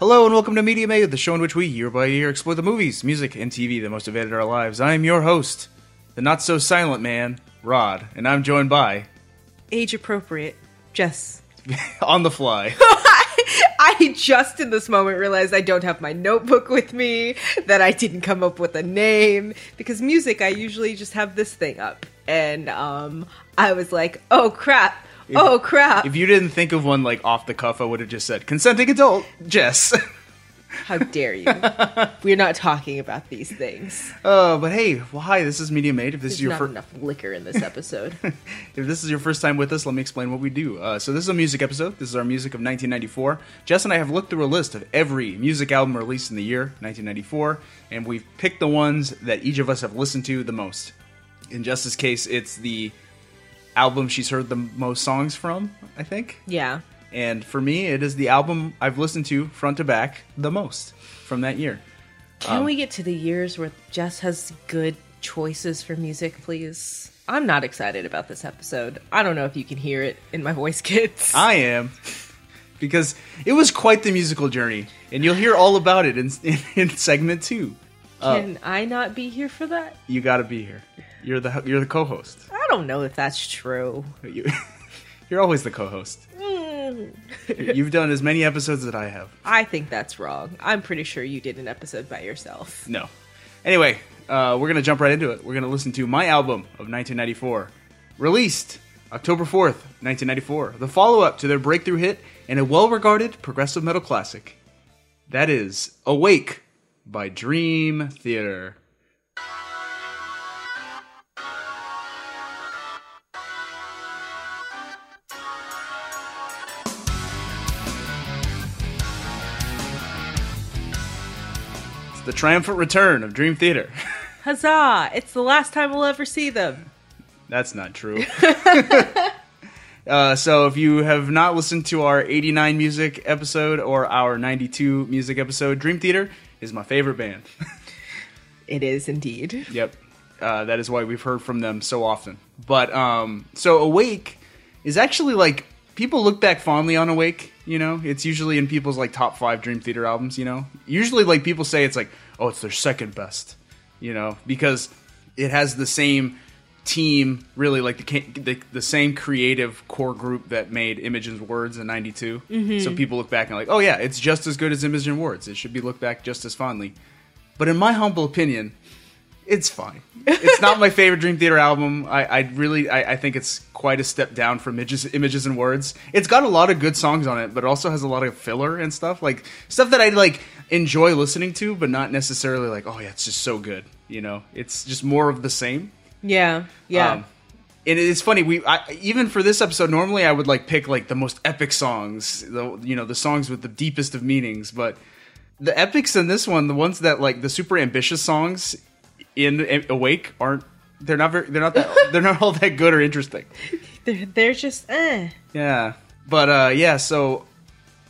Hello and welcome to Media Made, the show in which we, year by year, explore the movies, music, and TV that most have added our lives. I am your host, the not so silent man, Rod, and I'm joined by, Age appropriate, Jess. on the fly, I just in this moment realized I don't have my notebook with me, that I didn't come up with a name, because music, I usually just have this thing up. And um, I was like, oh crap, oh crap. if you didn't think of one like off the cuff, I would have just said consenting adult, Jess. How dare you? We're not talking about these things. Oh, but hey, well, hi, this is Media Made. If this There's is your first, enough liquor in this episode. if this is your first time with us, let me explain what we do. Uh, so this is a music episode. This is our music of 1994. Jess and I have looked through a list of every music album released in the year 1994, and we've picked the ones that each of us have listened to the most. In Jess's case, it's the album she's heard the most songs from, I think. yeah. And for me, it is the album I've listened to front to back the most from that year. Can Um, we get to the years where Jess has good choices for music, please? I'm not excited about this episode. I don't know if you can hear it in my voice, kids. I am. Because it was quite the musical journey, and you'll hear all about it in, in, in segment two. Can I not be here for that? You got to be here. You're the you're the co-host. I don't know if that's true. You, you're always the co-host. Mm, You've done as many episodes that I have. I think that's wrong. I'm pretty sure you did an episode by yourself. No. Anyway, uh, we're gonna jump right into it. We're gonna listen to my album of 1994, released October 4th, 1994, the follow-up to their breakthrough hit and a well-regarded progressive metal classic. That is "Awake" by Dream Theater. It's the triumphant return of Dream Theater. Huzzah! It's the last time we'll ever see them. That's not true. uh, so, if you have not listened to our 89 music episode or our 92 music episode, Dream Theater is my favorite band. It is indeed. yep. Uh, that is why we've heard from them so often. But, um, so Awake is actually like, people look back fondly on Awake, you know? It's usually in people's like top five Dream Theater albums, you know? Usually, like, people say it's like, oh, it's their second best, you know? Because it has the same team really like the, the the same creative core group that made Images and Words in '92. Mm-hmm. So people look back and like, oh yeah, it's just as good as Images and Words. It should be looked back just as fondly. But in my humble opinion, it's fine. It's not my favorite Dream Theater album. I, I really I, I think it's quite a step down from images, images and words. It's got a lot of good songs on it, but it also has a lot of filler and stuff like stuff that I like enjoy listening to, but not necessarily like oh yeah, it's just so good. You know, it's just more of the same. Yeah, yeah. Um, and it's funny. We I, even for this episode, normally I would like pick like the most epic songs, the you know the songs with the deepest of meanings. But the epics in this one, the ones that like the super ambitious songs in Awake aren't. They're not very. They're not that. they're not all that good or interesting. they're, they're just, eh. Yeah. But uh yeah, so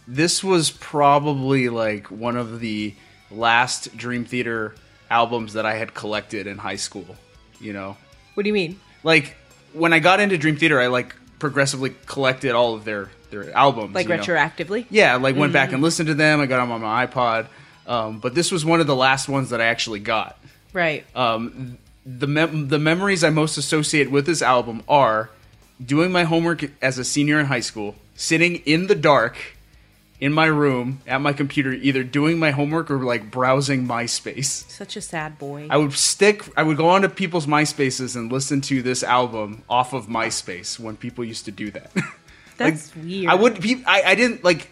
this was probably like one of the last Dream Theater albums that I had collected in high school, you know. What do you mean? Like when I got into Dream Theater, I like progressively collected all of their their albums Like you know. retroactively? Yeah, like went back and listened to them. I got them on my iPod. Um, but this was one of the last ones that I actually got. Right. Um, the mem- the memories I most associate with this album are doing my homework as a senior in high school, sitting in the dark in my room at my computer, either doing my homework or like browsing MySpace. Such a sad boy. I would stick. I would go onto people's MySpaces and listen to this album off of MySpace when people used to do that. That's weird. I would. Be, I, I didn't like.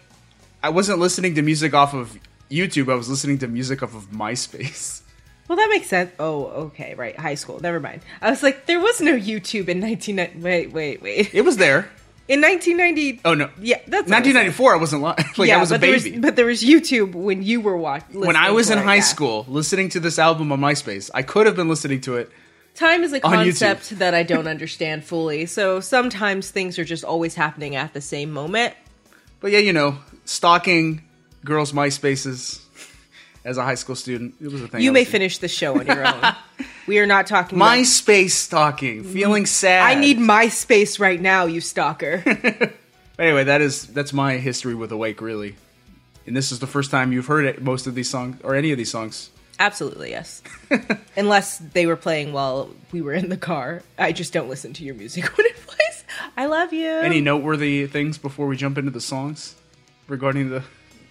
I wasn't listening to music off of YouTube. I was listening to music off of MySpace. Well, that makes sense. Oh, okay, right. High school. Never mind. I was like, there was no YouTube in 1990. Wait, wait, wait. It was there. In 1990. Oh no. Yeah, that's what I was 1994. I wasn't li- like yeah, I was a but there baby. but there was YouTube when you were watching. when I was in high school, listening to this album on MySpace, I could have been listening to it. time is a concept that I don't understand fully. So sometimes things are just always happening at the same moment. But yeah, you know, stalking girls' MySpaces as a high school student, it was a thing. You I may finish the show on your own. we are not talking. about- MySpace stalking, feeling mm-hmm. sad. I need MySpace right now, you stalker. Anyway, that is that's my history with Awake. Really, And this is the first time you've heard it, most of these songs or any of these songs. Absolutely, yes. Unless they were playing while we were in the car. I just don't listen to your music when it plays. I love you. Any noteworthy things before we jump into the songs regarding the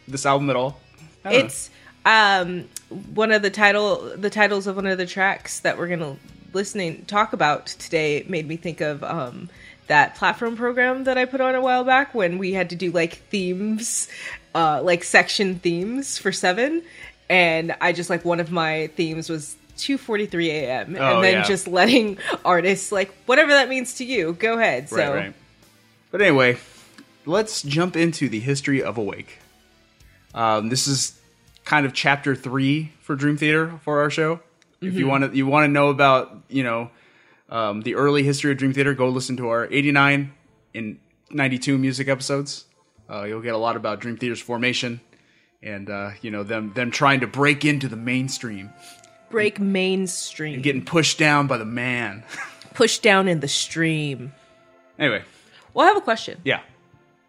this album at all? I don't know. it's um one of the title the titles of one of the tracks that we're gonna listening talk about today made me think of um that platform program that I put on a while back when we had to do like themes, uh, like section themes for seven, and I just like one of my themes was 2:43 a.m. Oh, and then yeah. just letting artists like whatever that means to you, go ahead. So Right, right. But anyway, let's jump into the history of Awake. Um, this is kind of chapter three for Dream Theater for our show. If you want to, you want to know about you know um, the early history of Dream Theater, go listen to our '89 and '92 music episodes. Uh, you'll get a lot about Dream Theater's formation and uh, you know them them trying to break into the mainstream, break mainstream, getting pushed down by the man. pushed down in the stream. anyway, Well, I have a question. yeah.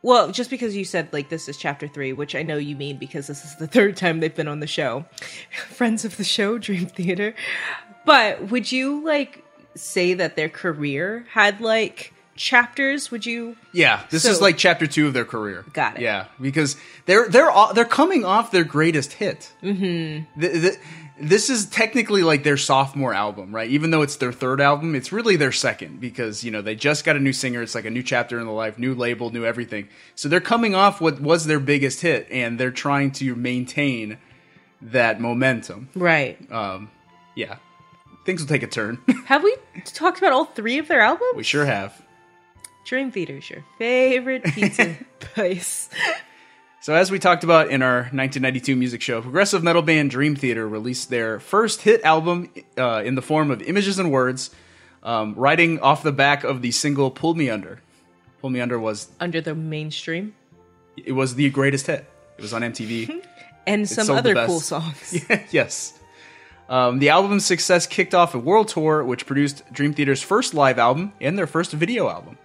Well, just because you said like this is chapter three, which I know you mean because this is the third time they've been on the show, friends of the show, Dream Theater. But would you like say that their career had like chapters? Would you? Yeah, this So- is like chapter two of their career. Got it. Yeah, because they're they're all, they're coming off their greatest hit. Mm-hmm. This is technically like their sophomore album, right? Even though it's their third album, it's really their second because you know they just got a new singer. It's like a new chapter in the life, new label, new everything. So they're coming off what was their biggest hit, and they're trying to maintain that momentum. Right. Um, yeah, things will take a turn. Have we talked about all three of their albums? we sure have. Dream Theater's your favorite pizza place. So, as we talked about in our 1992 music show, progressive metal band Dream Theater released their first hit album uh, in the form of images and words, um, riding off the back of the single "Pull Me Under." "Pull Me Under" was Under the mainstream. it was the greatest hit. It was on MTV. And some other cool songs. yes. Um, the album's success kicked off a world tour, which produced Dream Theater's first live album and their first video album.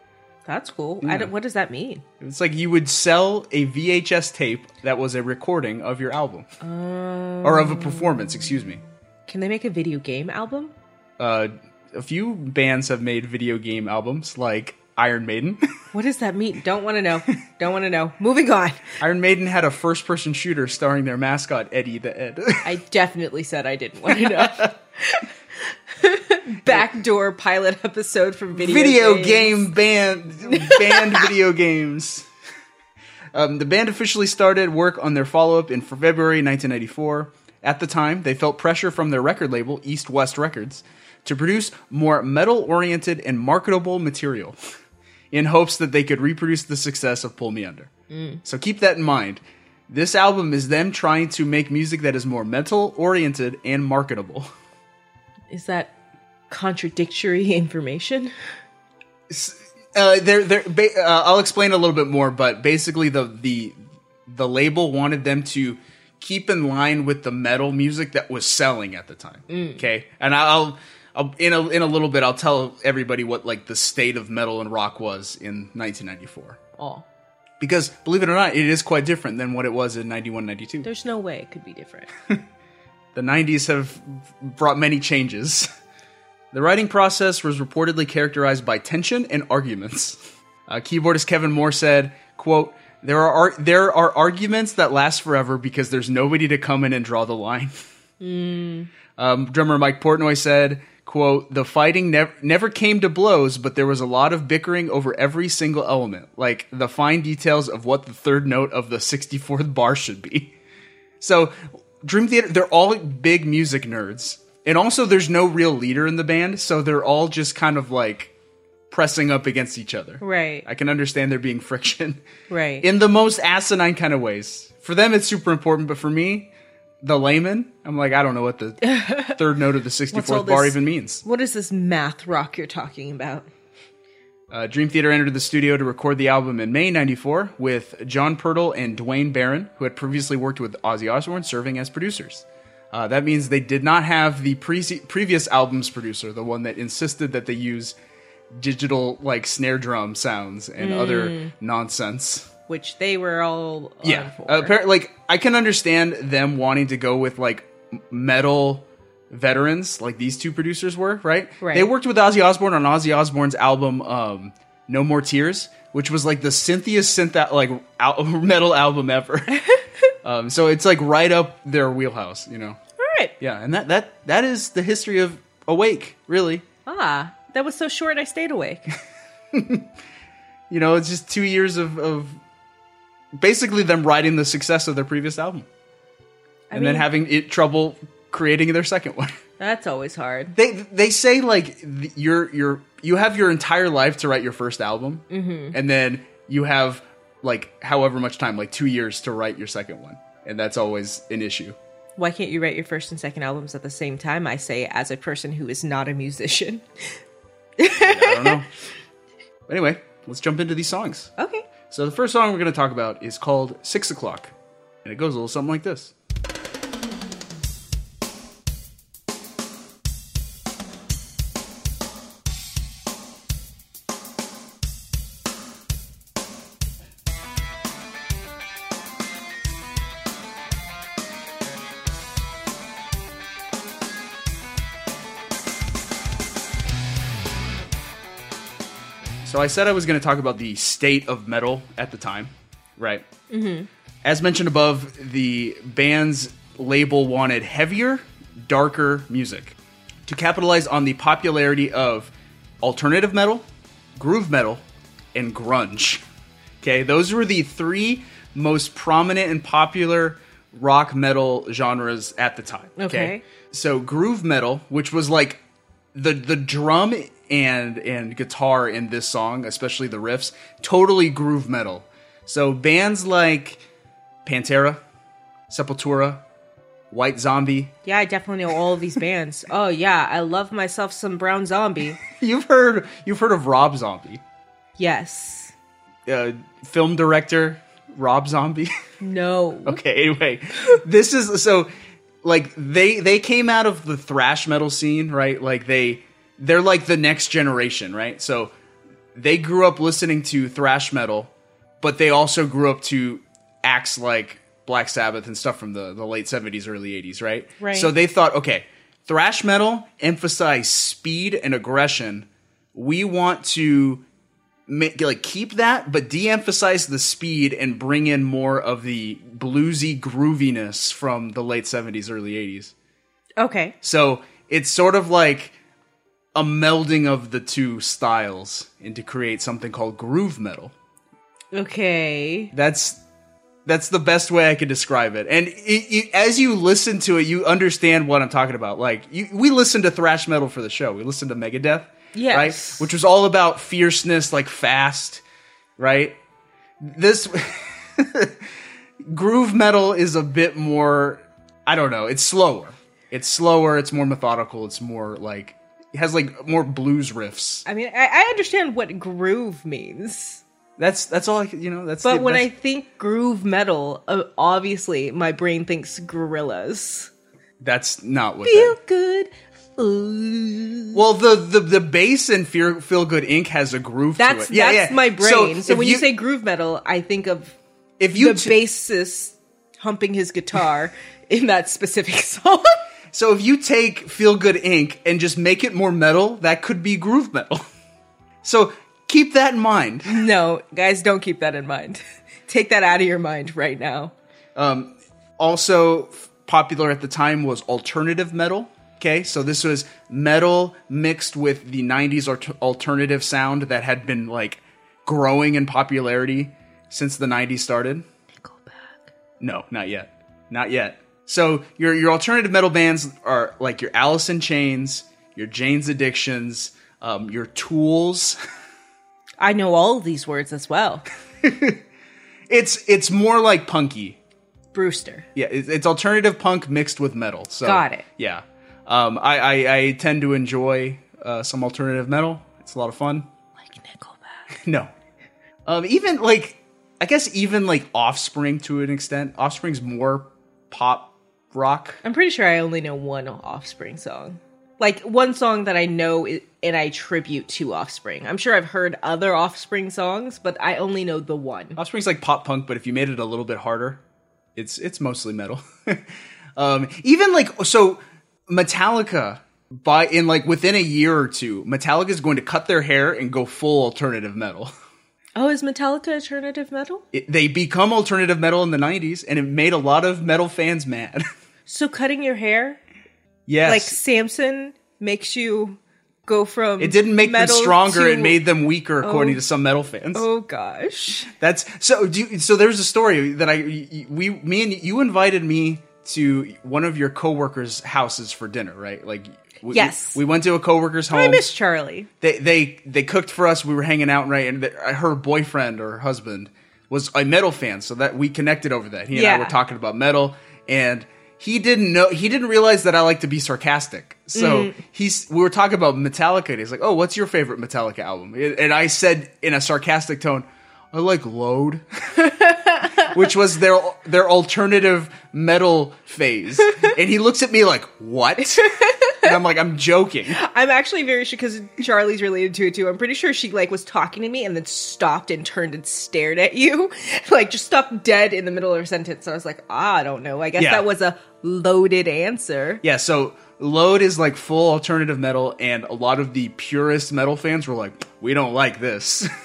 That's cool. I what does that mean? It's like you would sell a VHS tape that was a recording of your album, or of a performance. Excuse me. Can they make a video game album? uh, a few bands have made video game albums, like Iron Maiden. What does that mean? Don't want to know. Don't want to know. Moving on. Iron Maiden had a first-person shooter starring their mascot Eddie the Head. I definitely said I didn't want to know. Backdoor pilot episode from video, video games. game band, banned video games. Um, the band officially started work on their follow-up in February 1994. At the time, they felt pressure from their record label, East West Records, to produce more metal-oriented and marketable material, in hopes that they could reproduce the success of Pull Me Under. So keep that in mind. This album is them trying to make music that is more metal-oriented and marketable. Is that contradictory information? Uh, they're, they're, ba- uh, I'll explain a little bit more, but basically the the the label wanted them to keep in line with the metal music that was selling at the time. Okay, and I'll, I'll in a in a little bit I'll tell everybody what like the state of metal and rock was in 1994. Oh, Because believe it or not, it is quite different than what it was in 91, 92. there's no way it could be different. The 90s have brought many changes. The writing process was reportedly characterized by tension and arguments. Uh, keyboardist Kevin Moore said, quote, there are, ar- there are arguments that last forever because there's nobody to come in and draw the line. Um, drummer Mike Portnoy said, quote, the fighting nev- never came to blows, but there was a lot of bickering over every single element, like the fine details of what the third note of the 64th bar should be. So, Dream Theater, they're all big music nerds. And also, there's no real leader in the band, so they're all just kind of like pressing up against each other. Right. I can understand there being friction Right. in the most asinine kind of ways. For them, it's super important, but for me, the layman, I'm like, I don't know what the third note of the 64th bar this- even means. what is this math rock you're talking about? Uh, Dream Theater entered the studio to record the album in May 94 with John Purdell and Duane Baron, who had previously worked with Ozzy Osbourne, serving as producers. Uh, that means they did not have the pre- previous album's producer, the one that insisted that they use digital like snare drum sounds and other nonsense. which they were all Yeah, for. uh, like I can understand them wanting to go with like metal veterans, like these two producers were. Right? Right. They worked with Ozzy Osbourne on Ozzy Osbourne's album um, "No More Tears," which was like the synthiest synth like al- metal album ever. um, so it's like right up their wheelhouse, you know. Right. Yeah, and that that that is the history of Awake, really. Ah, that was so short. I stayed awake. You know, it's just two years of, of basically them writing the success of their previous album. I and then having it trouble creating their second one. that's always hard. They they say like you're you're you have your entire life to write your first album, Mm-hmm. and then you have like however much time, like two years to write your second one, and that's always an issue. Why can't you write your first and second albums at the same time? I say, as a person who is not a musician. I don't know. anyway, let's jump into these songs. Okay. So the first song we're going to talk about is called Six O'clock, and it goes a little something like this. I said I was going to talk about the state of metal at the time, right? Mm-hmm. As mentioned above, the band's label wanted heavier, darker music to capitalize on the popularity of alternative metal, groove metal, and grunge. Okay, those were the three most prominent and popular rock metal genres at the time. Okay. So groove metal, which was like the the drum and and guitar in this song, especially the riffs, totally groove metal. So bands like Pantera, Sepultura, White Zombie. Yeah, I definitely know all of these bands. Oh yeah, I love myself some Brown Zombie. You've heard you've heard of Rob Zombie, Yes. uh, film director Rob Zombie. No. okay, anyway, this is so like they they came out of the thrash metal scene, right? Like they they're like the next generation, right? So they grew up listening to thrash metal, but they also grew up to acts like Black Sabbath and stuff from the, the late 70s, early 80s, right? Right. So they thought, okay, thrash metal emphasize speed and aggression. We want to make, like keep that, but de-emphasize the speed and bring in more of the bluesy grooviness from the late 70s, early 80s. Okay. So it's sort of like a melding of the two styles and to create something called groove metal. Okay. That's that's the best way I could describe it. And it, it, as you listen to it, you understand what I'm talking about. Like you, we listened to thrash metal for the show. We listened to Megadeth, Yes. right? Which was all about fierceness, like fast, right? This groove metal is a bit more. I don't know. It's slower. It's slower. It's more methodical. It's more like has like more blues riffs. I mean, I, I understand what groove means. That's that's all I you know. That's But when I think groove metal, uh, obviously my brain thinks Gorillaz. that's not what. Feel that- good. Ooh. Well, the the the bass in Fear, Feel Good Inc. has a groove That's to it. Yeah, that's yeah. my brain. So, if when you, say groove metal, I think of if you the t- bassist humping his guitar in that specific song. So if you take Feel Good Inc. and just make it more metal, that could be groove metal. so keep that in mind. no, guys, don't keep that in mind. Take that out of your mind right now. Um, also f- popular at the time was alternative metal. Okay, so this was metal mixed with the '90s alter- alternative sound that had been like growing in popularity since the '90s started. Nickelback. No, not yet. Not yet. So your your alternative metal bands are like your Alice in Chains, your Jane's Addictions, um, your Tools. I know all of these words as well. It's it's more like punky. Brewster. Yeah, it's, it's alternative punk mixed with metal. So Got it. Yeah, um, I, I I tend to enjoy uh, some alternative metal. It's a lot of fun. Like Nickelback. No, um, even like I guess even like Offspring to an extent. Offspring's more pop rock. I'm pretty sure I only know one Offspring song. Like one song that I know i- and I tribute to Offspring. I'm sure I've heard other Offspring songs, but I only know the one. Offspring's like pop punk, but if you made it a little bit harder, it's it's mostly metal. um, even like so, Metallica by in like within a year or two, Metallica is going to cut their hair and go full alternative metal. Oh, is Metallica alternative metal? It, they become alternative metal in the '90s, and it made a lot of metal fans mad. So cutting your hair, yes, like Samson, makes you go from it didn't make them stronger; to- it made them weaker, oh. according Oh. to some metal fans. Oh gosh. That's so. Do you, so. There's a story that I we me and you invited me to one of your coworkers' houses for dinner, right? Like we, Yes. we went to a coworker's home. I miss Charlie. they they they cooked for us. We were hanging out, right? And her boyfriend or husband was a metal fan, so that we connected over that. He and I were talking about metal, and he didn't know he didn't realize that I like to be sarcastic. So Mm-hmm. he's we were talking about Metallica, and he's like, "Oh, what's your favorite Metallica album?" And I said in a sarcastic tone, "I like Load." Which was their their alternative metal phase, and he looks at me like, "What?" And I'm like, "I'm joking." I'm actually very sure because Charlie's related to it too. I'm pretty sure she like was talking to me and then stopped and turned and stared at you, like just stopped dead in the middle of her sentence. So I was like, ah, I don't know. I guess Yeah. that was a loaded answer. Yeah, so Load is like full alternative metal, and a lot of the purist metal fans were like, "We don't like this."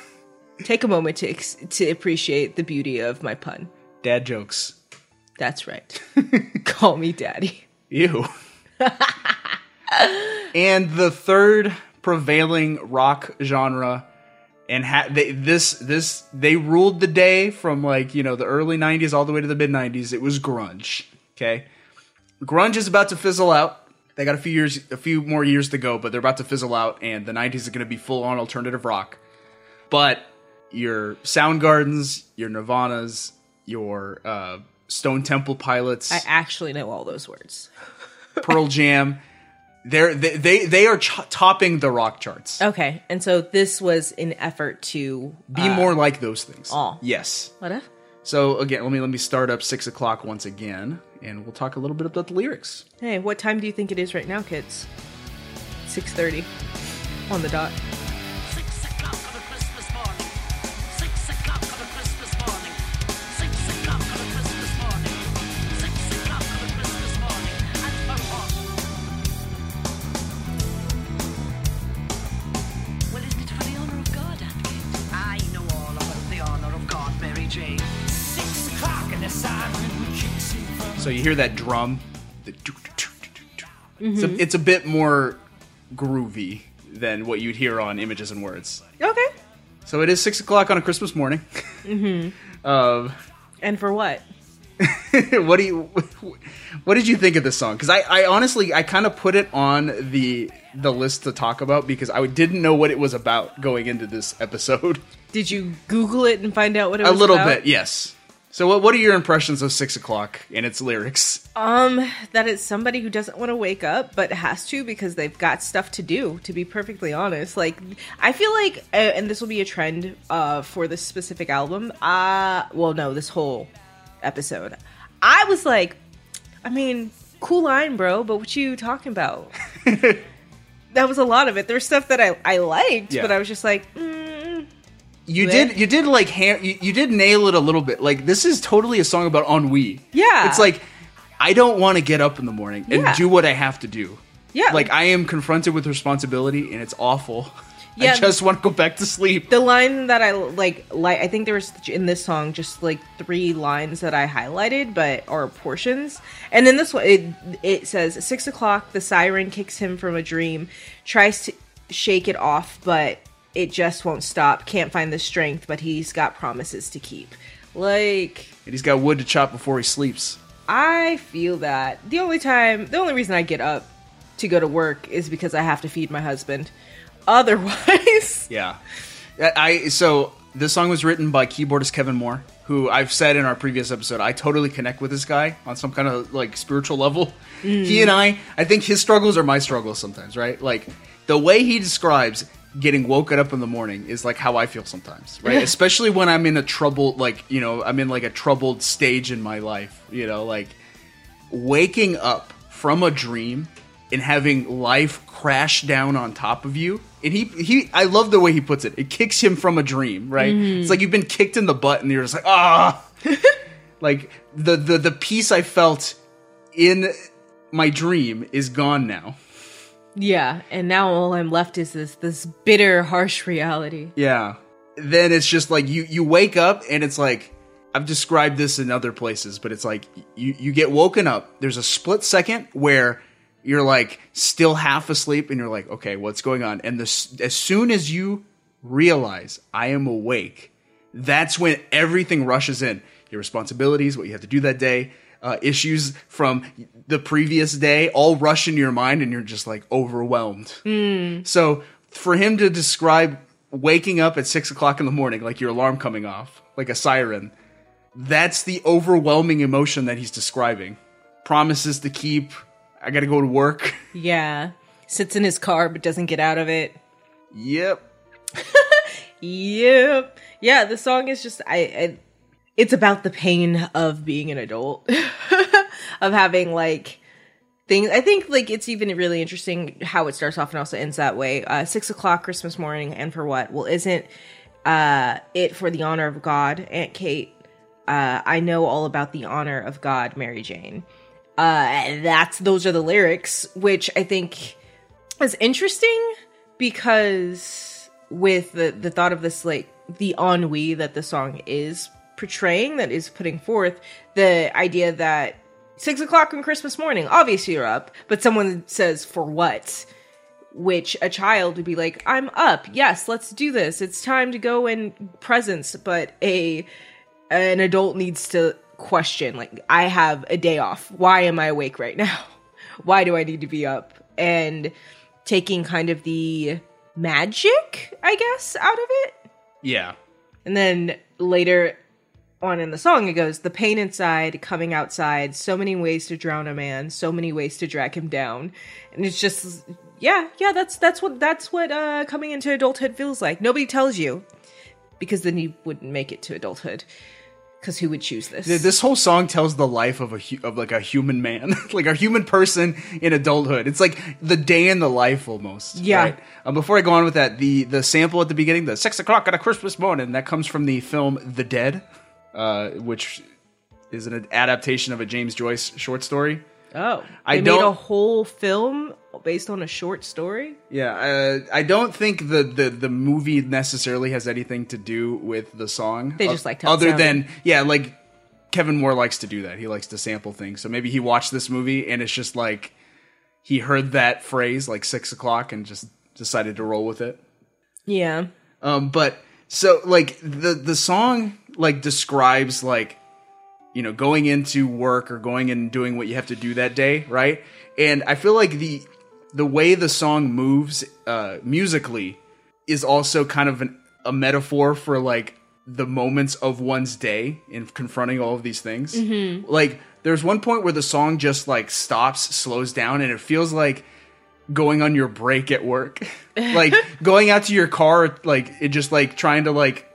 Take a moment to ex- to appreciate the beauty of my pun. Dad jokes. That's right. Call me daddy. Ew. and the third prevailing rock genre, and ha- they, this this they ruled the day from like you know the early '90s all the way to the mid '90s. It was grunge. Okay, grunge is about to fizzle out. They got a few years, a few more years to go, but they're about to fizzle out, and the '90s is going to be full on alternative rock. But your Soundgardens, your Nirvanas, your uh, Stone Temple Pilots, I actually know all those words. Pearl Jam. They're, they they they are ch- topping the rock charts. Okay, and so this was an effort to Be more like those things. oh. Yes. what? If? So again, let me let me start up six o'clock once again, and we'll talk a little bit about the lyrics. Hey, what time do you think it is right now, kids? Six thirty, on the dot. So you hear that drum. It's, Mm-hmm. a, it's a bit more groovy than what you'd hear on Images and Words. Okay. So it is six o'clock on a Christmas morning. Mm-hmm. uh, And for what? what do you what did you think of this song because I, I honestly i kind of put it on the the list to talk about because i didn't know what it was about going into this episode Did you Google it and find out what it a was A little about? bit yes so what, what are your impressions of six o'clock and its lyrics Um, that it's somebody who doesn't want to wake up but has to because they've got stuff to do. To be perfectly honest, like I feel like, uh, and this will be a trend uh, for this specific album. Uh well, no, this whole episode. I was like, I mean, cool line, bro, but what you talking about? that was a lot of it. There's stuff that I I liked, Yeah. but I was just like, mm, you Bleh. did you did like you, you did nail it a little bit like this is totally a song about ennui Yeah. it's like i don't want to get up in the morning and Yeah. do what i have to do yeah, like i am confronted with responsibility and it's awful Yeah. i just want to go back to sleep the line that I like, like I think there was in this song just like three lines that I highlighted, but are portions. And in this one, it it says six o'clock. The siren kicks him from a dream, tries to shake it off, but it just won't stop. Can't find the strength, but he's got promises to keep. Like and he's got wood to chop before he sleeps I feel that the only time, the only reason I get up to go to work is because I have to feed my husband. Otherwise, Yeah. I so this song was written by keyboardist Kevin Moore, who I've said in our previous episode, I totally connect with this guy on some kind of like spiritual level. Mm. He and I, I think his struggles are my struggles sometimes, right? Like the way he describes getting woken up in the morning is like how I feel sometimes, right? Especially when I'm in a troubled like, you know, I'm in like a troubled stage in my life, you know, like waking up from a dream and having life crash down on top of you. And he he I love the way he puts it. It kicks him from a dream, right? It's like you've been kicked in the butt and you're just like, ah like the the the peace I felt in my dream is gone now. Yeah, and now all I'm left is this this bitter, harsh reality. Yeah. Then it's just like you you wake up and it's like I've described this in other places, but it's like you you get woken up. There's a split second where you're like still half asleep and you're like, "Okay, what's going on?" And this as soon as you realize I am awake, that's when everything rushes in. Your responsibilities, what you have to do that day, uh, issues from the previous day all rush into your mind and you're just like overwhelmed. Mm. So for him to describe waking up at six o'clock in the morning, like your alarm coming off, like a siren, that's the overwhelming emotion that he's describing. Promises to keep. I got to go to work. Yeah. Sits in his car but doesn't get out of it. yep. Yep. Yeah, the song is just I, I it's about the pain of being an adult. of having like things I think like it's even really interesting how it starts off and also ends that way. Uh six o'clock Christmas morning and for what? Well isn't uh it for the honor of God, Aunt Kate. Uh I know all about the honor of God, Mary Jane. Uh that's those are the lyrics, which I think is interesting because with the the thought of this like the ennui that the song is portraying that is putting forth the idea that six o'clock on christmas morning obviously you're up but someone says for what? Which a child would be like i'm up. Yes let's do this. It's time to go and presents. But a an adult needs to question like i have a day off. Why am i awake right now? Why do i need to be up? And taking kind of the magic i guess out of it. Yeah. and then later on in the song, it goes, The pain inside, coming outside, so many ways to drown a man, so many ways to drag him down. And it's just yeah, yeah, that's that's what that's what uh coming into adulthood feels like. Nobody tells you. Because then you wouldn't make it to adulthood. Because who would choose this? This whole song tells the life of a hu- of like a human man, like a human person in adulthood. It's like the day in the life almost. Yeah. Right? Um, before I go on with that, the the sample at the beginning, the six o'clock on a Christmas morning, that comes from the film The Dead, uh, which is an adaptation of a James Joyce short story. oh. I They made a don't- whole film based on a short story? Yeah, uh, I don't think the, the the movie necessarily has anything to do with the song. They just like other than yeah, like Kevin Moore likes to do that. He likes to sample things. So maybe he watched this movie and it's just like he heard that phrase like six o'clock and just decided to roll with it. Yeah. Um, but so like the the song like describes like you know going into work or going and doing what you have to do that day, right? And I feel like the the way the song moves uh, musically is also kind of an, a metaphor for like the moments of one's day in confronting all of these things. Like there's one point where the song just like stops, slows down, and it feels like going on your break at work like going out to your car like it just like trying to like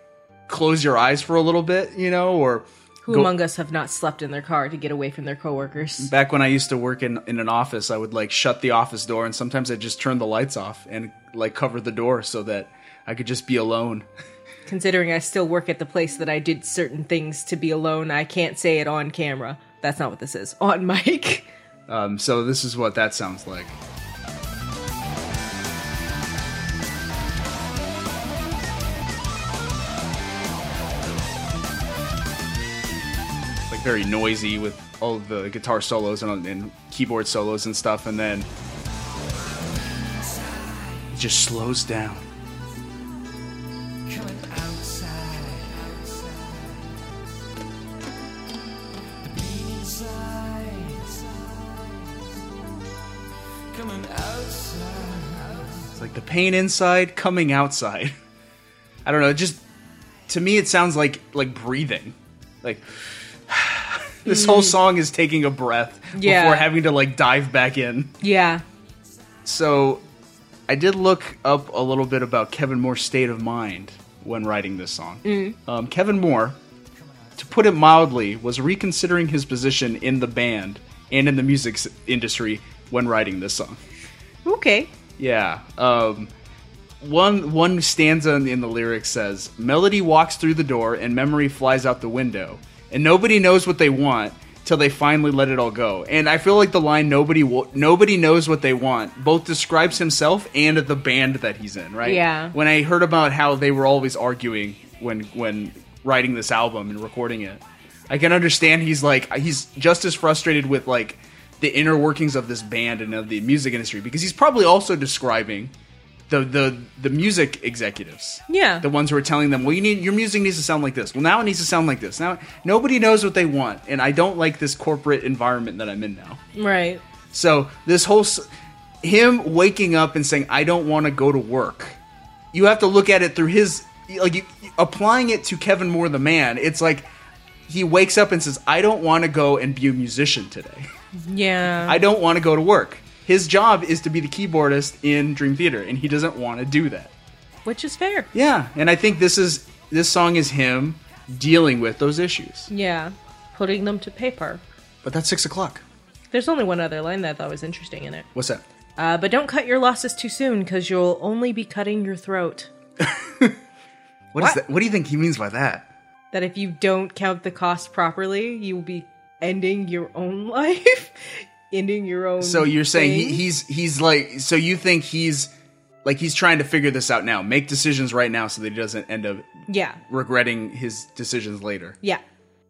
close your eyes for a little bit you know or Who go- among us have not slept in their car to get away from their coworkers? back when i used to work in in an office i would like shut the office door and sometimes i'd just turn the lights off and like cover the door so that i could just be alone Considering I still work at the place that I did certain things to be alone, I can't say it on camera. That's not what this is. On mic. um, so this is what that sounds like very noisy with all the guitar solos and, and keyboard solos and stuff, and then it just slows down. Coming outside. Inside. Coming outside. It's like the pain inside coming outside. I don't know. It just to me it sounds like like breathing. Like this whole song is taking a breath Yeah. before having to like dive back in. Yeah. So I did look up a little bit about Kevin Moore's state of mind when writing this song. Um, Kevin Moore, to put it mildly, was reconsidering his position in the band and in the music industry when writing this song. Okay. Yeah. Um, one one stanza in, in the lyrics says, "Melody walks through the door and memory flies out the window, and nobody knows what they want till they finally let it all go." And I feel like the line "nobody nobody knows what they want" both describes himself and the band that he's in. Right? Yeah. When I heard about how they were always arguing when when writing this album and recording it, I can understand he's like he's just as frustrated with like the inner workings of this band and of the music industry because he's probably also describing the the the music executives. Yeah. The ones who are telling them, "Well, you need your music needs to sound like this. Well, now it needs to sound like this." Now nobody knows what they want, and I don't like this corporate environment that I'm in now. Right. So this whole him waking up and saying, "I don't want to go to work." You have to look at it through his like you, applying it to Kevin Moore the man. It's like he wakes up and says, "I don't want to go and be a musician today. Yeah. I don't want to go to work." His job is to be the keyboardist in Dream Theater, and he doesn't want to do that. Which is fair. Yeah, and I think this is this song is him dealing with those issues. Yeah. Putting them to paper. But that's six o'clock. There's only one other line that I thought was interesting in it. What's that? Uh, but don't cut your losses too soon, because you'll only be cutting your throat. what is What? that? What do you think he means by that? That if you don't count the cost properly, you will be ending your own life, ending your own. So you're saying he, he's he's like so you think he's like he's trying to figure this out now, make decisions right now so that he doesn't end up yeah, regretting his decisions later. yeah.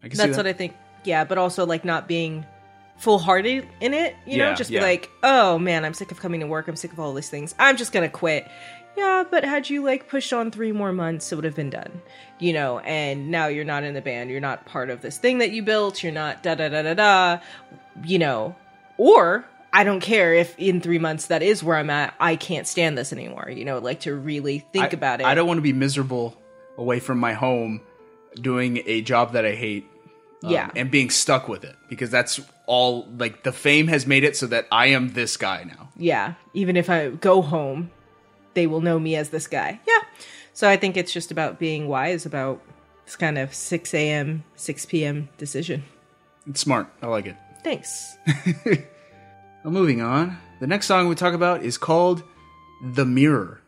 I can see That's that. what I think. Yeah, but also like not being full hearted in it. You know, just yeah. be like, oh man, I'm sick of coming to work. I'm sick of all these things. I'm just gonna quit. Yeah, but had you like pushed on three more months, it would have been done. You know, and now you're not in the band. You're not part of this thing that you built. You're not da da da da da. You know, or I don't care if in three months that is where I'm at. I can't stand this anymore. You know, like to really think I, about it. I don't want to be miserable away from my home doing a job that I hate. um, Yeah. and being stuck with it because that's all like the fame has made it so that I am this guy now. yeah, even if I go home, they will know me as this guy. Yeah. So I think it's just about being wise about this kind of 6 a.m., 6 p.m. decision. It's smart. I like it. Thanks. Well, moving on. The next song we talk about is called "The Mirror."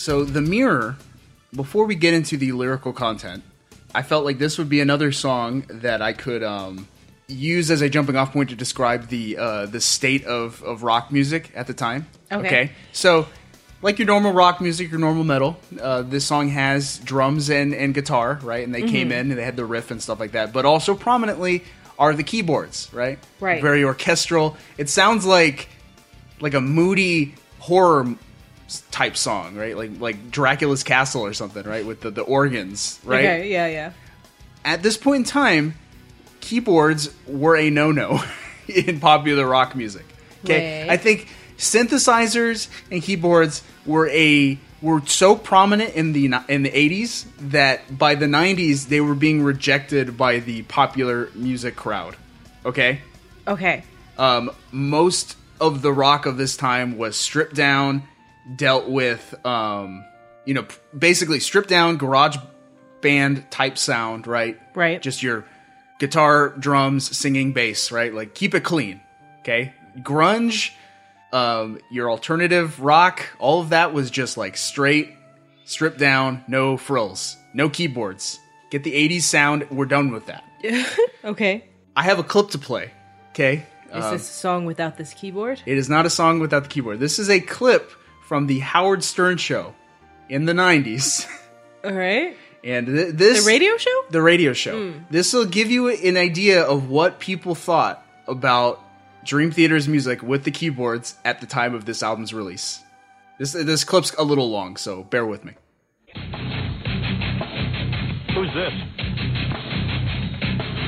So, The Mirror, before we get into the lyrical content, I felt like this would be another song that I could um, use as a jumping off point to describe the uh, the state of, of rock music at the time. Okay. So, like your normal rock music, your normal metal, uh, this song has drums and, and guitar, right? And they Mm-hmm. came in and they had the riff and stuff like that. But also prominently are the keyboards, right? Right. Very orchestral. It sounds like like a moody horror type song, right? Like like Dracula's Castle or something, right? With the, the organs, right? Okay, yeah, yeah. At this point in time, keyboards were a no-no in popular rock music. Okay? Right. I think synthesizers and keyboards were a were so prominent in the in the 80s that by the 90s they were being rejected by the popular music crowd. Okay? Okay. um, most of the rock of this time was stripped down, dealt with, um, you know, basically stripped down garage band type sound, right? Right. Just your guitar, drums, singing, bass, right? Like keep it clean, okay? Grunge, um, your alternative rock, all of that was just like straight, stripped down, no frills, no keyboards. Get the 80s sound, we're done with that. Okay. I have a clip to play, okay? Is Um, this a song without this keyboard? It is not a song without the keyboard. This is a clip from the Howard Stern show in the 90s. All right. And th- this The radio show? the radio show. Hmm. This will give you an idea of what people thought about Dream Theater's music with the keyboards at the time of this album's release. This this clip's a little long, so bear with me. Who's this?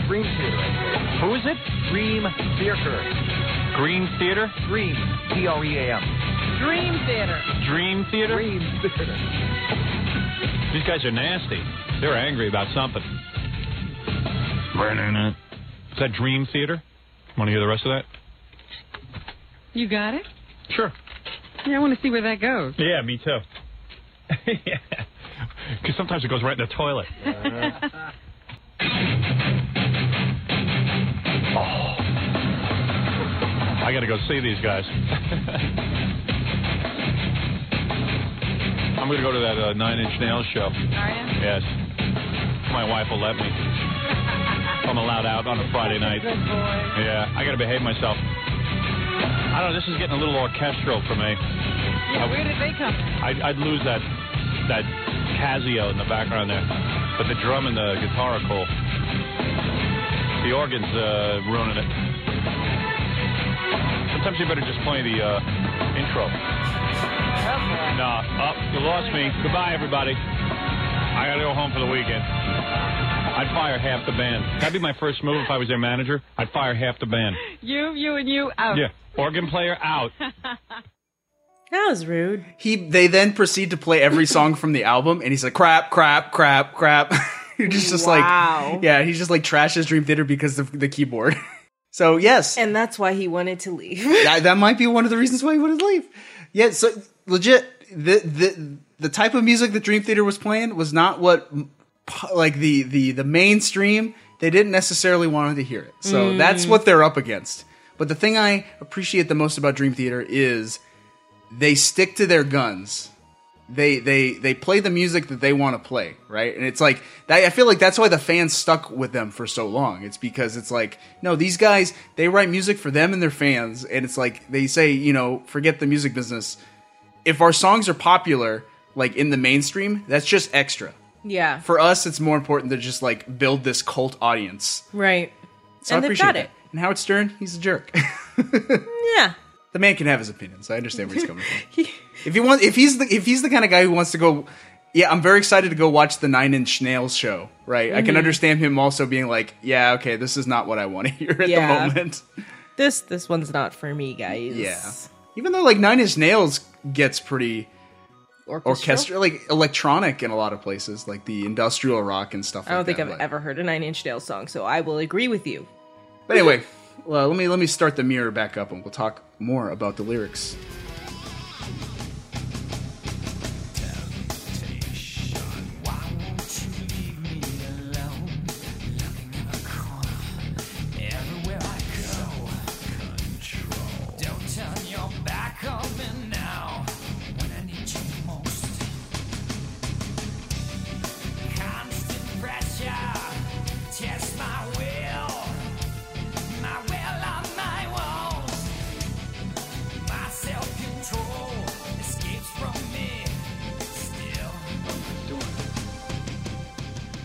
Dream Theater. Who is it? Dream Theater. Green Theater? Dream. T R E A M. Dream Theater. Dream Theater? Dream Theater. These guys are nasty. They're angry about something. Is that Dream Theater? Want to hear the rest of that? You got it? Sure. Yeah, I want to see where that goes. Yeah, me too. yeah. Because sometimes it goes right in the toilet. oh. I got to go see these guys. I'm going to go to that uh, Nine Inch Nails show. Are you? Yes. My wife will let me. I'm allowed out on a Friday night. Yeah, I got to behave myself. I don't know. This is getting a little orchestral for me. Yeah, where did they come from? I'd, I'd lose that that Casio in the background there, but the drum and the guitar are cool. The organ's uh, ruining it. Sometimes you better just play the uh, intro. Nah, up, you lost me. Goodbye, everybody. I gotta go home for the weekend. I'd fire half the band. That'd be my first move if I was their manager. I'd fire half the band. You, you, and you out. Yeah, organ player out. That was rude. He they then proceed to play every song from the album, and he's like crap, crap, crap, crap. he's just, just Wow. like yeah, he's just like trashes Dream Theater because of the keyboard. so yes, And that's why he wanted to leave. that, that might be one of the reasons why he wanted to leave. Yeah, so legit, the the the type of music that Dream Theater was playing was not what like the the the mainstream. They didn't necessarily want to hear it. So mm. that's what they're up against. But the thing I appreciate the most about Dream Theater is they stick to their guns. They they they play the music that they want to play, right? And it's like that, I feel like that's why the fans stuck with them for so long. It's because it's like no, these guys they write music for them and their fans, and it's like they say, you know, forget the music business. If our songs are popular, like in the mainstream, that's just extra. yeah. For us, it's more important to just like build this cult audience. Right. So and I they've appreciate got that. it. And Howard Stern, he's a jerk. Yeah. the man can have his opinions. I understand where he's coming from. if he wants, if he's the if he's the kind of guy who wants to go, yeah, I'm very excited to go watch the Nine Inch Nails show. Right, I Mm-hmm. can understand him also being like, yeah, okay, this is not what I want to hear at Yeah. the moment. This this one's not for me, guys. Yeah, even though like Nine Inch Nails gets pretty Orchestra. orchestral, like electronic in a lot of places, like the industrial rock and stuff. I don't like think that, I've but- ever heard a Nine Inch Nails song, so I will agree with you. But anyway, well, let me let me start the mirror back up, and we'll talk more about the lyrics.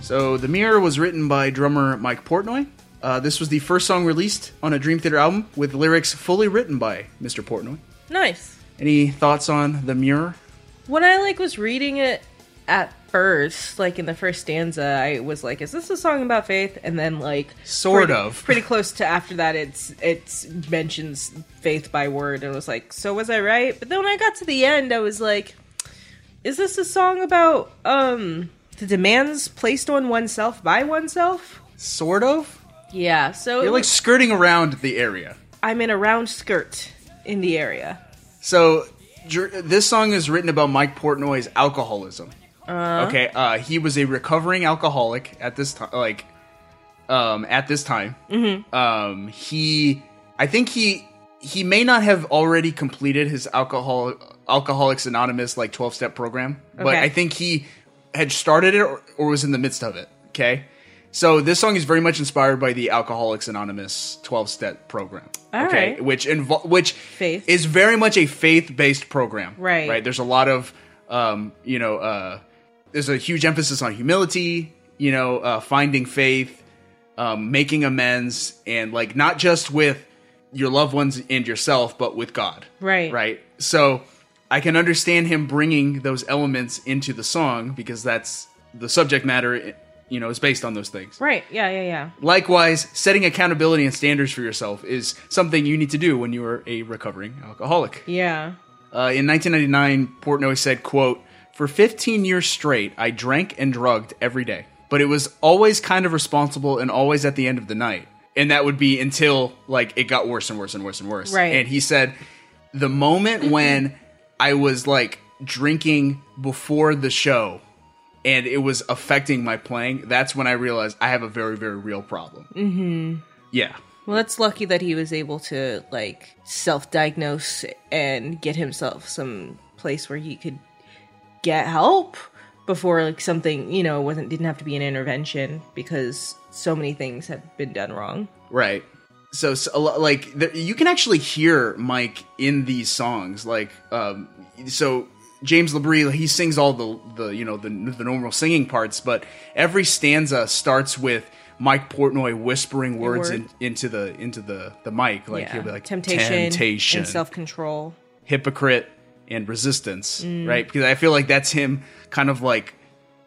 So, The Mirror was written by drummer Mike Portnoy. Uh, this was the first song released on a Dream Theater album with lyrics fully written by Mr. Portnoy. Nice. Any thoughts on The Mirror? What I like was reading it at first, like in the first stanza, I was like, "Is this a song about faith?" And then, like, Sort pretty, of. pretty close to after that, it's it's mentions faith by word, and I was like, "So was I right?" But then when I got to the end, I was like, "Is this a song about um the demands placed on oneself by oneself?" Sort of. Yeah. So You're like skirting around the area. I'm in a round skirt in the area. So, this song is written about Mike Portnoy's alcoholism. okay, uh, he was a recovering alcoholic at this time. Like, um, at this time, mm-hmm. um, he, I think he, he may not have already completed his alcohol Alcoholics Anonymous like twelve step program, but I think he had started it or, or was in the midst of it. Okay. So this song is very much inspired by the Alcoholics Anonymous 12 step program. All okay, right. which invo- which Faith. is very much a faith-based program. Right. Right. There's a lot of um, you know, uh, there's a huge emphasis on humility, you know, uh, finding faith, um, making amends, and like not just with your loved ones and yourself, but with God. Right. Right. So I can understand him bringing those elements into the song because that's the subject matter. You know, is based on those things. Right. Yeah. Yeah. Yeah. Likewise, setting accountability and standards for yourself is something you need to do when you are a recovering alcoholic. Yeah. Uh, in 1999, Portnoy said, "quote For 15 years straight, I drank and drugged every day, but it was always kind of responsible and always at the end of the night, and that would be until like it got worse and worse and worse and worse." Right. And he said, "The moment when I was like drinking before the show." And it was affecting my playing. That's when I realized I have a very, very real problem. Mm-hmm. Yeah, Well, that's lucky that he was able to like self-diagnose and get himself some place where he could get help before like something you know wasn't didn't have to be an intervention because so many things have been done wrong. Right. So, so like there, you can actually hear Mike in these songs. Like, um, so James LaBrie he sings all the the you know the the normal singing parts, but every stanza starts with Mike Portnoy whispering words word. in, into the into the the mic. Like he'll be like temptation, temptation, and self-control. hypocrite, and resistance. Mm. Right? Because I feel like that's him kind of like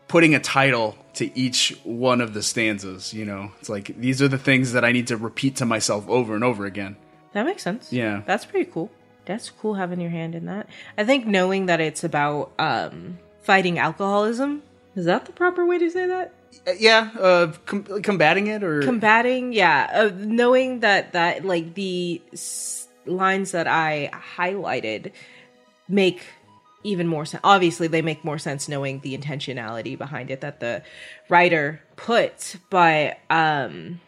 putting a title to each one of the stanzas. You know, it's like these are the things that I need to repeat to myself over and over again. That makes sense. Yeah. That's pretty cool. That's cool having your hand in that. I think knowing that it's about um, fighting alcoholism. Is that the proper way to say that? Uh, yeah, uh, com- combating it or Combating, yeah. Uh, knowing that that like the s- lines that I highlighted make even more sense. Obviously, they make more sense knowing the intentionality behind it that the writer put. But um,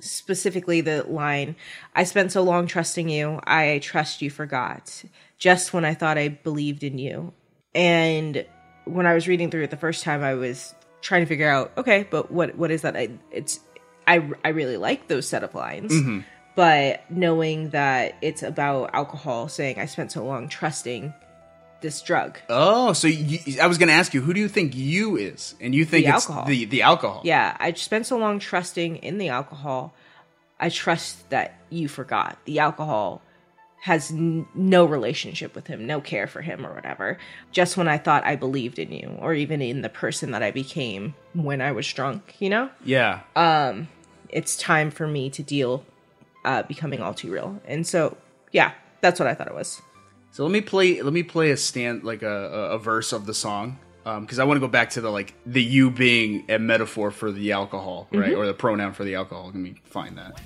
specifically the line i spent so long trusting you i trust you forgot just when i thought i believed in you and when i was reading through it the first time i was trying to figure out okay but what what is that I, it's i i really like those set of lines but knowing that it's about alcohol saying i spent so long trusting this drug Oh, so you, I was going to ask you, who do you think you is? And you think The it's alcohol. the the alcohol? Yeah, I spent so long trusting in the alcohol. I trust that you forgot. The alcohol has n- no relationship with him, no care for him or whatever. Just when I thought I believed in you, or even in the person that I became when I was drunk, you know? Yeah. Um it's time for me to deal uh, becoming all too real. And so, yeah, that's what I thought it was. So let me play. Let me play a stand like a, a, a verse of the song um, because I want to go back to the like the you being a metaphor for the alcohol, right, mm-hmm. or the pronoun for the alcohol. Let me find that.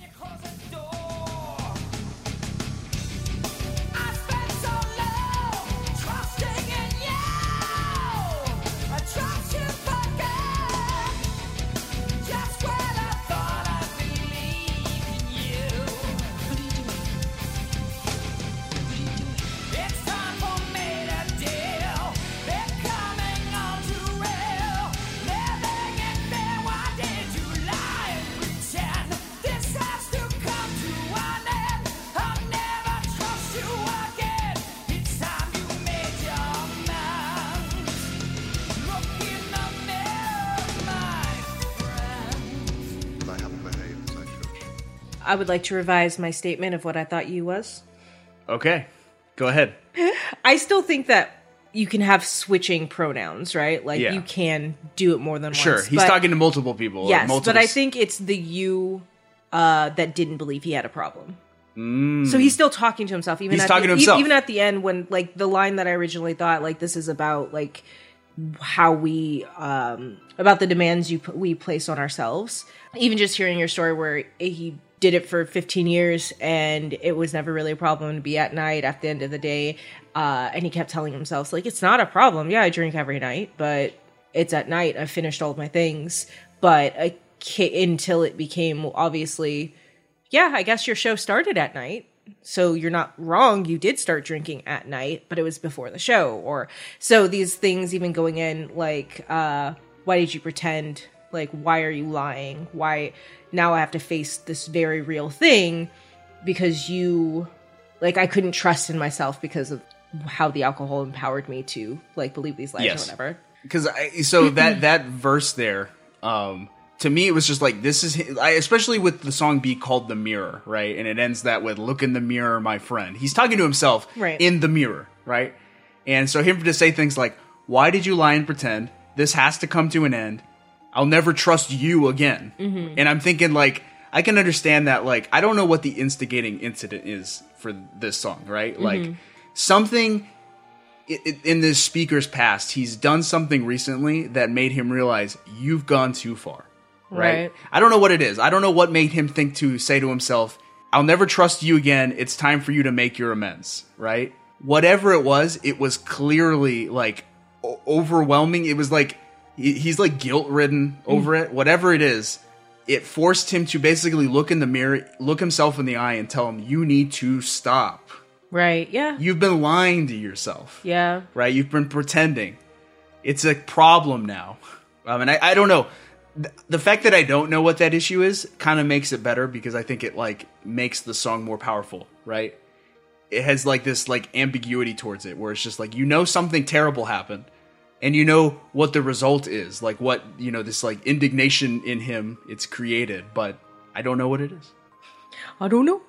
I would like to revise my statement of what I thought you was. Okay, go ahead. I still think that you can have switching pronouns, right? Like Yeah. you can do it more than Sure, once. he's but- talking to multiple people. or Yes, multiple but I think it's the you uh, that didn't believe he had a problem. So he's still talking to himself. Even Mm. He's at talking the, to himself. Even at the end, when like the line that I originally thought, like this is about like how we um about the demands you p- we place on ourselves. Even just hearing your story where he did it for 15 years and it was never really a problem to be at night at the end of the day uh and he kept telling himself like it's not a problem. Yeah i drink every night but it's at night. I've finished all my things. But I until it became obviously yeah i guess your show started at night. So you're not wrong. You did start drinking at night but it was before the show or so these things even going in like uh why did you pretend like why are you lying? Why now i have to face this very real thing because you like i couldn't trust in myself because of how the alcohol empowered me to like believe these lies Yes. or whatever. Because I, so that that verse there um to me it was just like this is I, especially with the song be called the mirror right? And it ends that with look in the mirror my friend. He's talking to himself Right. in the mirror right? And so him to say things like why did you lie and pretend? This has to come to an end i'll never trust you again mm-hmm. and i'm thinking like i can understand that like i don't know what the instigating incident is for this song right mm-hmm. like something in this speaker's past, he's done something recently that made him realize you've gone too far. Right? Right. I don't know what it is. I don't know what made him think to say to himself, I'll never trust you again. It's time for you to make your amends. Right? Whatever it was, it was clearly like o- overwhelming. It was like he- he's like guilt ridden over it. Whatever it is, it forced him to basically look in the mirror, look himself in the eye, and tell him, You need to stop. Right. Yeah. You've been lying to yourself yeah. right? You've been pretending. It's a problem now. Um, and I, I don't know. Th- The fact that I don't know what that issue is kind of makes it better because I think it like makes the song more powerful, right? It has like this like ambiguity towards it where it's just like you know something terrible happened and you know what the result is, like what, you know, this like indignation in him it's created, but I don't know what it is. I don't know.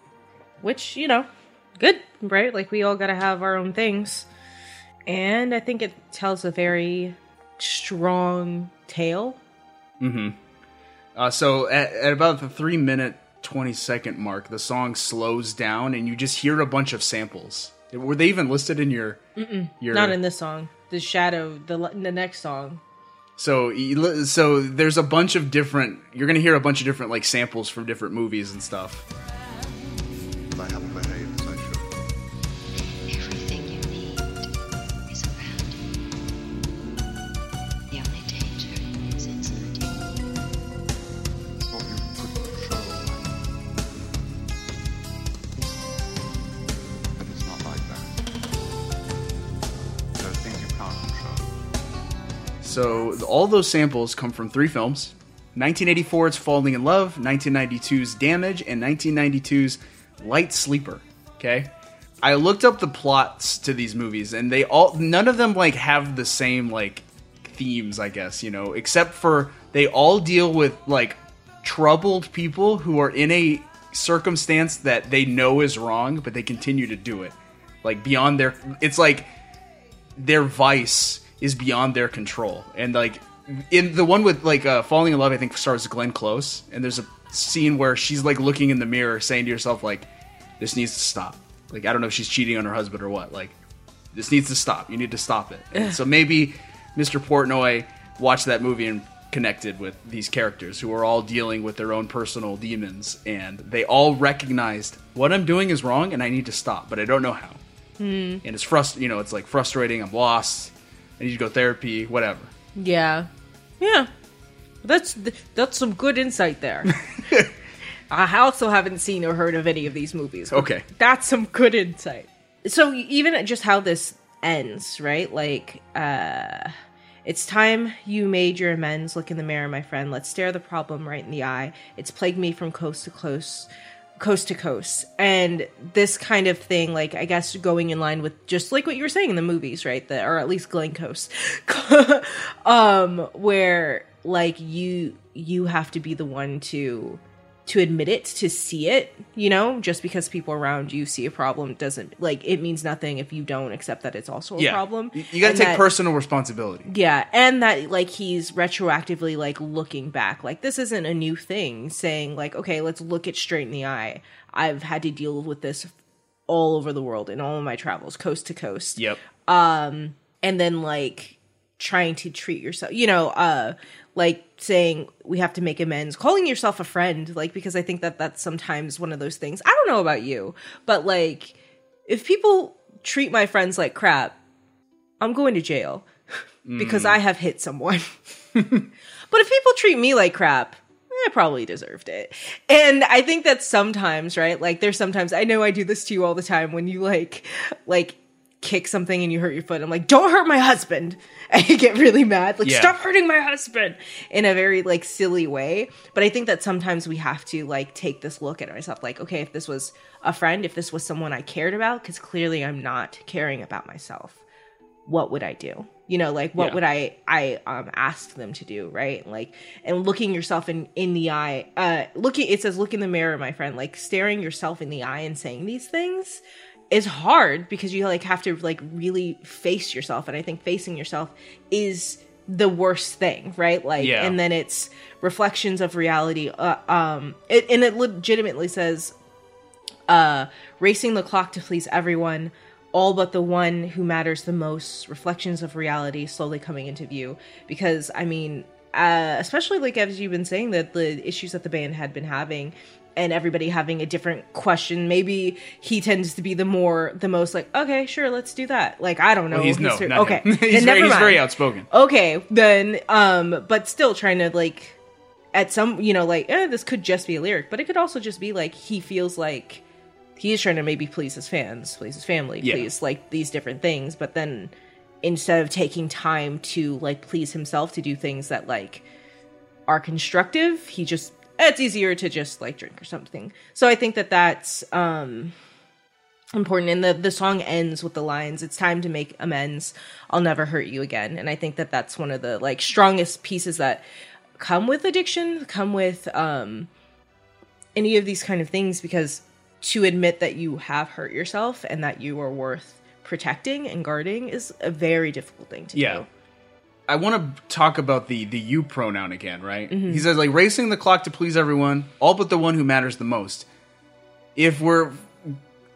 Which, you know, good, right? Like we all got to have our own things. And I think it tells a very strong tale. Mm-hmm uh, so at, at about the three minute twenty second mark, the song slows down, and you just hear a bunch of samples. Were they even listed in your your? Not in this song. The Shadow, the the next song. So so there's a bunch of different. You're gonna hear a bunch of different like samples from different movies and stuff. So all those samples come from three films: 1984's Falling in Love, 1992's Damage, and 1992's Light Sleeper. Okay, I looked up the plots to these movies, and they all none of them like have the same like themes, I guess you know, except for they all deal with like troubled people who are in a circumstance that they know is wrong, but they continue to do it, like beyond their. It's like their vice is beyond their control. And like in the one with like uh, falling in love i think stars glenn close. And there's a scene where she's like looking in the mirror saying to herself like this needs to stop. Like i don't know if she's cheating on her husband or what. Like this needs to stop. You need to stop it. And so maybe mr portnoy watched that movie and connected with these characters who are all dealing with their own personal demons. And they all recognized what i'm doing is wrong and i need to stop but i don't know how. And it's frust you know it's like frustrating. I'm lost i need to go therapy whatever Yeah. Yeah. That's that's some good insight there. I also haven't seen or heard of any of these movies. Okay. That's some good insight. So even just how this ends, right? Like uh it's time you made your amends. Look in the mirror, my friend. Let's stare the problem right in the eye. It's plagued me from coast to coast, coast to coast. And this kind of thing, like I guess going in line with just like what you were saying in the movies, right? The, or at least Glen Coast, um, where like you you have to be the one to to admit it, to see it, you know, just because people around you see a problem doesn't like it means nothing if you don't accept that it's also a yeah problem. you, gotta And take that- personal responsibility yeah, and that like he's retroactively like looking back. Like this isn't a new thing saying like okay, let's look it straight in the eye. I've had to deal with this all over the world in all of my travels, coast to coast. yep Um, And then like trying to treat yourself, you know, uh like saying we have to make amends, calling yourself a friend like because I think that that's sometimes one of those things. I don't know about you, but like if people treat my friends like crap, I'm going to jail because mm. I have hit someone. but if people treat me like crap, I probably deserved it. And I think that sometimes, right? Like there's sometimes I know I do this to you all the time when you like like kick something and you hurt your foot. I'm like, "Don't hurt my husband." And you get really mad. Like, Yeah. "Stop hurting my husband." In a very like silly way. But I think that sometimes we have to like take this look at ourselves like, "Okay, if this was a friend, if this was someone I cared about, cuz clearly I'm not caring about myself." what would I do? You know, like what Yeah. would I I um ask them to do, right? Like and looking yourself in in the eye, uh looking it says look in the mirror, my friend, like staring yourself in the eye and saying these things is hard because you like have to like really face yourself and I think facing yourself is the worst thing, right? Like Yeah. and then it's reflections of reality uh, um it, and it legitimately says uh racing the clock to please everyone all but the one who matters the most reflections of reality slowly coming into view because i mean uh, especially like as you've been saying that the issues that the band had been having and everybody having a different question maybe he tends to be the more the most like okay sure let's do that like i don't know Well, he's no, He's- not okay him. then he's, never very, he's very outspoken. okay then um but still trying to like at some you know like eh, this could just be a lyric but it could also just be like he feels like he is trying to maybe please his fans please his family Yeah. please like these different things but then instead of taking time to like please himself to do things that like are constructive he just it's easier to just like drink or something. So i think that that's um important. And the the song ends with the lines it's time to make amends. I'll never hurt you again. And i think that that's one of the like strongest pieces that come with addiction come with um any of these kind of things because to admit that you have hurt yourself and that you are worth protecting and guarding is a very difficult thing to Yeah. do I want to talk about the the you pronoun again, right? Mm-hmm. He says like racing the clock to please everyone, all but the one who matters the most. If we're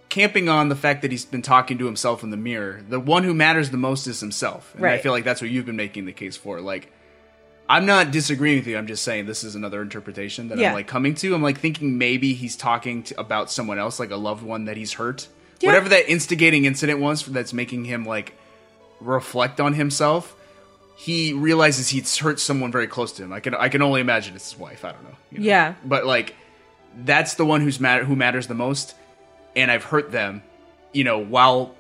camping on the fact that he's been talking to himself in the mirror, the one who matters the most is himself. And I feel like that's what you've been making the case for. Like I'm not disagreeing with you. I'm just saying this is another interpretation that Yeah. I'm like coming to. I'm like thinking maybe he's talking to, about someone else, like a loved one that he's hurt. Yeah. Whatever that instigating incident was that's making him like reflect on himself. He realizes he's hurt someone very close to him. I can I can only imagine it's his wife. I don't know. you know? Yeah. But like that's the one who's matter who matters the most, and I've hurt them, you know, while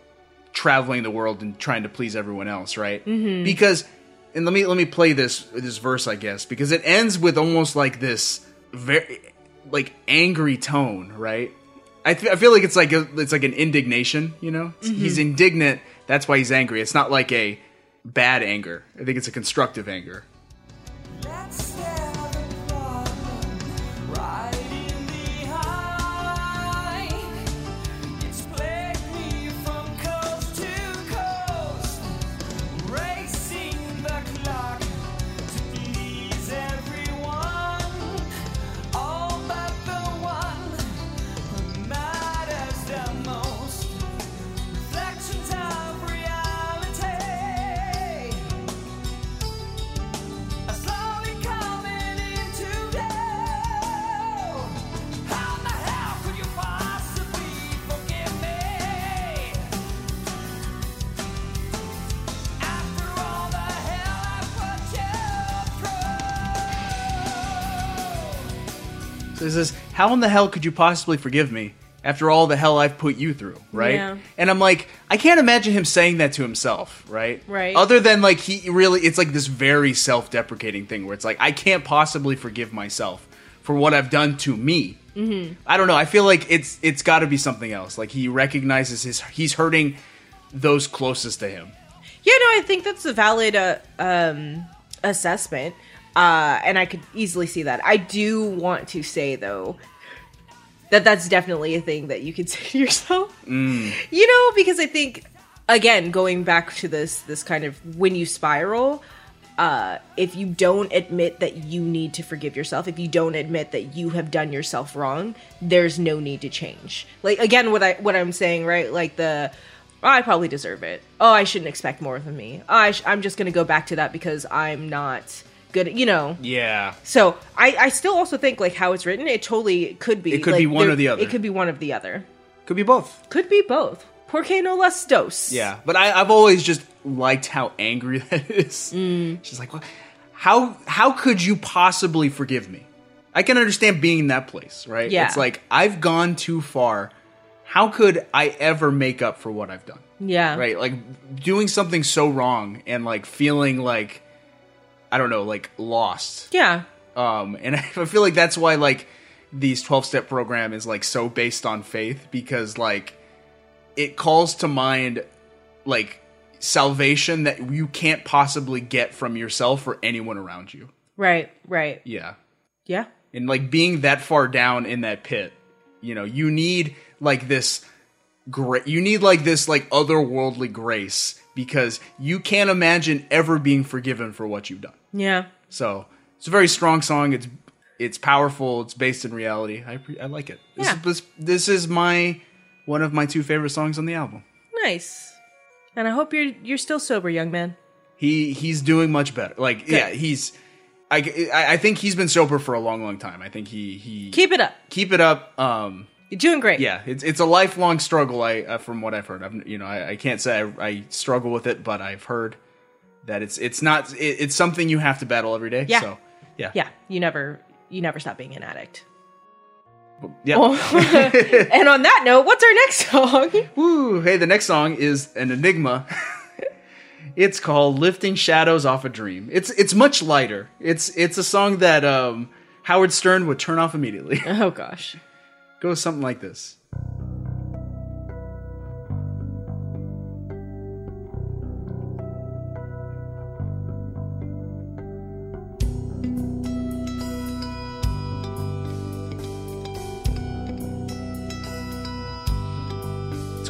traveling the world and trying to please everyone else, right? Mm-hmm. Because and let me let me play this this verse, I guess, because it ends with almost like this very like angry tone, right? I, th- I feel like it's like a, it's like an indignation, you know. He's indignant. That's why he's angry. It's not like a bad anger. I think it's a constructive anger. He says, "How in the hell could you possibly forgive me after all the hell I've put you through?" Right? Yeah. And I'm like, I can't imagine him saying that to himself, right? Right. Other than like he really, it's like this very self-deprecating thing where it's like I can't possibly forgive myself for what I've done to me. Mm-hmm. I don't know. I feel like it's it's got to be something else. Like he recognizes his he's hurting those closest to him. Yeah, no, I think that's a valid uh, um, assessment, uh, and I could easily see that. I do want to say though that that's definitely a thing that you could say to yourself. You know, because I think again, going back to this this kind of when you spiral. Uh, if you don't admit that you need to forgive yourself, if you don't admit that you have done yourself wrong, there's no need to change. Like again, what I what I'm saying, right? Like the oh, I probably deserve it. Oh, I shouldn't expect more from me. Oh, I sh- I'm just gonna go back to that because I'm not good. You know. Yeah. So I I still also think like how it's written, it totally could be. It could like, be one or the other. It could be one of the other. Could be both. Could be both. Porque no las dos. Yeah, but I, I've always just liked how angry that is. Mm. She's like, "What? How how could you possibly forgive me? I can understand being in that place, right? Yeah. It's like I've gone too far. How could I ever make up for what I've done? Yeah. Right? Like doing something so wrong and like feeling like I don't know, like lost. Yeah. Um, and I feel like that's why like these 12 step program is like so based on faith because like it calls to mind like salvation that you can't possibly get from yourself or anyone around you. Right. Right. Yeah. Yeah. And like being that far down in that pit, you know, you need like this great you need like this like otherworldly grace because you can't imagine ever being forgiven for what you've done. Yeah. So it's a very strong song. It's it's powerful. It's based in reality. I I like it. This, Yeah. is, this this is my one of my two favorite songs on the album. Nice. And I hope you're you're still sober, young man. He he's doing much better. Like yeah, he's. I, I I think he's been sober for a long, long time. I think he he Keep it up. keep it up. Um, You're doing great. yeah, it's it's a lifelong struggle. I uh, from what I've heard, I've, you know, I, I can't say I, I struggle with it, but I've heard that it's it's not it, it's something you have to battle every day. Yeah. So yeah, Yeah. You never you never stop being an addict. yeah. and on that note, what's our next song? Woo! Hey, the next song is an enigma. it's called "Lifting Shadows Off a Dream." It's it's much lighter. It's it's a song that um, Howard Stern would turn off immediately. Oh gosh. Goes something like this.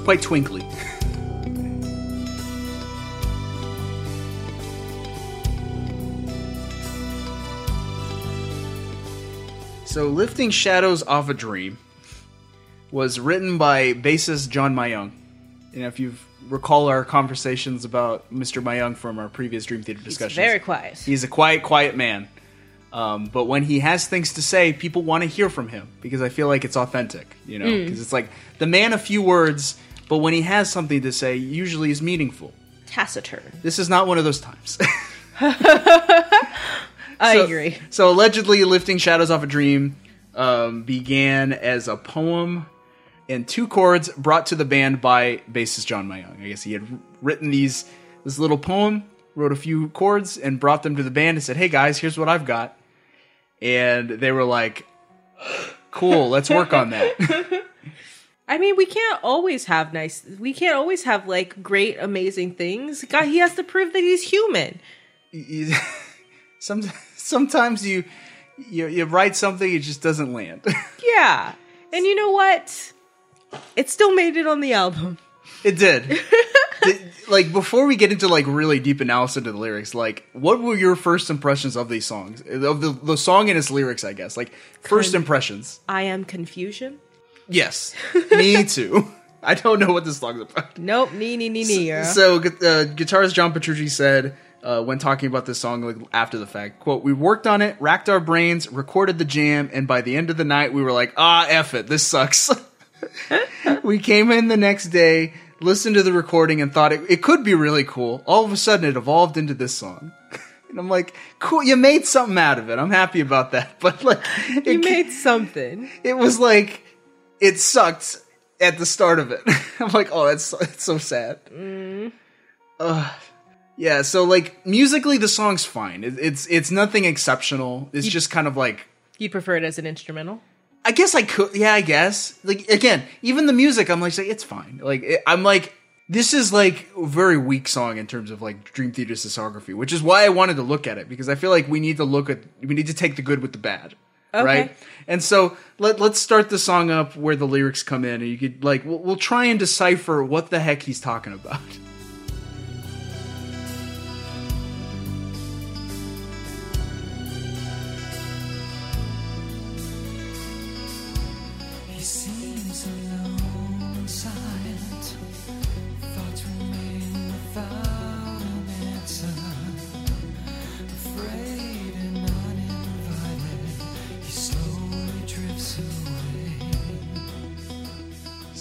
Quite twinkly. So, Lifting Shadows Off a Dream was written by bassist John Myung. And if you recall our conversations about Mr. Myung from our previous Dream Theater discussions, very quiet. he's a quiet, quiet man. Um, but when he has things to say, people want to hear from him because I feel like it's authentic, you know? Because it's like the man of few words, but when he has something to say, usually is meaningful. Taciturn. This is not one of those times. I So- agree. So allegedly, lifting shadows off a dream um, began as a poem and two chords brought to the band by bassist John Myung. I guess he had written these this little poem, wrote a few chords, and brought them to the band and said, "Hey guys, here's what I've got." And they were like, "Cool, let's work on that." I mean, we can't always have nice. We can't always have like great, amazing things. God, he has to prove that he's human. You- sometimes you, you you write something, it just doesn't land. Yeah, and you know what? It still made it on the album. It did. Like before we get into like really deep analysis of the lyrics, like what were your first impressions of these songs, of the the song and its lyrics? I guess like first Kind- impressions. I am confusion. Yes, me too. I don't know what this song's about. Nope, nee nee nee nee. yeah. So, uh, guitarist John Petrucci said uh, when talking about this song like, after the fact, "quote We worked on it, racked our brains, recorded the jam, and by the end of the night, we were like, ah, f it, this sucks." we came in the next day, listened to the recording, and thought it, it could be really cool. All of a sudden, it evolved into this song. And I'm like, cool, you made something out of it. I'm happy about that. But like, it, you made something. it was like it sucked at the start of it. I'm like, oh, that's that's so sad. Mm. Ugh. yeah. So like musically, the song's fine. It, it's it's nothing exceptional. It's just kind of like You prefer it as an instrumental? I guess I could. Yeah, I guess. Like again, even the music, I'm like, say, it's fine. Like it, I'm like. This is like a very weak song in terms of like Dream Theater's discography, which is why I wanted to look at it because I feel like we need to look at we need to take the good with the bad, right? And so let let's start the song up where the lyrics come in, and you could like we'll, we'll try and decipher what the heck he's talking about.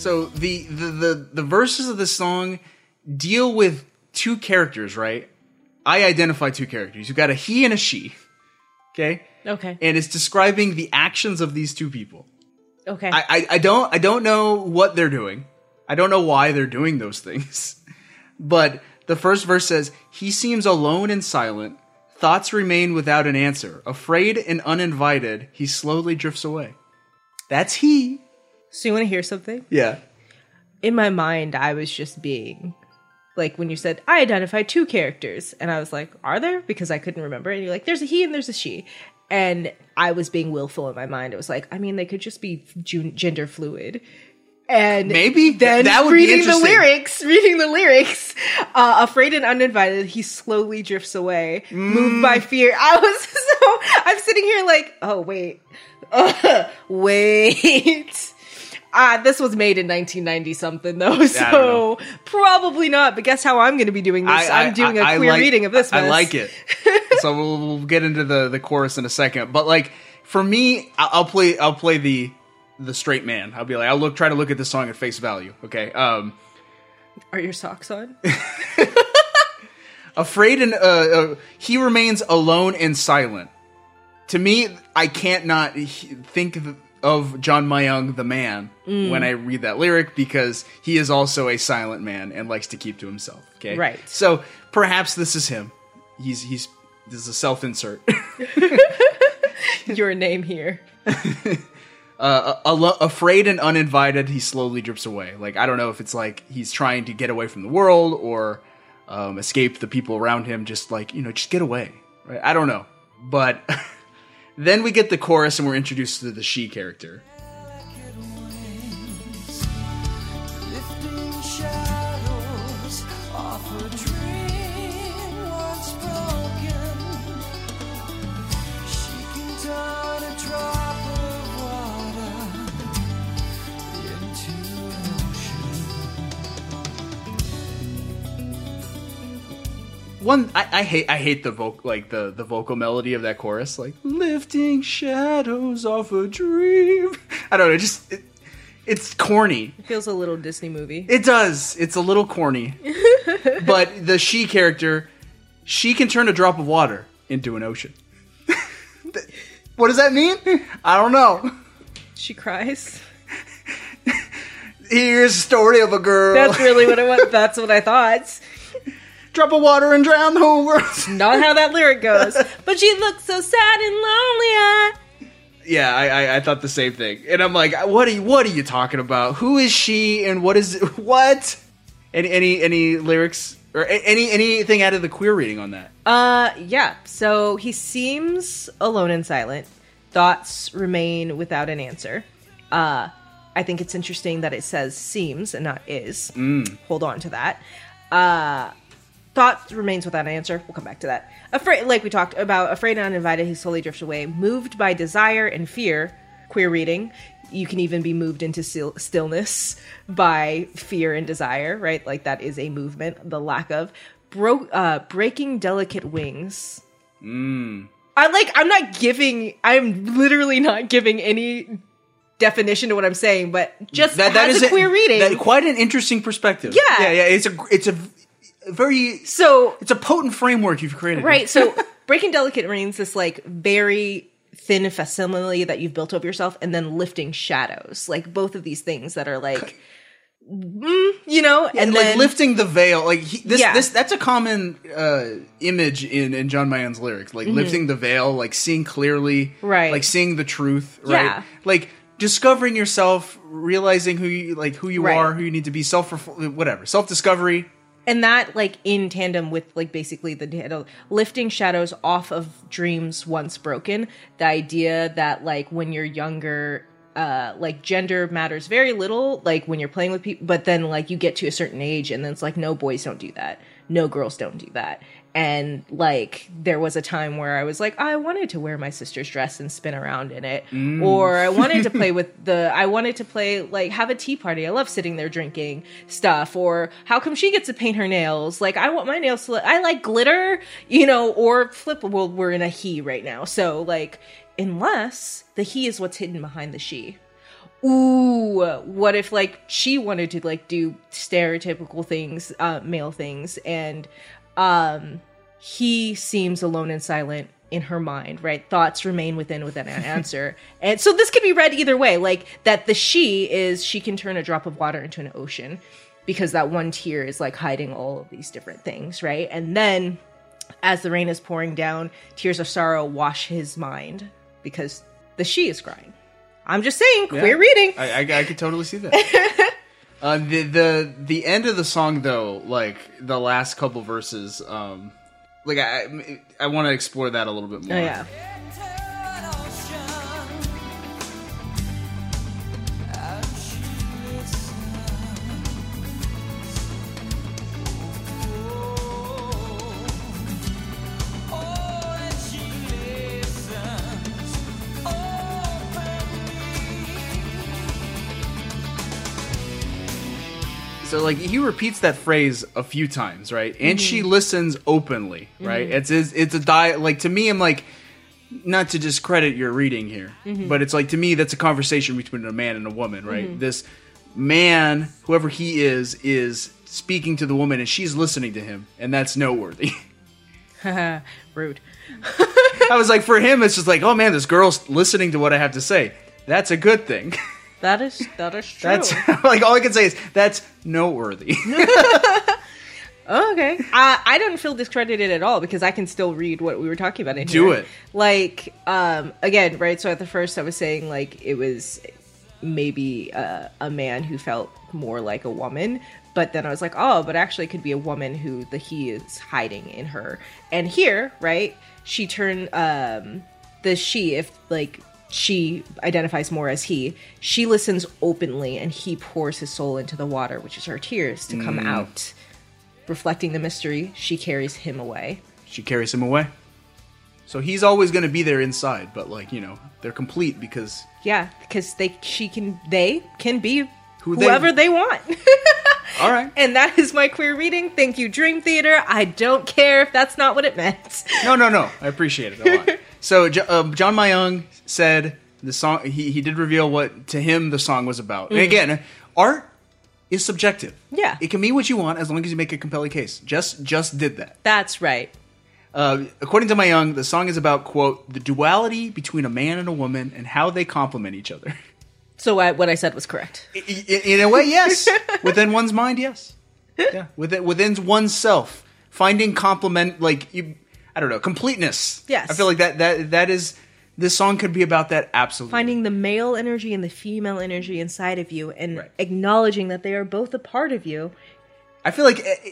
So the, the the the verses of the song deal with two characters, right? I identify two characters. You've got a he and a she. Okay? Okay. And it's describing the actions of these two people. Okay. I, I, I don't I don't know what they're doing. I don't know why they're doing those things. But the first verse says, He seems alone and silent. Thoughts remain without an answer. Afraid and uninvited, he slowly drifts away. That's he. So you want to hear something? Yeah. In my mind, I was just being like when you said I identify two characters, and I was like, "Are there?" Because I couldn't remember. And you're like, "There's a he and there's a she," and I was being willful in my mind. It was like, I mean, they could just be gender fluid. And Maybe. Then that would reading the lyrics, reading the lyrics, uh, afraid and uninvited, he slowly drifts away, moved Mm. by fear. I was so, I'm sitting here like, oh wait, uh, wait. Ah, this was made in 1990 something though, so probably not. But guess how I'm going to be doing this? I, am doing a queer like- reading of this. I like it. so we'll, we'll get into the the chorus in a second. But like for me, I'll play I'll play the the straight man. I'll be like I'll look try to look at this song at face value. Okay. Um, Are your socks on? afraid and uh, uh, he remains alone and silent. To me, I can't not think of- John Myung, the man, Mm. when I read that lyric because he is also a silent man and likes to keep to himself. Okay, Right. So perhaps this is him. He's he's this is a self insert. your name here. uh, alo- afraid and uninvited, he slowly drips away. Like I don't know if it's like he's trying to get away from the world or um, escape the people around him. Just like you know, just get away. Right? I don't know, but then we get the chorus and we're introduced to the she character. One, I, I hate, I hate the vocal, like the the vocal melody of that chorus, like lifting shadows off a dream. I don't know, just it, it's corny. It feels a little Disney movie. It does. It's a little corny. but the she character, she can turn a drop of water into an ocean. what does that mean? I don't know. She cries. Here's a story of a girl. That's really what I want. That's what I thought. Drop of water and drown the whole world. It's Not how that lyric goes. But she looks so sad and lonely. I- yeah, I, I I thought the same thing, and I'm like, what are you what are you talking about? Who is she, and what is what? Any any any lyrics or any anything out of the queer reading on that? Uh, yeah. So he seems alone and silent. Thoughts remain without an answer. Uh, I think it's interesting that it says seems and not is. Hold on to that. Uh, thought remains without an answer. We'll come back to that. Afraid, like we talked about, afraid and uninvited, he slowly drifts away, moved by desire and fear. Queer reading. You can even be moved into still- stillness by fear and desire, right? Like that is a movement. The lack of bro- uh, breaking delicate wings. I like. I'm not giving. I'm literally not giving any definition to what I'm saying, but just that, that is a queer reading. That, quite an interesting perspective. Yeah. yeah, yeah. It's a it's a very so it's a potent framework you've created. Right. So breaking delicate rings, this like very thin facsimile that you've built over yourself, and then lifting shadows, like both of these things that are like, mm, you know, and and like then lifting the veil, like he, this, Yeah. this, that's a common uh, image in in John Myung's lyrics, like lifting the veil, like seeing clearly, Mm-hmm. Right. Like seeing the truth, right? Yeah. Like discovering yourself, realizing who you like, who you Right. are, who you need to be, self, whatever, self discovery. And that like in tandem with like basically the lifting shadows off of dreams once broken the idea that like when you're younger uh like gender matters very little like when you're playing with people but then like you get to a certain age and then it's like no boys don't do that. No girls don't do that and like there was a time where i was like i wanted to wear my sister's dress and spin around in it. Or i wanted to play with the i wanted to play like have a tea party. I love sitting there drinking stuff. Or how come she gets to paint her nails? Like i want my nails to look, i like glitter you know or flip well we're in a he right now. So like unless the he is what's hidden behind the she. Ooh what if like she wanted to like do stereotypical things uh male things and um he seems alone and silent in her mind right? Thoughts remain within within an answer. And so this could be read either way like that the she is she can turn a drop of water into an ocean because that one tear is like hiding all of these different things right? And then as the rain is pouring down tears of sorrow wash his mind because the she is crying. I'm just saying queer Yeah. reading. I, I, I could totally see that. uh, the the the end of the song though, like the last couple verses, um, like I I want to explore that a little bit more. oh yeah like he repeats that phrase a few times, right? And mm-hmm. she listens openly, mm-hmm. right? It's it's it's a die like to me I'm like not to discredit your reading here, mm-hmm. but it's like to me that's a conversation between a man and a woman, right? This man, whoever he is, is speaking to the woman and she's listening to him, and that's noteworthy. Rude. I was like, for him, it's just like, oh man, this girl's listening to what I have to say. That's a good thing. That is that is true. That's like all I can say is that's noteworthy. Okay. I I don't feel discredited at all because I can still read what we were talking about in Do here. it. Like, um, again, right. So at the first, I was saying like it was maybe uh, a man who felt more like a woman, but then I was like, oh, but actually, it could be a woman who the he is hiding in her. And here, right, she turned um, the she if like she identifies more as he. She listens openly, and he pours his soul into the water, which is her tears, to come mm. out reflecting the mystery, she carries him away. she carries him away. So he's always going to be there inside, but like you know, they're complete because Yeah, because they she can they can be Who they- whoever they want. all right. and that is my queer reading. Thank you, Dream Theater. I don't care if that's not what it meant. No, no, no. I appreciate it a lot. so um, John Myung said the song. He he did reveal what to him the song was about. And again, art is subjective. Yeah. it can mean what you want as long as you make a compelling case. Just just did that. That's right. Uh, according to Myung, the song is about quote the duality between a man and a woman and how they complement each other. So I, what I said was correct. I- I- in a way, yes. within one's mind, yes. Yeah, within within one's self, finding complement like you, I don't know, completeness. Yes. I feel like that that that is this song could be about that absolutely. Finding the male energy and the female energy inside of you and Right. acknowledging that they are both a part of you. I feel like eh, eh,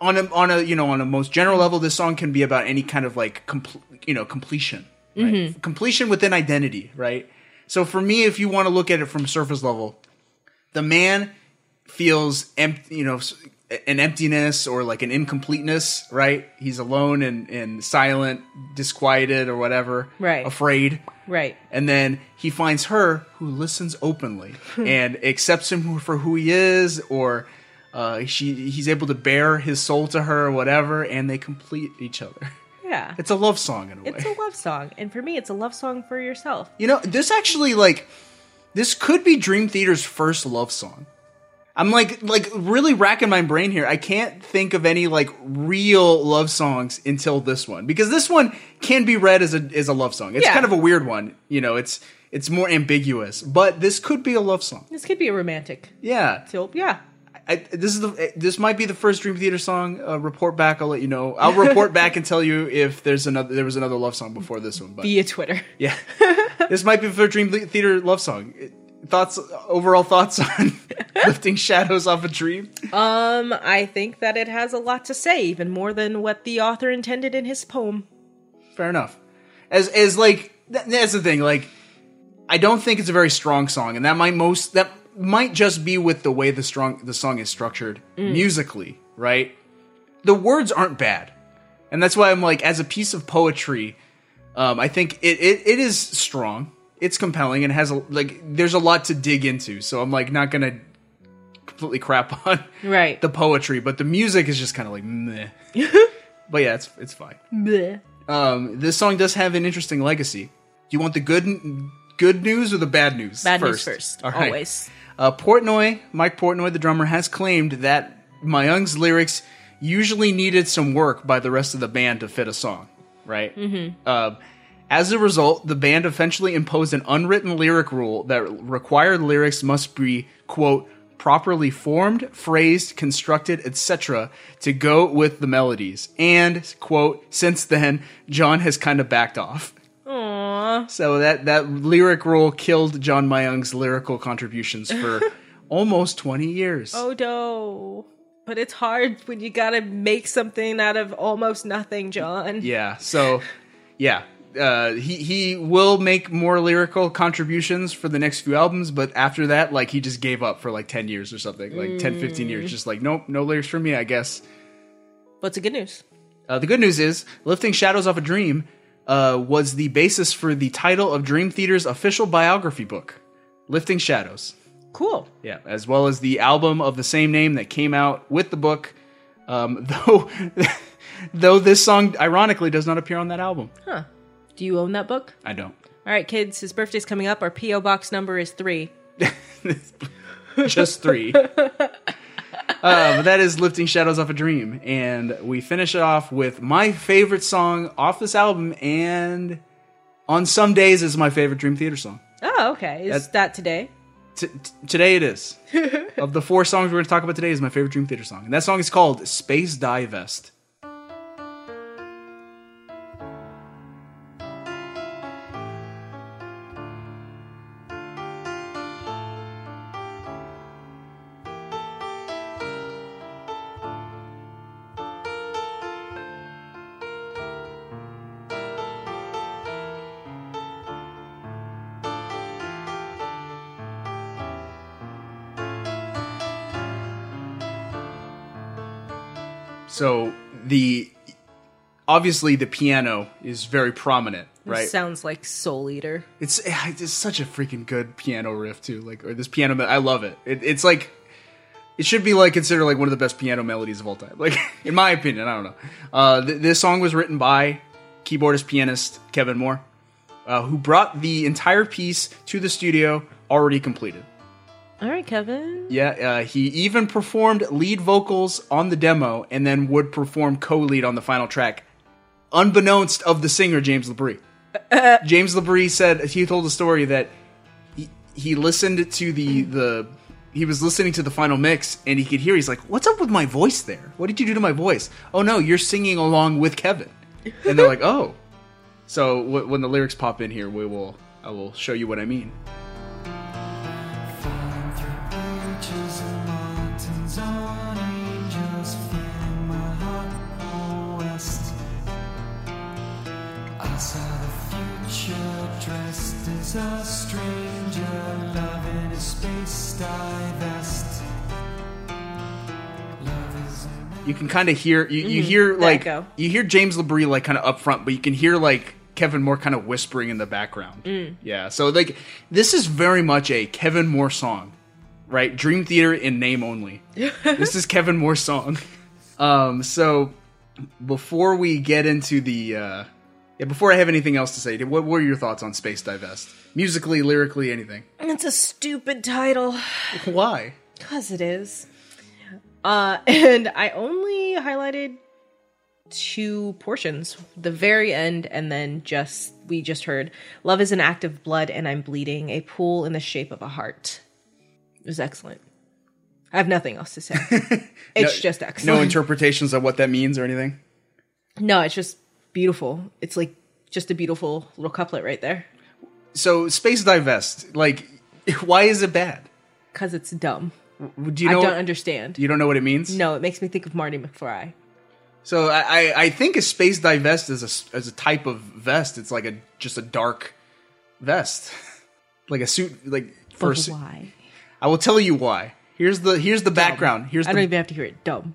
on a on a you know on a most general level, this song can be about any kind of like compl- you know completion, right? Completion within identity, right? So for me, if you want to look at it from surface level, the man feels empty, you know, an emptiness or like an incompleteness, right? He's alone and, and silent, disquieted or whatever, Right. Afraid, Right. and then he finds her who listens openly and accepts him for who he is, or uh, she he's able to bear his soul to her, or whatever, and they complete each other. Yeah. It's a love song in a way. It's a love song. And for me, it's a love song for yourself. you know, this actually like this could be Dream Theater's first love song. I'm like like really racking my brain here. I can't think of any like real love songs until this one because this one can be read as a as a love song. It's Yeah. kind of a weird one, you know. It's it's more ambiguous, but this could be a love song. This could be a romantic. Yeah, So, yeah. I, this is the this might be the first Dream Theater song. Uh, report back. I'll let you know. I'll report back and tell you if there's another there was another love song before this one. But Via Twitter. yeah, this might be the first Dream Theater love song. Thoughts overall thoughts on lifting shadows off a dream? Um, I think that it has a lot to say, even more than what the author intended in his poem. Fair enough. As as like that's the thing. Like I don't think it's a very strong song, and that might most that might just be with the way the strong the song is structured musically, right? The words aren't bad, and that's why I'm like, as a piece of poetry, um, I think it, it it is strong. It's compelling and has a like. There's a lot to dig into, so I'm like not gonna completely crap on Right. the poetry, but the music is just kind of like meh. but yeah, it's it's fine. Bleh. Um, this song does have an interesting legacy. Do you want the good good news or the bad news? Bad first? news first. All right. Always. Uh, Portnoy, Mike Portnoy, the drummer, has claimed that Myung's lyrics usually needed some work by the rest of the band to fit a song. Right. Mm-hmm. Um, as a result, the band eventually imposed an unwritten lyric rule that required lyrics must be quote properly formed, phrased, constructed, etc. to go with the melodies. And quote, since then, John has kind of backed off. Aww. So that that lyric rule killed John Myung's lyrical contributions for almost 20 years. Oh no. But it's hard when you gotta make something out of almost nothing, John. Yeah. So yeah, uh, he he will make more lyrical contributions for the next few albums, but after that, like he just gave up for like 10 years or something, like 10, 15 years, just like nope, no lyrics for me, I guess. What's the good news? Uh, the good news is, Lifting Shadows Off a Dream uh, was the basis for the title of Dream Theater's official biography book, Lifting Shadows. Cool. Yeah, as well as the album of the same name that came out with the book. Um, though, though this song ironically does not appear on that album. Huh. Do you own that book? I don't. All right, kids. His birthday's coming up. Our PO box number is three. Just three. uh, but that is lifting shadows off a dream, and we finish it off with my favorite song off this album, and on some days is my favorite Dream Theater song. Oh, okay. Is That's- that today? T- t- today it is. of the four songs we're going to talk about today is my favorite Dream Theater song, and that song is called "Space-Dye Vest." Obviously the piano is very prominent, This right? sounds like Soul Eater. It's it's such a freaking good piano riff too. Like or this piano, I love it. it. It's like it should be like considered like one of the best piano melodies of all time. Like in my opinion, I don't know. Uh, th- this song was written by keyboardist pianist Kevin Moore, uh, who brought the entire piece to the studio already completed. All right, Kevin. Yeah, uh, he even performed lead vocals on the demo and then would perform co-lead on the final track, unbeknownst of the singer James LaBrie. James LaBrie said he told a story that he, he listened to the the he was listening to the final mix and he could hear he's like, "What's up with my voice there? What did you do to my voice?" "Oh no, you're singing along with Kevin." And they're like, "Oh." So w- when the lyrics pop in here, we will I will show you what I mean. Dressed a stranger, loving a space-dye vest. Love is you can kind of hear you, you hear like you hear James LaBrie like kind of up front, but you can hear like Kevin Moore kind of whispering in the background. Yeah, so like this is very much a Kevin Moore song, right? Dream Theater in name only. this is Kevin Moore's song. Um, so before we get into the uh, yeah, before I have anything else to say, what were your thoughts on Space-Dye Vest? Musically, lyrically, anything? It's a stupid title. Why? Because it is. Uh, and I only highlighted two portions the very end, and then just, we just heard Love is an act of blood, and I'm bleeding, a pool in the shape of a heart. It was excellent. I have nothing else to say. It's No- just excellent. No interpretations of what that means or anything. no, it's just beautiful. It's like just a beautiful little couplet right there. So Space-Dye Vest, like, why is it bad? Because it's dumb. Do you know? I don't understand. You don't know what it means? No, it makes me think of Marty McFly. So I, I- I think a space-dye vest is a s- as a type of vest. It's like a just a dark vest, like a suit. Like for a But why? I will tell you why. Here's the here's the background. Here's I don't even have to hear it. Dumb.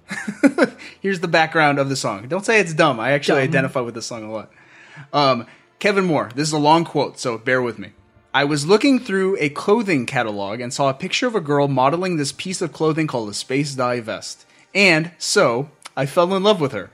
here's the background of the song. Don't say it's dumb. I actually Dumb. identify with this song a lot. Um, Kevin Moore. This is a long quote, so bear with me. I was looking through a clothing catalog and saw a picture of a girl modeling this piece of clothing called a space dye vest. And so I fell in love with her.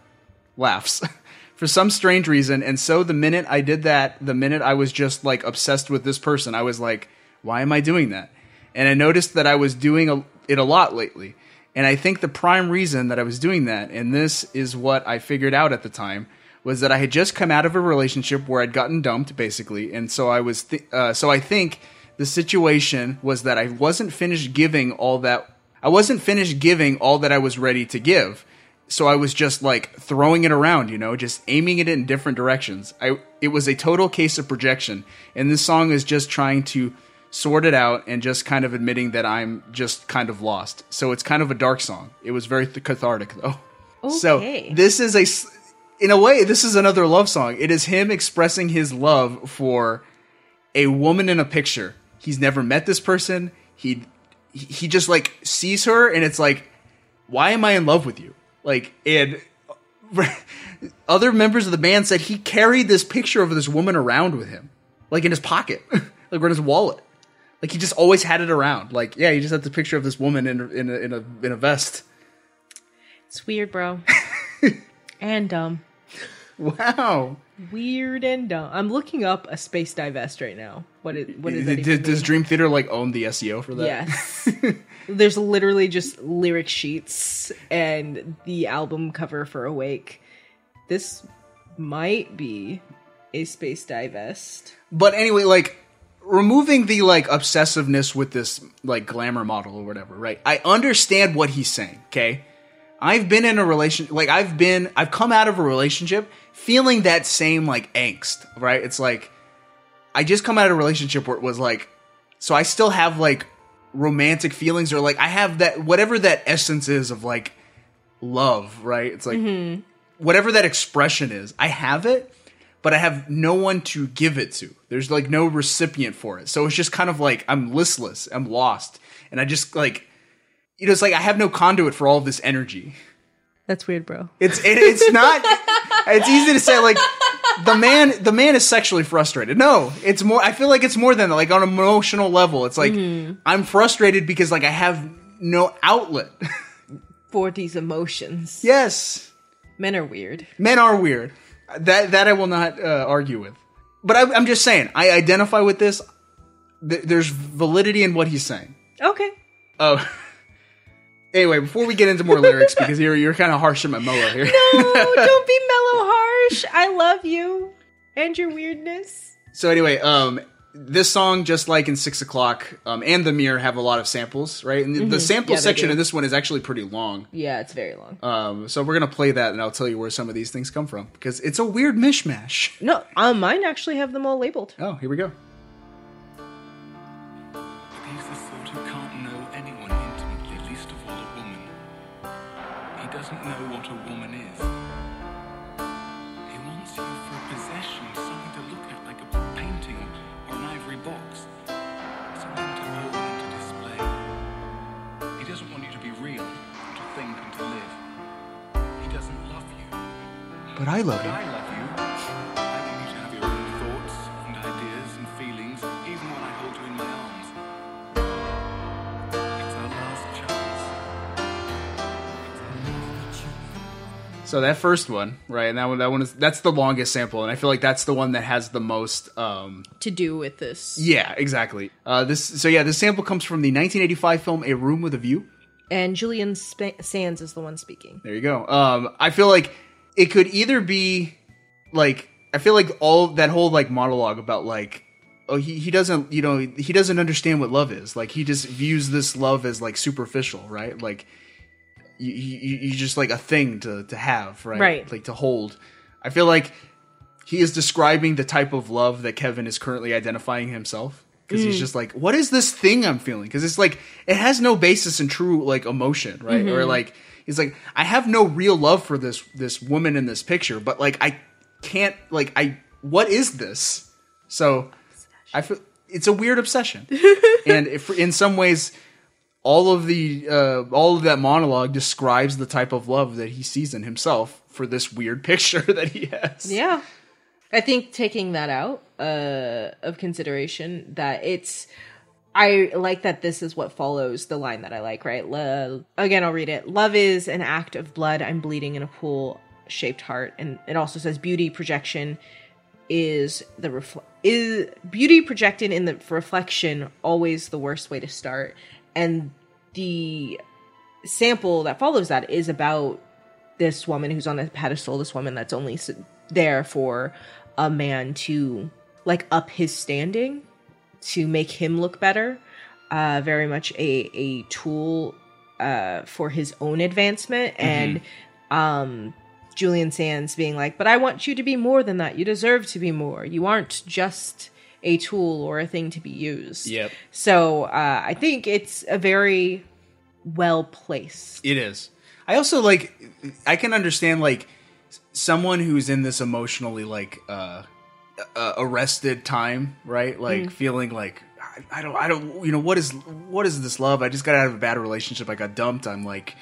Laughs. For some strange reason, and so the minute I did that, the minute I was just like obsessed with this person, I was like, why am I doing that? And I noticed that I was doing a, it a lot lately. And I think the prime reason that I was doing that, and this is what I figured out at the time, was that I had just come out of a relationship where I'd gotten dumped, basically, and so I was, th- uh, so I think the situation was that I wasn't finished giving all that, I wasn't finished giving all that I was ready to give, so I was just like throwing it around, you know, just aiming it in different directions. I, it was a total case of projection, and this song is just trying to sort it out and just kind of admitting that I'm just kind of lost. So it's kind of a dark song. It was very th- cathartic though. Okay. So this is a in a way, this is another love song. It is him expressing his love for a woman in a picture. He's never met this person. He he just like sees her and it's like, why am I in love with you? Like and other members of the band said he carried this picture of this woman around with him, like in his pocket, like in his wallet. Like he just always had it around. Like yeah, he just had the picture of this woman in a, in a in a in a vest. It's weird, bro. and dumb. Wow. Weird and dumb. I'm looking up a space-dye vest right now. What is what is that? Does? Dream Theater like own the SEO for that? Yes. There's literally just lyric sheets and the album cover for Awake. This might be a space-dye vest. But anyway, like removing the like obsessiveness with this like glamour model or whatever, right? I understand what he's saying, okay? I've been in a relationship, like I've been I've come out of a relationship feeling that same like angst, right? It's like I just come out of a relationship where it was like so I still have like romantic feelings or like I have that whatever that essence is of like love, right? It's like mm-hmm. whatever that expression is, I have it, but I have no one to give it to. There's like no recipient for it. So it's just kind of like I'm listless, I'm lost, and I just like you know, it's like I have no conduit for all of this energy. That's weird, bro. It's it, it's not. it's easy to say like the man the man is sexually frustrated. No, it's more. I feel like it's more than that. Like on an emotional level, it's like mm-hmm. I'm frustrated because like I have no outlet. For these emotions. yes, Men are weird. men are weird. That that I will not uh, argue with. But I, I'm just saying, I identify with this. Th- there's validity in what he's saying. Okay. Oh. Anyway, before we get into more lyrics, because you're you're kind of harsh at my mellow here. No, don't be mellow harsh. I love you and your weirdness. So anyway, um, this song, just like in Six O'clock, um, and The Mirror, have a lot of samples, right? And the, the sample Mm-hmm. Yeah, section in this one is actually pretty long. Yeah, it's very long. Um, so we're gonna play that, and I'll tell you where some of these things come from because it's a weird mishmash. No, uh, mine actually have them all labeled. Oh, here we go. I love you. I love you. I want you to have your own thoughts and ideas and feelings, even when I hold you in my arms. It's our last chance. It's our last chance. So that first one, right? And that one, that one is that's the longest sample, and I feel like that's the one that has the most. Um, To do with this. yeah, exactly. Uh, this so yeah, this sample comes from the 1985 film A Room with a View. And Julian Sp- Sands is the one speaking. There you go. Um, I feel like it could either be like I feel like all that whole like monologue about like oh he, he doesn't you know he doesn't understand what love is. Like he just views this love as like superficial right? Like you, you, you just like a thing to to have right? Right. like to hold. I feel like he is describing the type of love that Kevin is currently identifying himself. Because he's mm. just like what is this thing I'm feeling? Because it's like it has no basis in true like emotion right? Mm-hmm. Or like he's like I have no real love for this this woman in this picture but like I can't like I what is this so I feel it's a weird obsession and if in some ways all of the uh, all of that monologue describes the type of love that he sees in himself for this weird picture that he has. Yeah. I think taking that out uh, of consideration, that it's. I like that this is what follows the line that I like, right? Lo- again, I'll read it. Love is an act of blood. I'm bleeding in a pool shaped heart. And it also says beauty projection is the refl- is beauty projected in the reflection always the worst way to start and the sample that follows that is about this woman who's on a pedestal this woman that's only there for a man to like up his standing to make him look better uh very much a a tool uh for his own advancement and um Julian Sands being like, but I want you to be more than that. You deserve to be more. You aren't just a tool or a thing to be used. Yep. So uh, I think it's a very well placed. It is. I also like I can understand like someone who's in this emotionally like uh, uh arrested time, right? Like feeling like I, I don't I don't you know what is what is this love? I just got out of a bad relationship. I got dumped. I'm like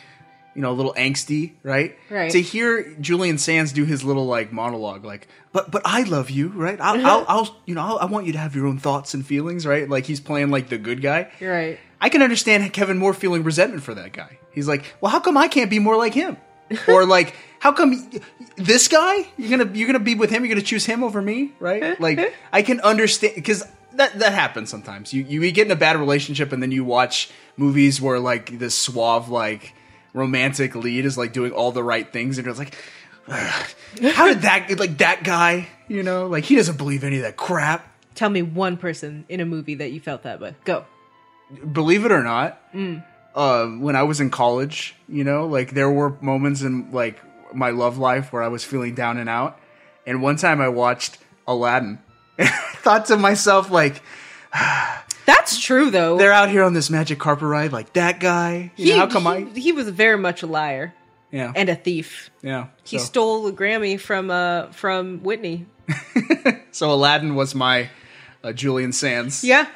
you know, a little angsty, right? Right. To hear Julian Sands do his little like monologue, like, but but I love you, right? I'll, I'll, I'll you know, I'll, I want you to have your own thoughts and feelings, right? Like he's playing like the good guy. Right. I can understand Kevin Moore feeling resentment for that guy. He's like, well, how come I can't be more like him? or like, how come this guy you're gonna you're gonna be with him? You're gonna choose him over me, right? Like, I can understand because that that happens sometimes. You you get in a bad relationship and then you watch movies where like this suave like romantic lead is like doing all the right things and you're like. How did that like that guy? You know, like he doesn't believe any of that crap. Tell me one person in a movie that you felt that way. Go. believe it or not, mm. Um, when I was in college, you know, like there were moments in like my love life where I was feeling down and out. And one time I watched Aladdin. And I thought to myself, like, That's true though. they're out here on this magic carpet ride, like that guy. You he, know, how come he, I? he was very much a liar Yeah, and a thief. yeah. He so, stole the Grammy from uh from Whitney. so Aladdin was my uh, Julian Sands. Yeah.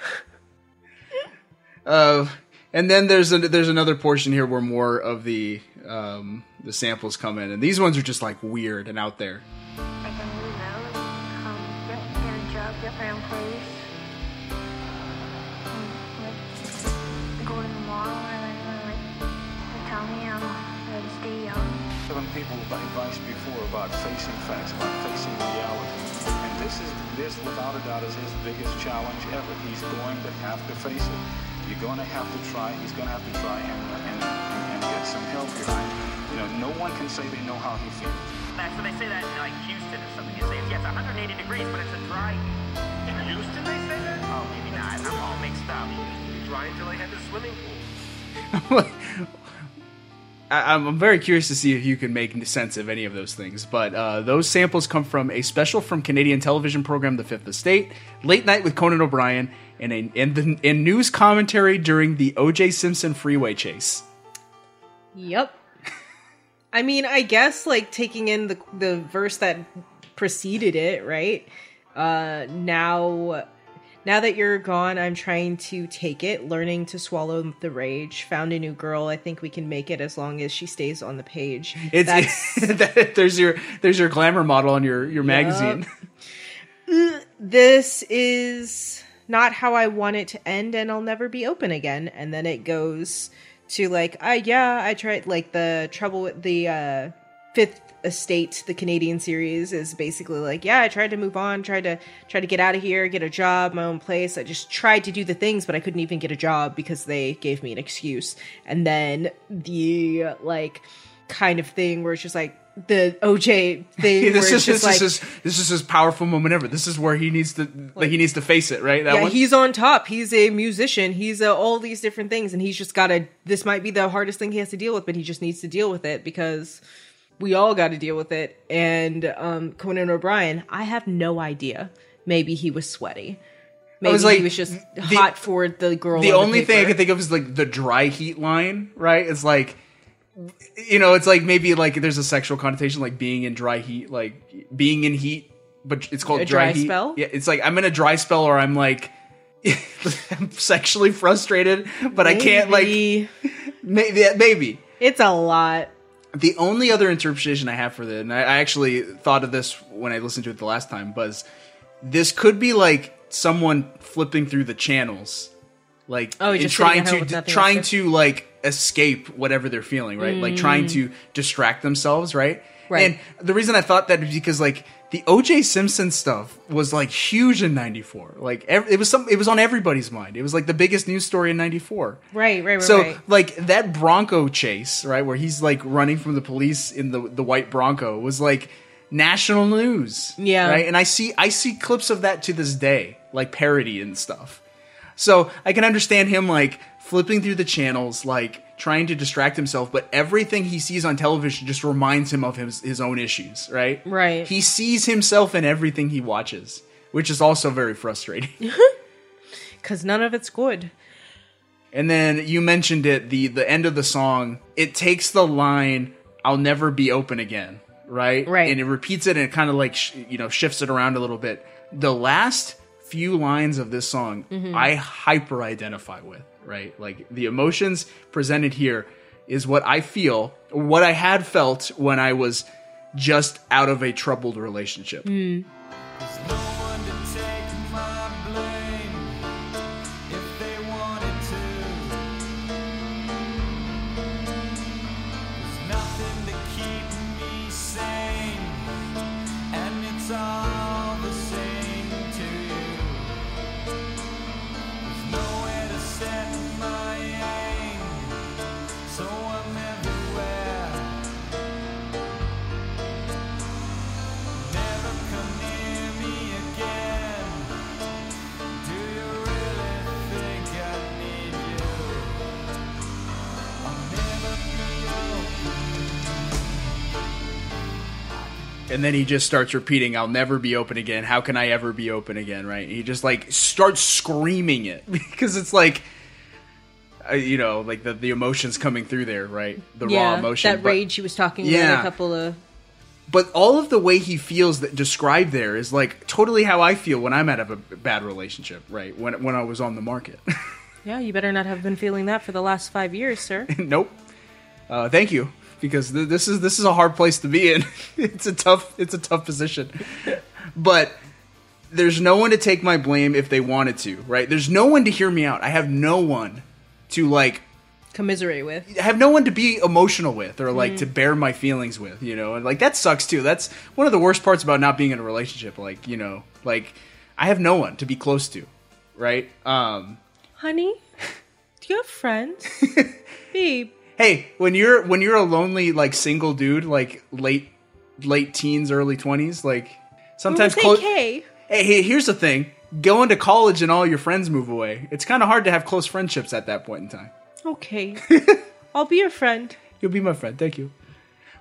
Uh, and then there's a, there's another portion here where more of the um, the samples come in, and these ones are just like weird and out there. Like a new nose, um, get, get a job, get my own place. Um, go to the mall and like, and, like, they tell me I'm stay young. Telling people advice before about facing facts, about facing reality. And this is this without a doubt is his biggest challenge ever. He's going to have to face it. You're going to have to try. He's going to have to try and, and, and get some help here. You know, no one can say they know how he feels. Max, when they say that in like Houston or something, you say it's, yeah, it's 180 degrees, but it's a dry. In Houston, they say that? Oh, maybe not. I'm all mixed up. It be dry until they had the swimming pool. I, I'm very curious to see if you can make sense of any of those things. But uh, those samples come from a special from Canadian television program The Fifth Estate, Late Night with Conan O'Brien, and a, and, the, and news commentary during the O.J. Simpson freeway chase. Yep. I mean, I guess like taking in the the verse that preceded it, right? Uh now now that you're gone, I'm trying to take it, learning to swallow the rage. Found a new girl. I think we can make it as long as she stays on the page. It's That's there's your there's your glamour model on your your magazine. this is not how I want it to end, and I'll never be open again. And then it goes to like, uh, yeah, I tried like the trouble with the uh, Fifth Estate, the Canadian series is basically like, yeah, I tried to move on, tried to try to get out of here, get a job, my own place. I just tried to do the things, but I couldn't even get a job because they gave me an excuse. And then the like kind of thing where it's just like the OJ thing. this is this like, is his, this is his powerful moment ever. This is where he needs to like he needs to face it, right? That yeah, one. he's on top. He's a musician. He's uh, all these different things, and he's just got to. This might be the hardest thing he has to deal with, but he just needs to deal with it because we all got to deal with it. And um, Conan O'Brien, I have no idea. Maybe he was sweaty. Maybe was like, he was just hot for the girl. the on only thing I can think of is like the dry heat line, right? It's like you know, it's like maybe like there's a sexual connotation like being in dry heat, like being in heat, but it's called A dry, dry heat. spell? Yeah, it's like I'm in a dry spell or I'm like I'm sexually frustrated, but I can't like Maybe. maybe maybe. It's a lot. The only other interpretation I have for this, and I, I actually thought of this when I listened to it the last time, was this could be like someone flipping through the channels, like Oh, and trying to nothing trying to like escape whatever they're feeling, right? Like trying to distract themselves, right? Mm. Right. And the reason I thought that is because like the O.J. Simpson stuff was like huge in '94. Like ev- it was some, it was on everybody's mind. It was like the biggest news story in '94. Right, right, right, So right. like that Bronco chase, right, where he's like running from the police in the the white Bronco was like national news. Yeah. Right? And I see I see clips of that to this day, like parody and stuff. So I can understand him like flipping through the channels, like trying to distract himself, but everything he sees on television just reminds him of his his own issues, right? Right. He sees himself in everything he watches, which is also very frustrating. Because none of it's good. And then you mentioned it, the the end of the song, it takes the line "I'll never be open again," right? Right. And it repeats it and it kind of like sh- you know shifts it around a little bit. The last few lines of this song, Mhm. I hyper identify with, right? Like the emotions presented here is what I feel, what I had felt when I was just out of a troubled relationship. Hmm. Nothing And then he just starts repeating, I'll never be open again. How can I ever be open again? Right? He just like starts screaming it because it's like, uh, you know, like the, the emotions coming through there, right? The raw emotion. That But- rage he was talking about Yeah. a couple of. but all of the way he feels that described there is like totally how I feel when I'm out of a bad relationship, right? When when I was on the market. Yeah, you better not have been feeling that for the last five years, sir. nope. Uh, thank you because th- this is this is a hard place to be in. it's a tough it's a tough position. But there's no one to take my blame if they wanted to, right? There's no one to hear me out. I have no one to like Commiserate with. I have no one to be emotional with or like Mm. to bear my feelings with, you know. And like that sucks too. That's one of the worst parts about not being in a relationship like, you know, like I have no one to be close to, right? Um Honey, do you have friends? Babe. Hey, when you're when you're a lonely like single dude, like late late teens, early 20s, like sometimes Say clo- K. Hey, hey, here's the thing. Going to college and all your friends move away. It's kind of hard to have close friendships at that point in time. Okay. I'll be your friend. You'll be my friend. Thank you.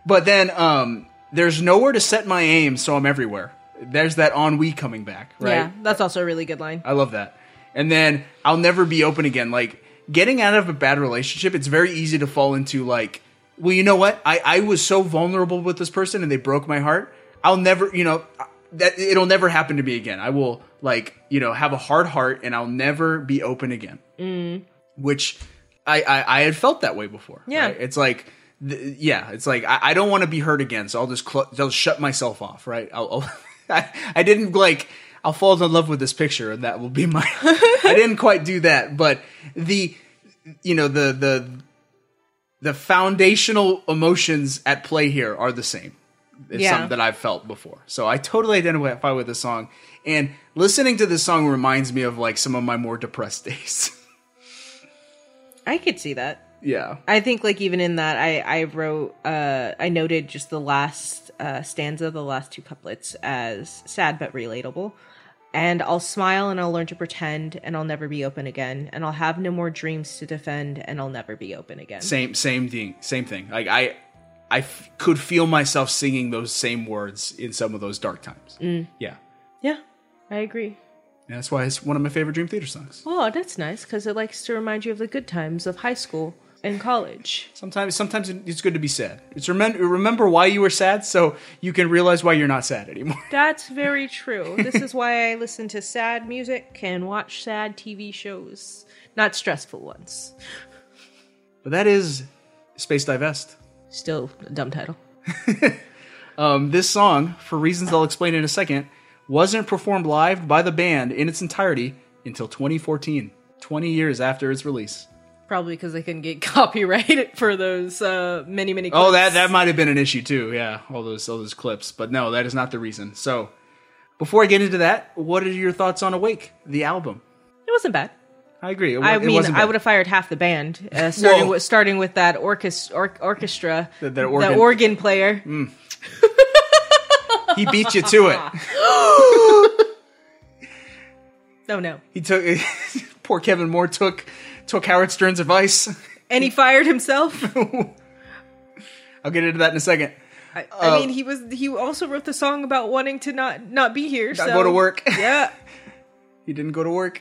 But then um there's nowhere to set my aim, so I'm everywhere. There's that ennui coming back, right? Yeah, that's also a really good line. I love that. And then I'll never be open again. Like getting out of a bad relationship, it's very easy to fall into like, well, you know what? I, I was so vulnerable with this person and they broke my heart. I'll never, you know, that it'll never happen to me again. I will like, you know, have a hard heart and I'll never be open again. Mm. Which I I, I had felt that way before. Yeah. right? It's like. th- Yeah, it's like I, I don't want to be hurt again, so I'll just cl- I'll shut myself off, right? I'll, I'll I, I didn't like I'll fall in love with this picture and that will be my I didn't quite do that, but the you know the the the foundational emotions at play here are the same. It's Yeah. something that I've felt before. So I totally identify with this song. And listening to this song reminds me of like some of my more depressed days. I could see that. yeah. I think like even in that I I wrote uh I noted just the last uh stanza, the last two couplets as sad but relatable. And I'll smile and I'll learn to pretend and I'll never be open again and I'll have no more dreams to defend and I'll never be open again. Same same thing. Same thing. Like I I f- could feel myself singing those same words in some of those dark times. Mm. Yeah. Yeah. I agree. And that's why it's one of my favorite Dream Theater songs. Oh, that's nice cuz it likes to remind you of the good times of high school and college. Sometimes sometimes it's good to be sad. It's remember remember why you were sad so you can realize why you're not sad anymore. That's very true. this is why I listen to sad music and watch sad TV shows, not stressful ones. But that is Space-Dye Vest. Still a dumb title. Um, this song, for reasons I'll explain in a second, wasn't performed live by the band in its entirety until 2014, 20 years after its release. Probably because they couldn't get copyright for those uh, many, many. Oh, clips. that that might have been an issue too. Yeah, all those all those clips. But no, that is not the reason. So, before I get into that, what are your thoughts on Awake, the album? It wasn't bad. I agree. It, I it mean, I would have fired half the band, uh, starting with starting with that orchestra, or- orchestra, That- that the organ- organ player. Mm. He beat you to it. oh no, He took poor Kevin Moore took took Howard Stern's advice. and he fired himself. I'll get into that in a second. I, I Uh, mean, he was he also wrote the song about wanting to not not be here. Not so go to work. Yeah, He didn't go to work.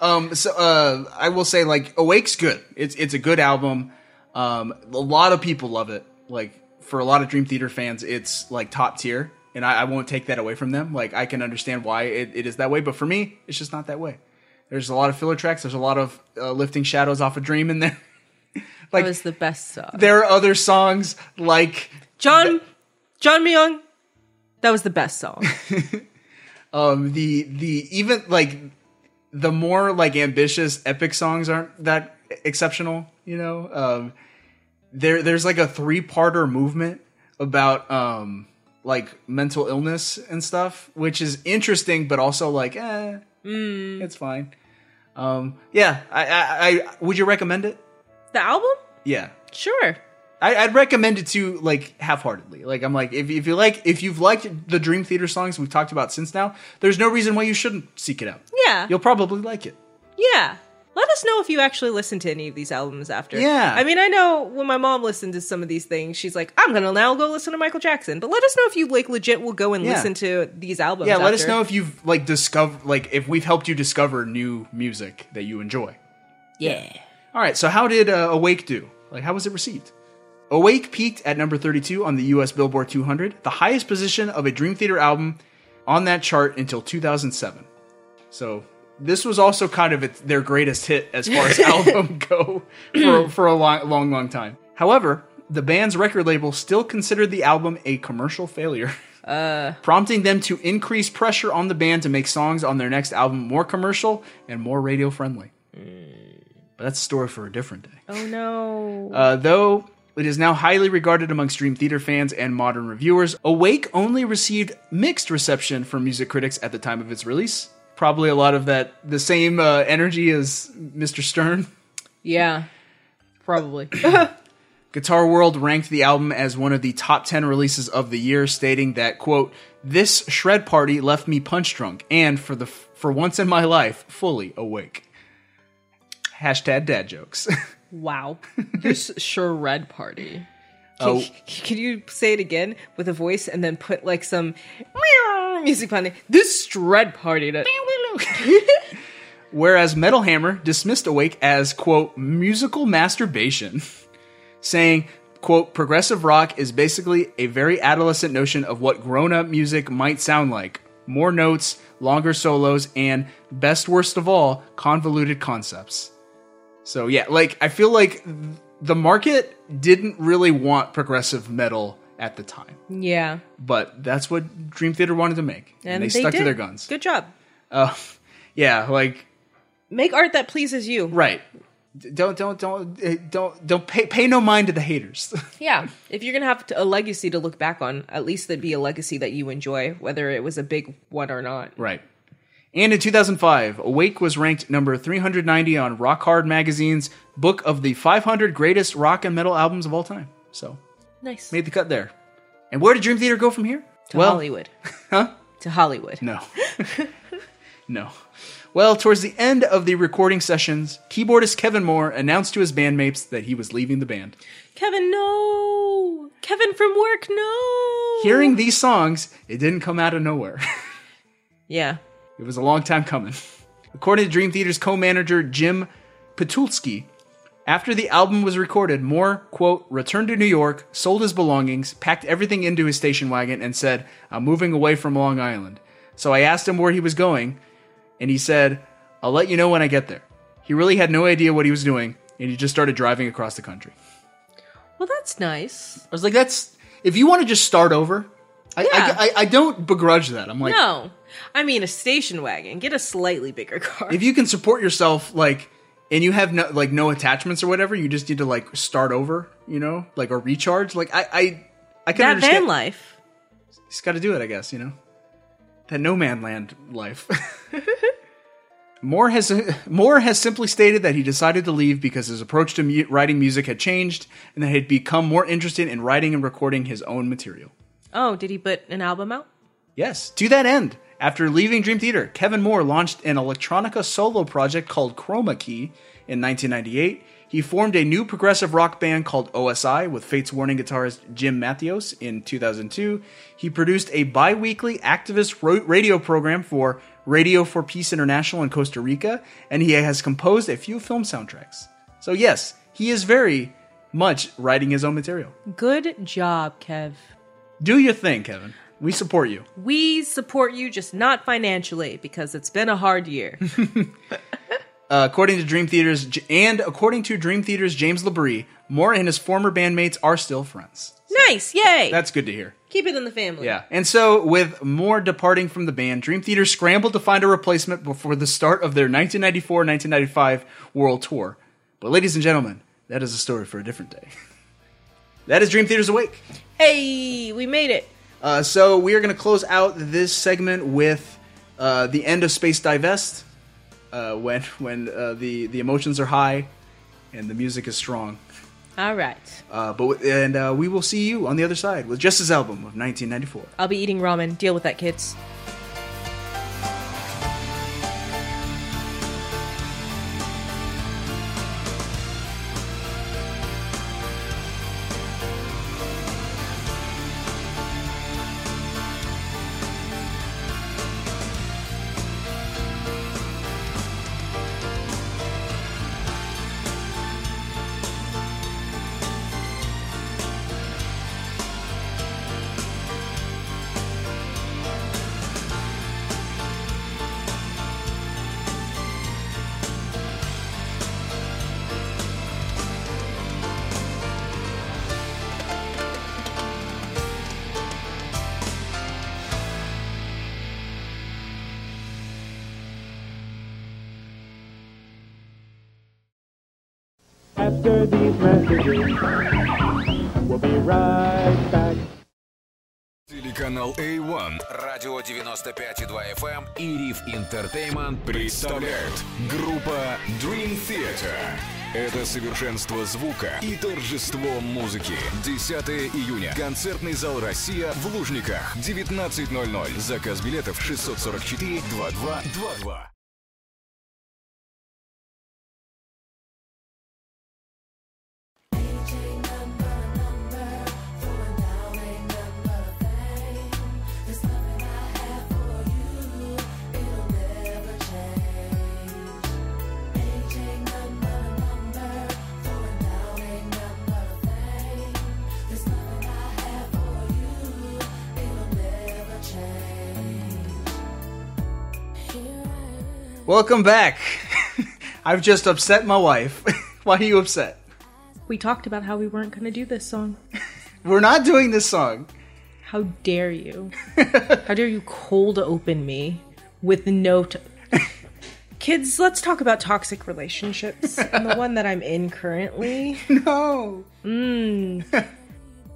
um, so uh, I will say, like, Awake's good. It's it's a good album. Um, a lot of people love it. Like for a lot of Dream Theater fans, it's like top tier, and I, I won't take that away from them. Like I can understand why it, it is that way, but for me, it's just not that way. There's a lot of filler tracks. There's a lot of uh, lifting shadows off a dream in there. Like that was the best song. there are other songs like John John Myung. That was the best song. um the the even like the more like ambitious epic songs aren't that exceptional you know um there there's like a three-parter movement about um like mental illness and stuff which is interesting but also like eh it's fine um yeah I, I i would you recommend it the album? yeah Sure. I, I'd recommend it to like half-heartedly. Like I'm like, if if you like, if you've liked the Dream Theater songs we've talked about since now, there's no reason why you shouldn't seek it out. Yeah. You'll probably like it. Yeah. Let us know if you actually listen to any of these albums after. Yeah. I mean, I know when my mom listened to some of these things, she's like, I'm going to now go listen to Michael Jackson. But let us know if you, like, legit will go and Yeah. listen to these albums. yeah, let us know if you've like discovered, like if we've helped you discover new music that you enjoy. Yeah. All right, so how did uh, Awake do? Like, how was it received? Awake peaked at number 32 on the US Billboard 200, the highest position of a Dream Theater album on that chart until 2007. So, this was also kind of their greatest hit as far as album go for, for a long, long, long time. However, the band's record label still considered the album a commercial failure. Uh, prompting them to increase pressure on the band to make songs on their next album more commercial and more radio friendly. But that's a story for a different day. oh, no. Uh, though it is now highly regarded amongst Dream Theater fans and modern reviewers, Awake only received mixed reception from music critics at the time of its release. Probably a lot of that, the same uh, energy as Mr. Stern. yeah. Probably. Guitar World ranked the album as one of the top 10 releases of the year, stating that, quote, this shred party left me punch drunk and, for the for once in my life, fully awake. Hashtag dad jokes. wow. This shred party. Oh. Can, Oh. can you say it again with a voice and then put like some music behind it? This shred party. That- Whereas Metal Hammer dismissed Awake as, quote, musical masturbation, saying, quote, progressive rock is basically a very adolescent notion of what grown up music might sound like. More notes, longer solos, and best worst of all, convoluted concepts. So yeah, like I feel like the market didn't really want progressive metal at the time, yeah. but that's what Dream Theater wanted to make, and, they, stuck to their guns. Good job. Uh, yeah, like Make art that pleases you. right. Don't don't don't uh, don't don't pay pay no mind to the haters. Yeah. If you're going to have a legacy to look back on, at least it'd be a legacy that you enjoy, whether it was a big one or not. right. And in 2005, Awake was ranked number 390 on Rock Hard magazine's book of the 500 greatest rock and metal albums of all time. So Nice. made the cut there. And where did Dream Theater go from here? To Hollywood. Huh? To Hollywood. No. no. Well, towards the end of the recording sessions, keyboardist Kevin Moore announced to his bandmates that he was leaving the band. Kevin, no. Kevin from work, no. Hearing these songs, it didn't come out of nowhere. Yeah. It was a long time coming. According to Dream Theater's co-manager Jim Pitulski, after the album was recorded, Moore, quote, returned to New York, sold his belongings, packed everything into his station wagon, and said, I'm moving away from Long Island. So I asked him where he was going, and he said, I'll let you know when I get there. He really had no idea what he was doing, and he just started driving across the country. Well, that's nice. I was like, that's, if you want to just start over, I, Yeah. I, I, I don't begrudge that. I'm like, no. I mean, a station wagon. Get a slightly bigger car. if you can support yourself like and you have no like no attachments or whatever you just need to like start over you know like or recharge like i i i can that understand van life. he's got to do it i guess you know that no man land life Moore has Moore has simply stated that he decided to leave because his approach to mu- writing music had changed and that he had become more interested in writing and recording his own material. Oh, did he put an album out? Yes, to that end, after leaving Dream Theater, Kevin Moore launched an electronica solo project called Chroma Key in 1998. He formed a new progressive rock band called OSI with Fates Warning guitarist Jim Matheos in 2002. He produced a bi weekly activist radio program for Radio for Peace International in Costa Rica, and he has composed a few film soundtracks. So, yes, he is very much writing his own material. Good job, Kev. Do your thing, Kevin. We support you. We support you, just not financially, because it's been a hard year. uh, according to Dream Theater's and according to Dream Theater's James LaBrie, Moore and his former bandmates are still friends. Nice, yay! That's good to hear. Keep it in the family. Yeah. And so, with Moore departing from the band, Dream Theater scrambled to find a replacement before the start of their 1994 1995 world tour. But, ladies and gentlemen, that is a story for a different day. that is Dream Theater's Awake. Hey, we made it. Uh, so, we are going to close out this segment with uh, the end of Space-Dye Vest uh, when, when uh, the, the emotions are high and the music is strong. All right. Uh, but w- and uh, we will see you on the other side with just his album of 1994. I'll be eating ramen. Deal with that, kids. After these messages, we'll be right back. Телеканал A1, радио 95,2 FM и Риф Entertainment представляют группа Dream Theater. Это совершенство звука и торжество музыки. 10 июня. Концертный зал «Россия» в Лужниках. 19.00. Заказ билетов 644 2222. Welcome back. I've just upset my wife. Why are you upset? We talked about how we weren't going to do this song. We're not doing this song. How dare you? how dare you cold open me with no. T- Kids, let's talk about toxic relationships. and the one that I'm in currently. No. Mm.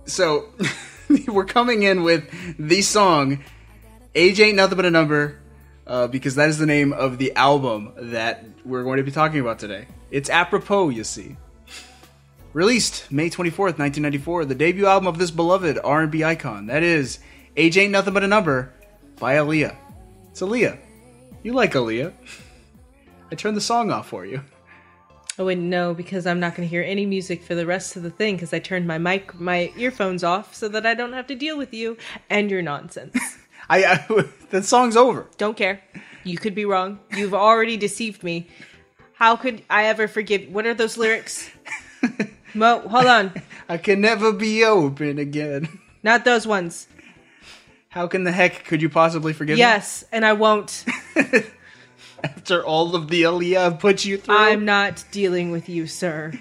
So, we're coming in with the song Age Ain't Nothing But a Number uh, because that is the name of the album that we're going to be talking about today. It's apropos, you see. Released May 24th, 1994, the debut album of this beloved R&B icon. That is Age Ain't Nothing But a Number by Aaliyah. It's Aaliyah. You like Aaliyah. I turned the song off for you. I wouldn't know because I'm not going to hear any music for the rest of the thing because I turned my mic, my earphones off so that I don't have to deal with you and your nonsense. I, I the song's over. Don't care. You could be wrong. You've already deceived me. How could I ever forgive? What are those lyrics? Mo, hold on. I can never be open again. Not those ones. How can the heck could you possibly forgive Yes, and I won't. After all of the Aaliyah I've put you through? I'm not dealing with you, sir.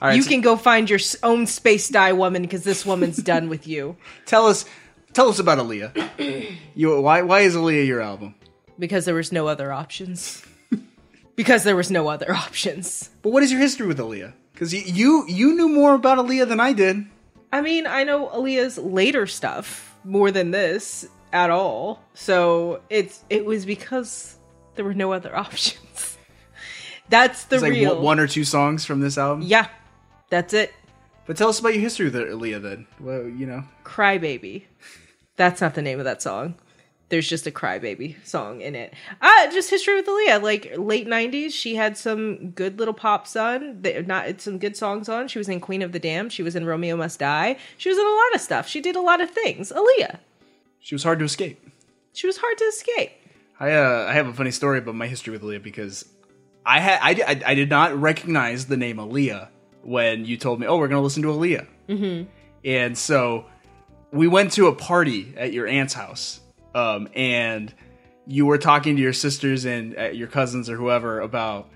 All right, you so- can go find your own space-dye woman because this woman's done with you. Tell us tell us about Aaliyah. you why why is Aaliyah your album? Because there was no other options. because there was no other options. But what is your history with Aaliyah? Because you, you you knew more about Aaliyah than I did. I mean, I know Aaliyah's later stuff more than this at all. So it's it was because there were no other options. That's the It's like real one- one or two songs from this album. Yeah. That's it. But tell us about your history with Aaliyah then. Well, you know. Crybaby. That's not the name of that song. There's just a crybaby song in it. Uh, just history with Aaliyah. Like late '90s, she had some good little pops on. They, not some good songs on. She was in Queen of the Damned. She was in Romeo Must Die. She was in a lot of stuff. She did a lot of things. Aaliyah. She was hard to escape. She was hard to escape. I uh, I have a funny story about my history with Aaliyah because I had I, I, I did not recognize the name Aaliyah when you told me, oh, we're gonna listen to Aaliyah, Mm-hmm. and so we went to a party at your aunt's house, um, and you were talking to your sisters and uh, your cousins or whoever about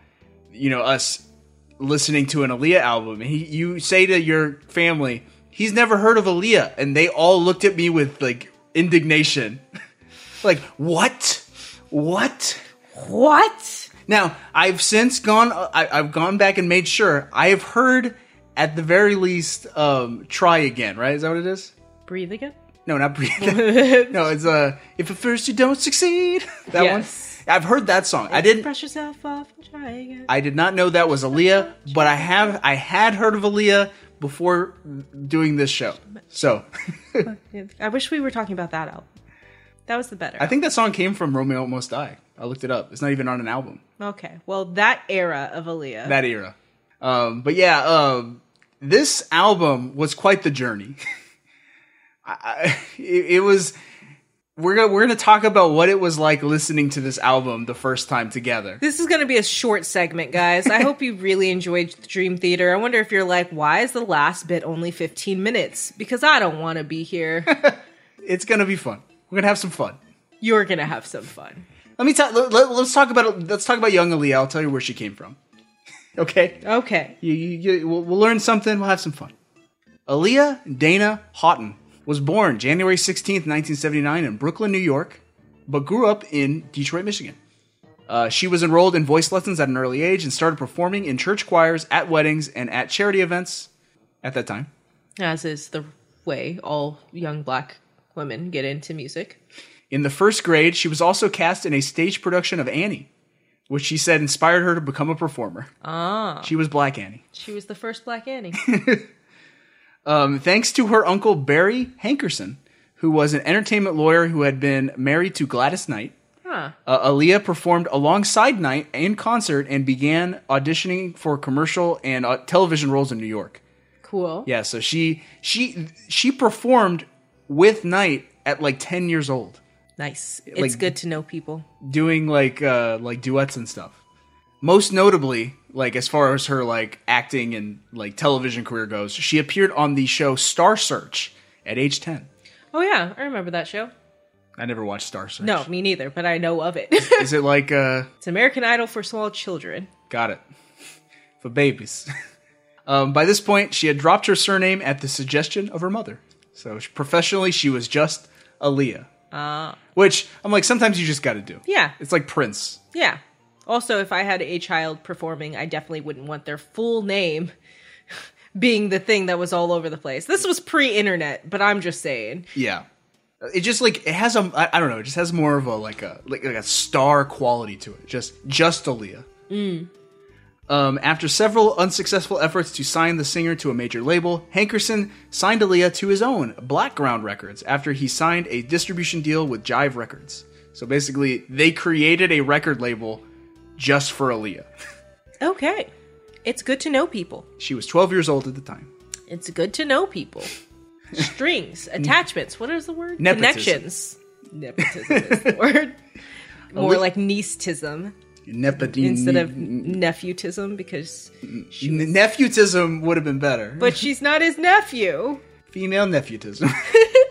you know us listening to an Aaliyah album. And he, you say to your family, he's never heard of Aaliyah, and they all looked at me with like indignation, like what, what, what? Now I've since gone. I, I've gone back and made sure I have heard at the very least. Um, try again, right? Is that what it is? Breathe again. No, not breathe. no, it's uh, if at first you don't succeed. That Yes. one. I've heard that song. I didn't. Brush yourself off and try again. I did not know that was Aaliyah, but I have. I had heard of Aaliyah before doing this show. So I wish we were talking about that album. That was the better. I think that song came from Romeo Almost Die. I looked it up. It's not even on an album. Okay. Well, that era of Aaliyah. That era. Um, but yeah, um, this album was quite the journey. I, it, it was. We're gonna we're gonna talk about what it was like listening to this album the first time together. This is going to be a short segment, guys. I hope you really enjoyed Dream Theater. I wonder if you're like, why is the last bit only 15 minutes? Because I don't want to be here. It's gonna be fun. We're gonna have some fun. You're going to have some fun. Let me tell. Let, let, us talk about let's talk about young Aaliyah. I'll tell you where she came from. Okay. Okay. You, you, you, we'll, we'll learn something. We'll have some fun. Aaliyah Dana Haughton was born January 16th, 1979 in Brooklyn, New York, but grew up in Detroit, Michigan. Uh, she was enrolled in voice lessons at an early age and started performing in church choirs, at weddings, and at charity events at that time. As is the way all young black women get into music. In the first grade, she was also cast in a stage production of Annie, which she said inspired her to become a performer. Ah. She was Black Annie. She was the first Black Annie. Um, thanks to her uncle Barry Hankerson, who was an entertainment lawyer who had been married to Gladys Knight. huh. Uh, Aaliyah performed alongside Knight in concert and began auditioning for commercial and uh, television roles in New York. Cool. Yeah, so she she she performed with Knight at like ten years old, Nice. Like- it's good to know people. doing like uh, like duets and stuff. Most notably, like as far as her like acting and like television career goes, she appeared on the show Star Search at age ten. Oh, yeah. I remember that show. I never watched Star Search. No, me neither, but I know of it. Is it like uh it's American Idol for small children. got it. For babies. um, by this point, she had dropped her surname at the suggestion of her mother. So she- professionally, she was just Aaliyah. Ah. Which I'm like, sometimes you just got to do. Yeah. It's like Prince. Yeah. Also, if I had a child performing, I definitely wouldn't want their full name being the thing that was all over the place. This was pre-internet, but I'm just saying. Yeah. It just like it has a I, I don't know, it just has more of a like a like, like a star quality to it. Just just Aaliyah. Mm. Um, after several unsuccessful efforts to sign the singer to a major label, Hankerson signed Aaliyah to his own Blackground Records after he signed a distribution deal with Jive Records. So basically, they created a record label just for Aaliyah. Okay. It's good to know people. She was 12 years old at the time. It's good to know people. Strings, attachments. What is the word? Nepotism. Connections. Nepotism is the word. More like niecetism Nepotine. instead of nephewtism because. Nephewtism would have been better. But she's not his nephew. Female nephewtism.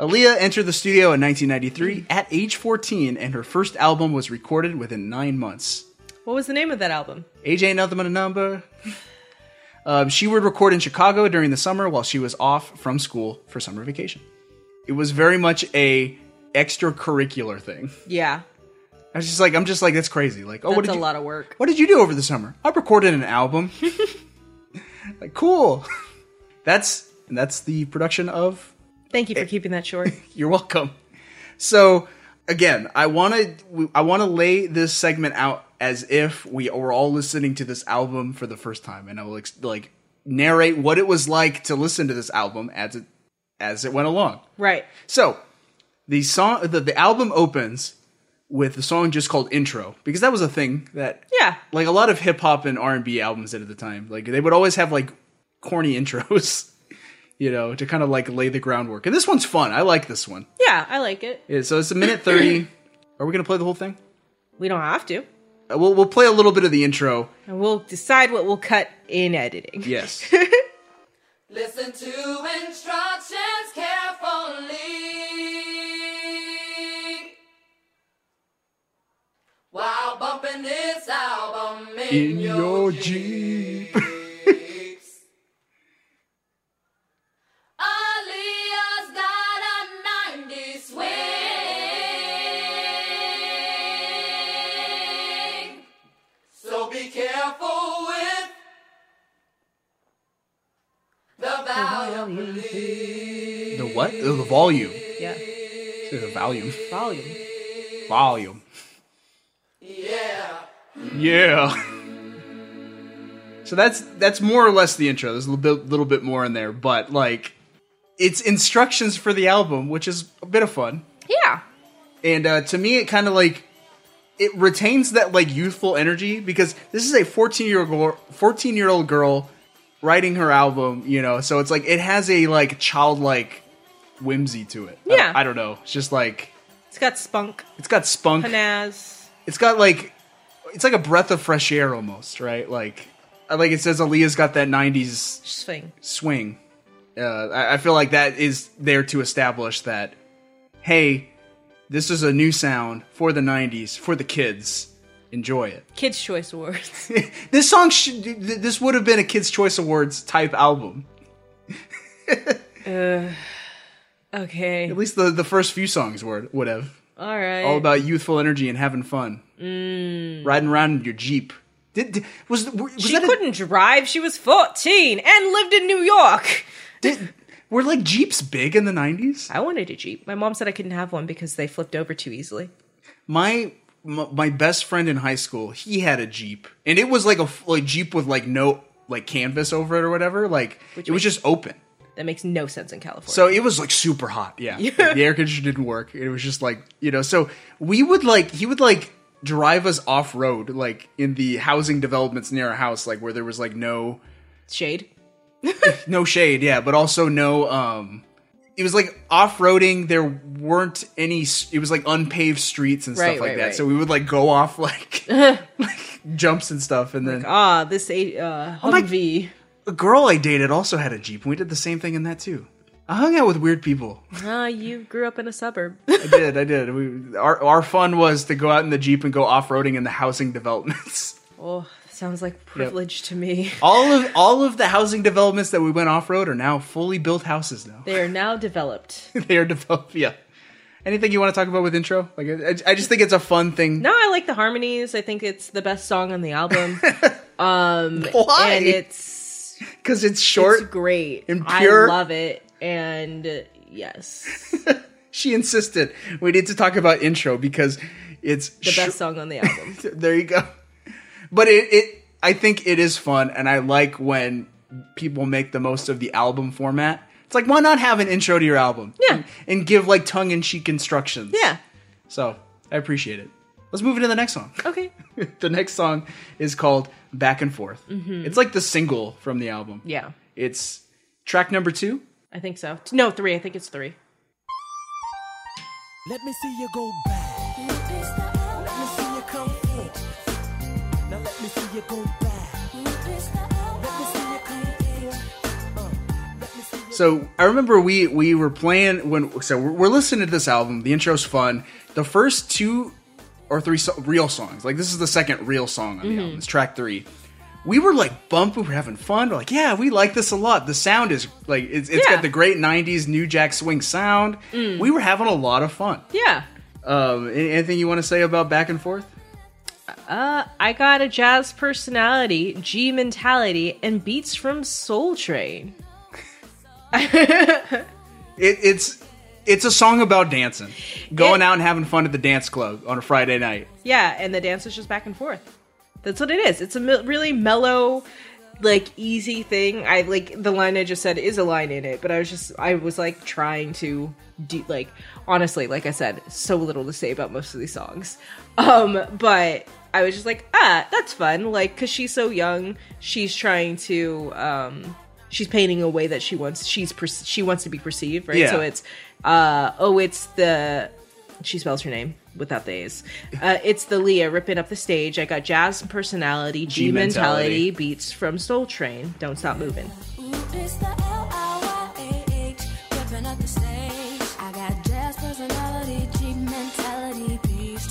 Aaliyah entered the studio in 1993 at age 14, and her first album was recorded within nine months. What was the name of that album? AJ nothing but a number. Um, she would record in Chicago during the summer while she was off from school for summer vacation. It was very much a extracurricular thing. Yeah. I was just like, I'm just like, that's crazy. Like, oh, That's what did a you, lot of work. What did you do over the summer? I recorded an album. like, cool. That's and that's the production of Thank you for eh, keeping that short. You're welcome. So again, I want to I want to lay this segment out as if we were all listening to this album for the first time, and I will ex- like narrate what it was like to listen to this album as it as it went along. Right. So the song, the, the album opens with the song just called "Intro" because that was a thing that Yeah. like a lot of hip hop and R and B albums did at the time. Like they would always have like corny intros, you know, to kind of like lay the groundwork. And this one's fun. I like this one. Yeah, I like it. Yeah, so it's a minute thirty. Are we gonna play the whole thing? We don't have to. Uh, We'll we'll play a little bit of the intro. And we'll decide what we'll cut in editing. Yes. Listen to instructions carefully. While bumping this album In your Jeep. Aaliyah's volume. The what? Oh, the volume. Yeah. Say The volume. Volume. Volume. Yeah. Yeah. So that's that's more or less the intro. There's a little bit little bit more in there, but like it's instructions for the album, which is a bit of fun. Yeah. And uh, to me, it kind of like it retains that like youthful energy because this is a 14 year old 14 year old girl writing her album, you know. So it's like it has a like childlike whimsy to it. I- Yeah. I, don't know. It's just like It's got spunk, it's got spunk. panaz. It's got like it's like a breath of fresh air almost, right? Like like it says Aaliyah's got that 90s Swing. swing. Uh, I, I feel like that is there to establish that, hey, this is a new sound for the 90s, for the kids. Enjoy it. Kids' Choice Awards. This song, should, this would have been a Kids' Choice Awards type album. uh, okay. At least the, the first few songs were, would have. All right. All about youthful energy and having fun. Mm. Riding around in your Jeep. Did, did- was, was she a- couldn't drive. She was 14 and lived in New York. were like Jeeps big in the 90s? I wanted a Jeep. My mom said I couldn't have one because they flipped over too easily. my my best friend in high school he had a jeep. And it was like a like jeep with like no like canvas over it or whatever. Like Which it was just open. That makes no sense in California. so it was like super hot. Yeah. The air conditioner didn't work. It was just like you know so we would like he would like drive us off road like in the housing developments near our house like where there was like no shade? No shade yeah but also no um it was like off-roading. There weren't any it was like unpaved streets and stuff Right, like right, that. right. so we would like go off like like jumps and stuff and then ah, this a- uh, Oh my- Humvee. a girl i dated also had a jeep. And we did the same thing in that too. I hung out with weird people. Ah, you grew up in a suburb. i did i did. We, our, our fun was to go out in the jeep and go off-roading in the housing developments. Oh, sounds like privilege to me. all of all of the housing developments that we went off-road are now fully built houses now They are now developed. they are developed yeah anything you want to talk about with intro like I, I just think it's a fun thing No, I like the harmonies. I think it's the best song on the album. um, Why? And it's because it's short it's great and pure. I love it, and yes, she insisted we need to talk about intro because it's the sh- best song on the album. there you go but it, it i think it is fun and i like when people make the most of the album format it's like why not have an intro to your album Yeah. and, and give like tongue-in-cheek instructions Yeah. so i appreciate it let's move into the next song Okay. the next song is called back and forth Mhm. it's like the single from the album Yeah, it's track number two I think so. No, three. I think it's three. Let me see you go back. You go back. Let me see you come forth. Let me see you So I remember we we were playing when so we're, we're listening to this album. The intro's fun. The first two or three so- real songs, like this is the second real song on the Mhm. album. It's track three. We were like bumping, we were having fun. We're like, yeah, we like this a lot. The sound is like it's, it's Yeah. got the great '90s New Jack Swing sound. Mm. We were having a lot of fun. Yeah. Um, anything you want to say about back and forth? Uh, I got a jazz personality, G mentality, and beats from Soul Train. It, it's it's a song about dancing, going out and having fun at the dance club on a Friday night. Yeah, and the dance is just back and forth. That's what it is. It's a me- really mellow, like easy thing. I like the line I just said is a line in it, but I was just I was like trying to do like honestly, like I said, so little to say about most of these songs. Um, but I was just like, ah, that's fun. Like, cause she's so young, she's trying to um she's painting a way that she wants she's per- she wants to be perceived, right? Yeah. So it's uh oh, it's the she spells her name without the A's. Uh, it's the Liyah ripping up the stage. I got jazz personality, G, G mentality. mentality, beats from Soul Train. Don't stop moving.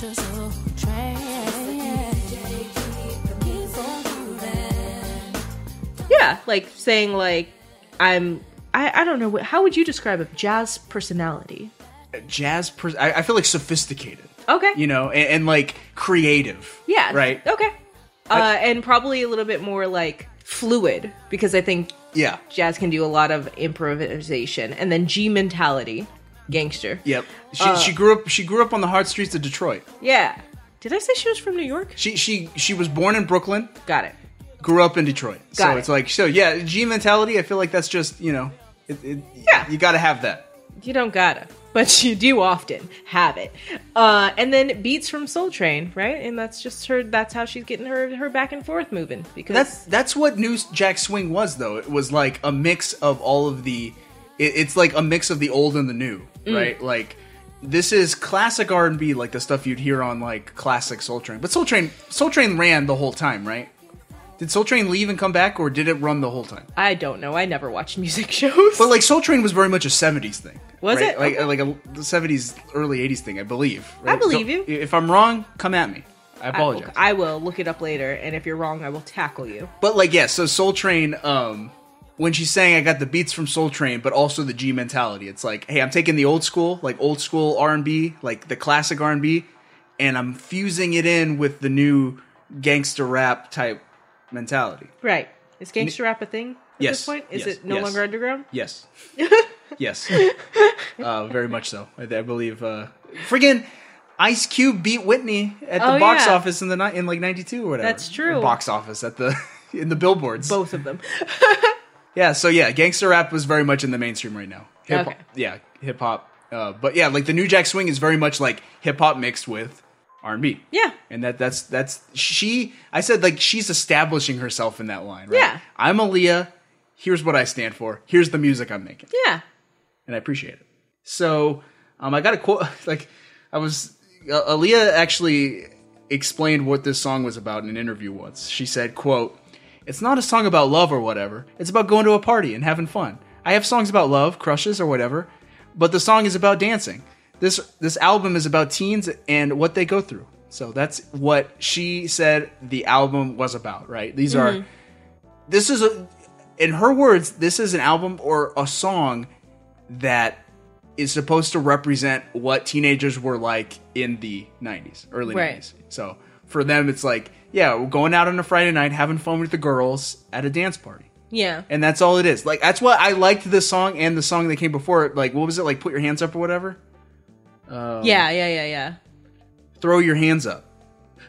It's Yeah, like saying like I'm. I, I don't know. How would you describe a jazz personality? Jazz, pers- I, I feel like sophisticated. Okay. You know, and, and like creative. Yeah. Right. Okay. Uh, and probably a little bit more like fluid because I think Yeah. jazz can do a lot of improvisation. And then G mentality, gangster. Yep. She, Uh, she grew up. She grew up on the hard streets of Detroit. Yeah. Did I say she was from New York? She she she was born in Brooklyn. Got it. Grew up in Detroit. so it. it's like so yeah. G mentality. I feel like that's just you know. It, it, yeah. You got to have that. You don't gotta, but you do often have it. Uh, and then beats from Soul Train, right? And that's just her. That's how she's getting her her back and forth moving. Because That's that's what New Jack Swing was though. It was like a mix of all of the. It, it's like a mix of the old and the new, Mm. right? Like this is classic R and B, like the stuff you'd hear on like classic Soul Train. But Soul Train, Soul Train ran the whole time, right? Did Soul Train leave and come back, or did it run the whole time? I don't know. I never watched music shows. But like Soul Train was very much a '70s thing. Was right? it? like Okay. like a the '70s, early '80s thing? I believe. I believe Don't- you. If I'm wrong, come at me. I apologize. I, I will look it up later, and if you're wrong, I will tackle you. But like, yeah, so Soul Train, um, when she's saying I got the beats from Soul Train, but also the G mentality, it's like, hey, I'm taking the old school, like old school R and B, like the classic R and B, and I'm fusing it in with the new gangster rap type mentality. Right? Is gangster rap a thing at Yes, this point? Is yes, it no yes. longer underground? Yes, yes, uh, very much so. I, I believe. Uh, friggin' Ice Cube beat Whitney at the Oh, box yeah. office in the ni- in like '92 or whatever. That's true. Or box office at the in the billboards. Both of them. Yeah, so yeah, gangster rap was very much in the mainstream right now. Hip Okay. yeah, hip hop. Uh, but yeah, like the New Jack Swing is very much like hip hop mixed with R and B. Yeah. and that that's that's she. I said like she's establishing herself in that line. Right? Yeah. I'm Aaliyah. Here's what I stand for. Here's the music I'm making, Yeah. and I appreciate it. So um, I got a quote. Like I was uh, Aaliyah actually explained what this song was about in an interview once. She said, "quote It's not a song about love or whatever. It's about going to a party and having fun. I have songs about love, crushes, or whatever, but the song is about dancing. This this album is about teens and what they go through. So that's what she said the album was about. Right? These are Mhm. this is a in her words this is an album or a song that is supposed to represent what teenagers were like in the 90s early Right. 90s so for them it's like yeah we're going out on a friday night having fun with the girls at a dance party Yeah. and that's all it is like that's what i liked this song and the song that came before it like what was it like put your hands up or whatever um, yeah. Yeah. Yeah. Yeah. throw your hands up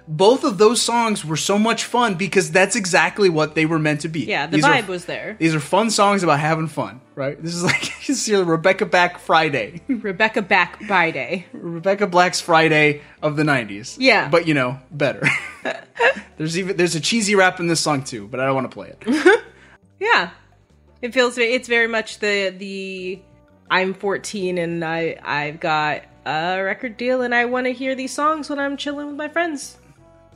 both of those songs were so much fun because that's exactly what they were meant to be Yeah. The These are- vibe was there. these are fun songs about having fun, right? This is like this is your Rebecca Back Friday, Rebecca Back by Day. Rebecca Black's Friday of the '90s. Yeah. but you know better. there's even there's a cheesy rap in this song too, but I don't want to play it. Yeah. It feels it's very much the the I'm 14 and I I've got a record deal and I want to hear these songs when I'm chilling with my friends.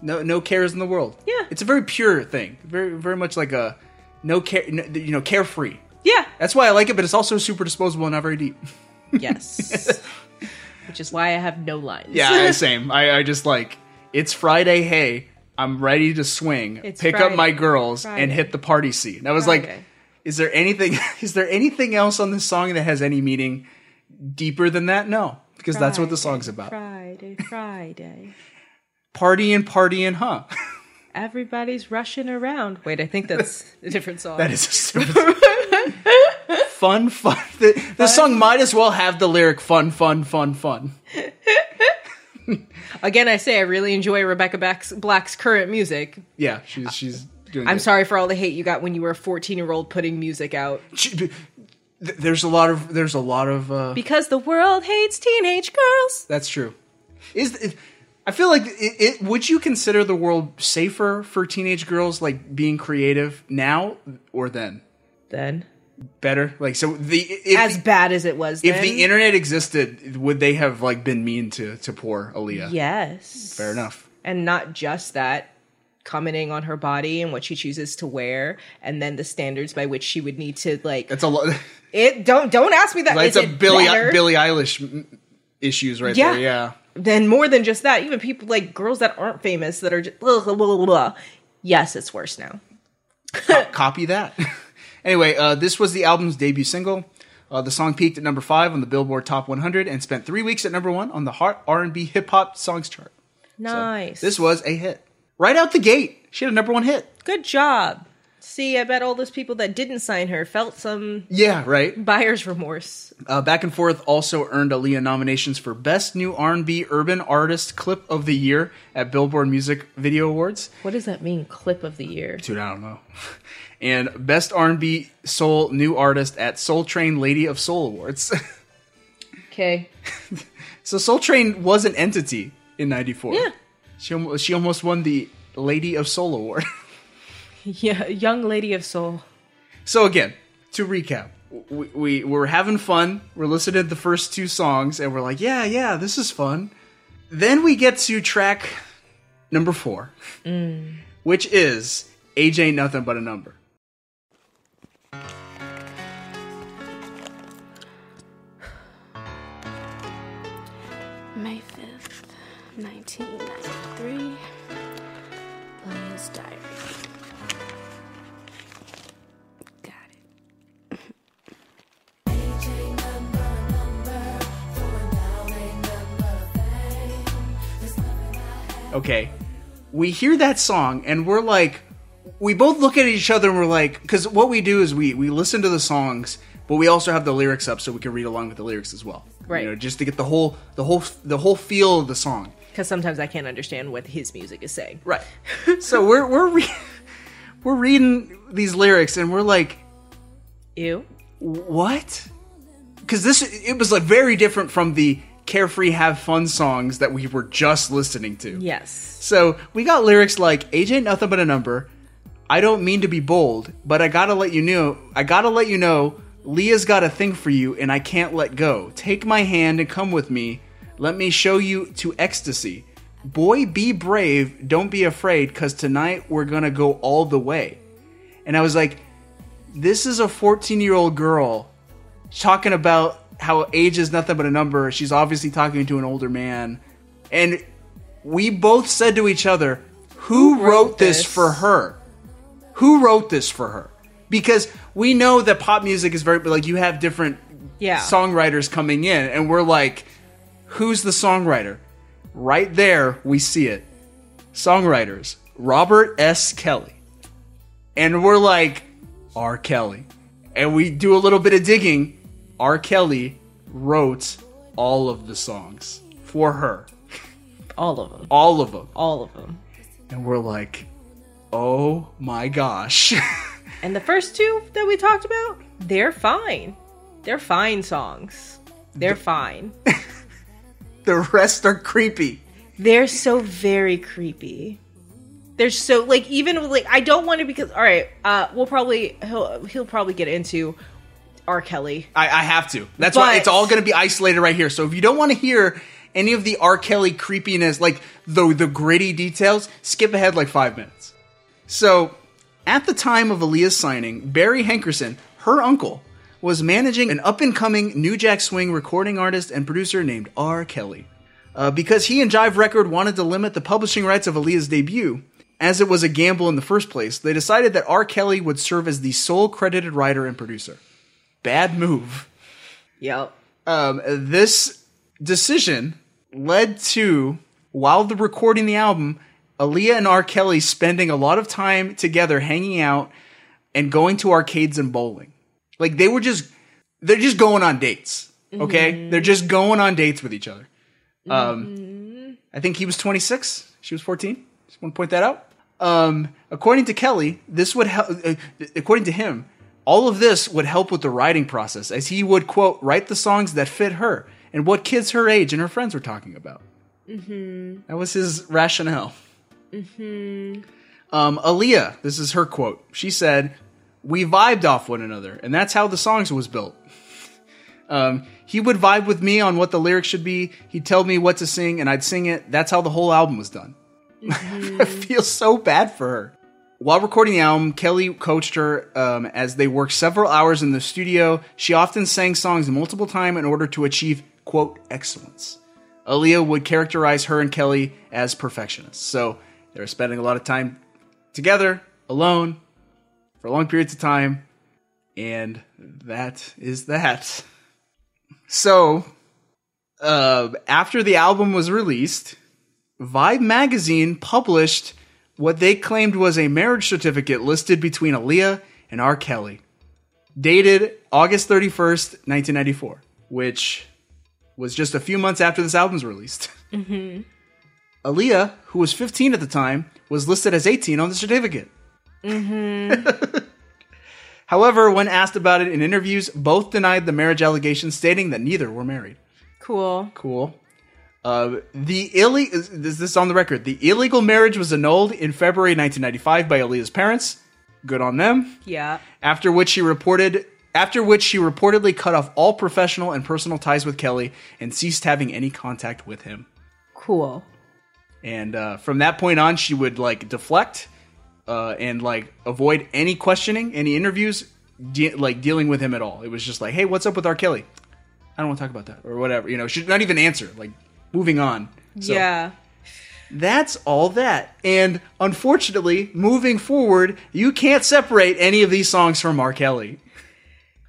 No, no cares in the world. Yeah. it's a very pure thing. Very, very much like a no care, no, you know, carefree. Yeah. That's why I like it, but it's also super disposable and not very deep. Yes. Which is why I have no lines. Yeah, same. I, I just like it's Friday. Hey, I'm ready to swing. It's pick up my girls and hit the party scene. I was like, is there anything? Is there anything else on this song that has any meaning deeper than that? No, because that's what the song's about. Friday, Friday. Partying, partying, huh? Everybody's rushing around. Wait, I think that's a different song. That is a stupid. fun, fun. The, the song might as well have the lyric "fun, fun, fun, fun." Again, I say I really enjoy Rebecca Black's, Black's current music. Yeah, she's she's doing. I'm good. sorry for all the hate you got when you were a 14 year old putting music out. She- th- There's a lot of there's a lot of uh, Because the world hates teenage girls. That's true. Is it, I feel like it, it, would you consider the world safer for teenage girls like being creative now or then? Then Better? Like so the if as bad as it was if then. the internet existed, would they have like been mean to to poor Aaliyah? Yes. Fair enough. And not just that, commenting on her body and what she chooses to wear, and then the standards by which she would need to like. That's a lot. It don't don't ask me that. That's a Billy better? Billie Eilish issues right Yeah. there. Yeah. Then more than just that, even people like girls that aren't famous that are just blah, blah, blah, blah. Yes, it's worse now. Co- copy that. anyway, uh, this was the album's debut single. Uh, the song peaked at number five on the Billboard Top 100 and spent three weeks at number one on the Hot R&B Hip Hop Songs chart. Nice. This was a hit right out the gate. She had a number one hit. Good job. See, I bet all those people that didn't sign her felt some Yeah, right. buyer's remorse. Uh, Back and Forth also earned Aaliyah nominations for Best New R&B Urban Artist Clip of the Year at Billboard Music Video Awards. What does that mean? Clip of the year. Dude, I don't know. And Best R&B Soul New Artist at Soul Train Lady of Soul Awards. Okay. so Soul Train was an entity in '94. Yeah. She almost, she almost won the Lady of Soul Award. Yeah, young lady of soul. so again, to recap, we, we we're having fun. We're listening to the first two songs, and we're like, yeah, yeah, this is fun. Then we get to track number four, Mm. which is "Age Ain't Nothing But a Number." Okay, we hear that song, and we're like, we both look at each other and we're like, because what we do is we we listen to the songs, but we also have the lyrics up so we can read along with the lyrics as well. Right. You know, just to get the whole the whole the whole feel of the song. Because sometimes I can't understand what his music is saying. Right. so we're we're re- we're reading these lyrics and we're like, ew, what? Because this it was like very different from the carefree have fun songs that we were just listening to. Yes. So we got lyrics like "Age ain't nothing but a number." I don't mean to be bold, but I gotta let you know. I gotta let you know. Liyah's got a thing for you, and I can't let go. Take my hand and come with me. Let me show you to ecstasy. Boy, be brave. Don't be afraid, cause tonight we're gonna go all the way. And I was like, this is a 14 year old girl talking about how age is nothing but a number. She's obviously talking to an older man. And we both said to each other, Who, wrote, this, this? for her? Who wrote this for her? Because we know that pop music is very, like, you have different Yeah. songwriters coming in, and we're like, Who's the songwriter? Right there, we see it. Songwriters Robert S. Kelly. And we're like, R. Kelly. And we do a little bit of digging. R. Kelly wrote all of the songs for her. All of them. All of them. All of them. And we're like, oh my gosh. And the first two that we talked about, they're fine. They're fine songs. They're fine. the rest are creepy. They're so very creepy. They're so like even like I don't want to because all right, uh we'll probably he'll he'll probably get into R. Kelly. I, I have to. That's why it's all going to be isolated right here. So if you don't want to hear any of the R. Kelly creepiness, like the the gritty details, skip ahead like five minutes. So at the time of Aaliyah's signing, Barry Hankerson, her uncle, was managing an up and coming New Jack Swing recording artist and producer named R. Kelly. Uh, because he and Jive Record wanted to limit the publishing rights of Aaliyah's debut, as it was a gamble in the first place, they decided that R. Kelly would serve as the sole credited writer and producer. Bad move. Yep. Um, this decision led to, while the recording the album, Aaliyah and R. Kelly spending a lot of time together hanging out and going to arcades and bowling. Like they were just, they're just going on dates. Okay, Mhm. they're just going on dates with each other. Um, Mm-hmm. I think he was 26. She was 14. Just want to point that out. Um, according to Kelly, this would help. Uh, according to him, all of this would help with the writing process, as he would quote write the songs that fit her and what kids her age and her friends were talking about. Mm-hmm. That was his rationale. Mm-hmm. Um, Aaliyah, this is her quote. She said, "We vibed off one another, and that's how the songs was built." Um, he would vibe with me on what the lyrics should be. He'd tell me what to sing, and I'd sing it. That's how the whole album was done. I feel so bad for her. While recording the album, Kelly coached her um, as they worked several hours in the studio. She often sang songs multiple times in order to achieve, quote, excellence. Aaliyah would characterize her and Kelly as perfectionists. So they were spending a lot of time together, alone, for long periods of time, and that is that. So, uh, after the album was released, Vibe magazine published what they claimed was a marriage certificate listed between Aaliyah and R. Kelly, dated August 31st, 1994, which was just a few months after this album's released. Mm-hmm. Aaliyah, who was 15 at the time, was listed as 18 on the certificate. Mm-hmm. However, when asked about it in interviews, both denied the marriage allegations, stating that neither were married. cool. Cool. Uh, the ille- is this this is on the record. The illegal marriage was annulled in February 1995 by Aaliyah's parents. Good on them. Yeah. After which she reported, after which she reportedly cut off all professional and personal ties with Kelly and ceased having any contact with him. Cool. And uh, from that point on, she would like deflect uh, and like avoid any questioning, any interviews, de- like dealing with him at all. It was just like, hey, what's up with R. Kelly? I don't want to talk about that or whatever. You know, she'd not even answer. Like, moving on. So yeah. That's all that. And unfortunately, moving forward, you can't separate any of these songs from R. Kelly.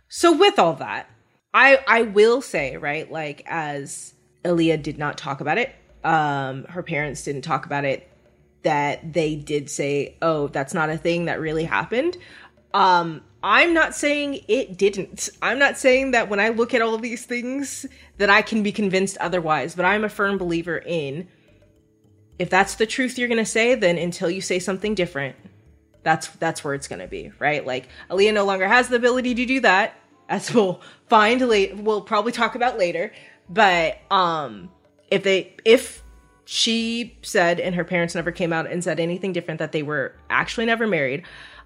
So with all that, I I will say, right, like as Aaliyah did not talk about it, um, her parents didn't talk about it, that they did say, Oh, that's not a thing that really happened. Um, I'm not saying it didn't. I'm not saying that when I look at all of these things that I can be convinced otherwise, but I'm a firm believer in if that's the truth you're gonna say, then until you say something different, that's that's where it's gonna be, right? Like Aaliyah no longer has the ability to do that, as we'll find late. We'll probably talk about later. But um, if they if she said and her parents never came out and said anything different that they were actually never married,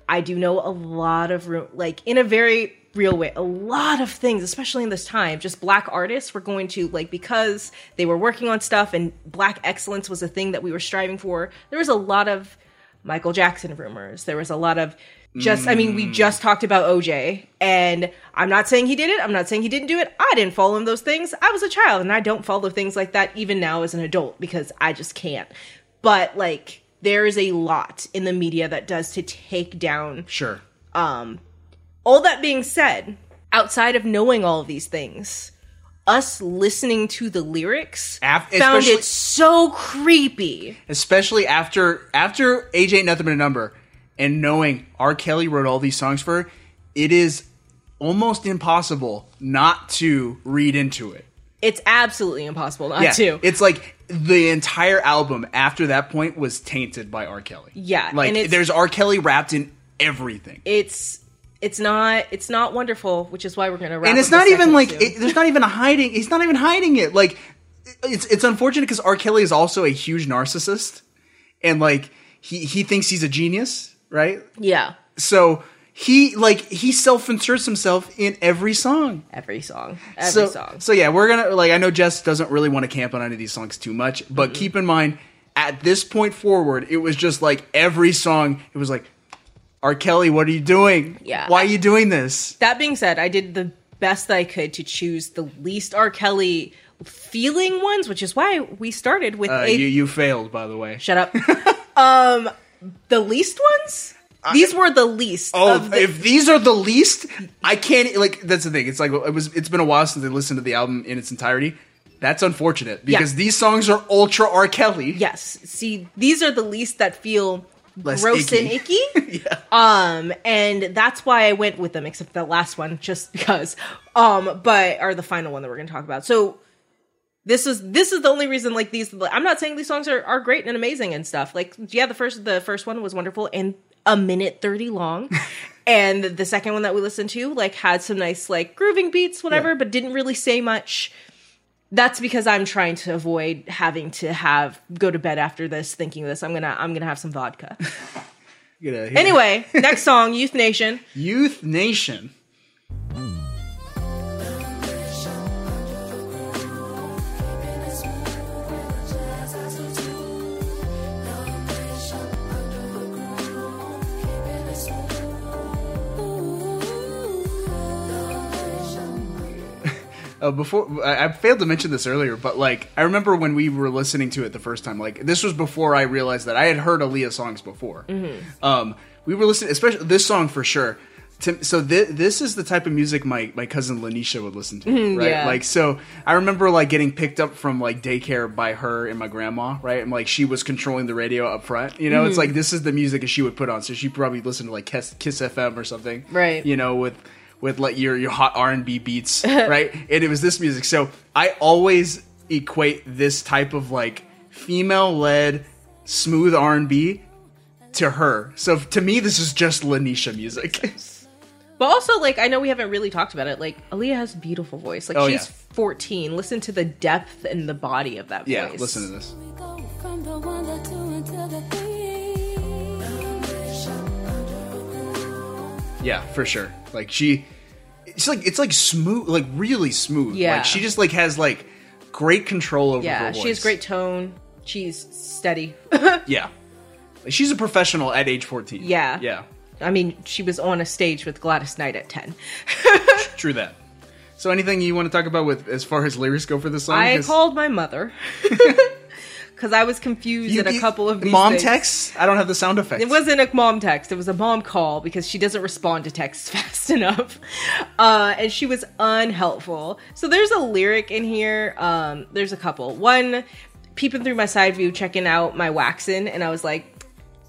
I do know a lot of room, like in a very real way, a lot of things, especially in this time, just black artists were going to like because they were working on stuff and black excellence was a thing that we were striving for. There was a lot of Michael Jackson rumors. There was a lot of just I mean, we mm. just talked about OJ and I'm not saying he did it. I'm not saying he didn't do it. I didn't follow those things. I was a child and I don't follow things like that even now as an adult because I just can't. But like there is a lot in the media that does to take down Sure. um all that being said, outside of knowing all of these things, us listening to the lyrics Af- found it so creepy. especially after after age ain't nothing but a number and knowing r kelly wrote all these songs for her it is almost impossible not to read into it It's absolutely impossible not yeah to. it's like the entire album after that point was tainted by r. Kelly. Yeah, like there's r. Kelly wrapped in everything. It's it's not it's not wonderful, which is why we're gonna wrap. and it's not even like it, there's not even a hiding he's not even hiding it. Like it's it's unfortunate because r. Kelly is also a huge narcissist and like he he thinks he's a genius right? Yeah, so he like he self-inserts himself in every song every song, every so, song. so yeah we're gonna like i know jess doesn't really want to camp on any of these songs too much but Mm-hmm. keep in mind at this point forward it was just like every song it was like r kelly what are you doing Yeah. why are you doing this That being said, I did the best that I could to choose the least R. Kelly feeling ones, which is why we started with uh, a you, you failed by the way Shut up. um, the least ones. These were the least. Oh, of the, if these are the least, I can't. Like that's the thing. It's like it was. It's been a while since I listened to the album in its entirety. That's unfortunate because Yeah. these songs are ultra R. Kelly. yes. See, these are the least that feel Less gross icky. and icky. yeah. Um, and that's why I went with them, except the last one, just because. Um, but or the final one that we're going to talk about. So this is this is the only reason like these i'm not saying these songs are, are great and amazing and stuff like yeah the first the first one was wonderful and a minute 30 long and the second one that we listened to like had some nice like grooving beats whatever Yeah. but didn't really say much that's because i'm trying to avoid having to have go to bed after this thinking this i'm gonna i'm gonna have some vodka Get outta here. anyway next song youth nation Youth Nation. Uh, before I, I failed to mention this earlier, but like I remember when we were listening to it the first time. Like this was before I realized that I had heard Aaliyah songs before. Mhm. Um, we were listening, especially this song for sure. To, so thi- this is the type of music my, my cousin Lanisha would listen to, Mhm, right? yeah. Like so, I remember like getting picked up from like daycare by her and my grandma, right? And like she was controlling the radio up front. You know, it's Mhm. like this is the music that she would put on. So she probably listened to like Kiss, Kiss FM or something, Right. You know, with with like your your hot R and B beats, right? And it was this music. So I always equate this type of like female led smooth R and B to her. So to me, this is just Lanisha music. But also, like, I know we haven't really talked about it. Like, Aaliyah has a beautiful voice. Like, Oh, she's yeah. 14. Listen to the depth and the body of that yeah, voice. Yeah, listen to this. From the one, the two, and to the three. Yeah, for sure. Like she, it's like it's like smooth, like really smooth. Yeah. like she just like has like great control over her Yeah, voice. she has great tone. She's steady. Yeah, she's a professional at age fourteen. Yeah. yeah, I mean, she was on a stage with Gladys Knight at 10. true that. So anything you want to talk about with as far as lyrics go for this song? I called my mother because I was confused You- at a you- couple of these mom things. texts. I don't have the sound effects. It wasn't a mom text. It was a mom call because she doesn't respond to texts fast enough, uh, and she was unhelpful. So there's a lyric in here. Um, there's a couple. One, peeping through my side view, checking out my waxing, and I was like,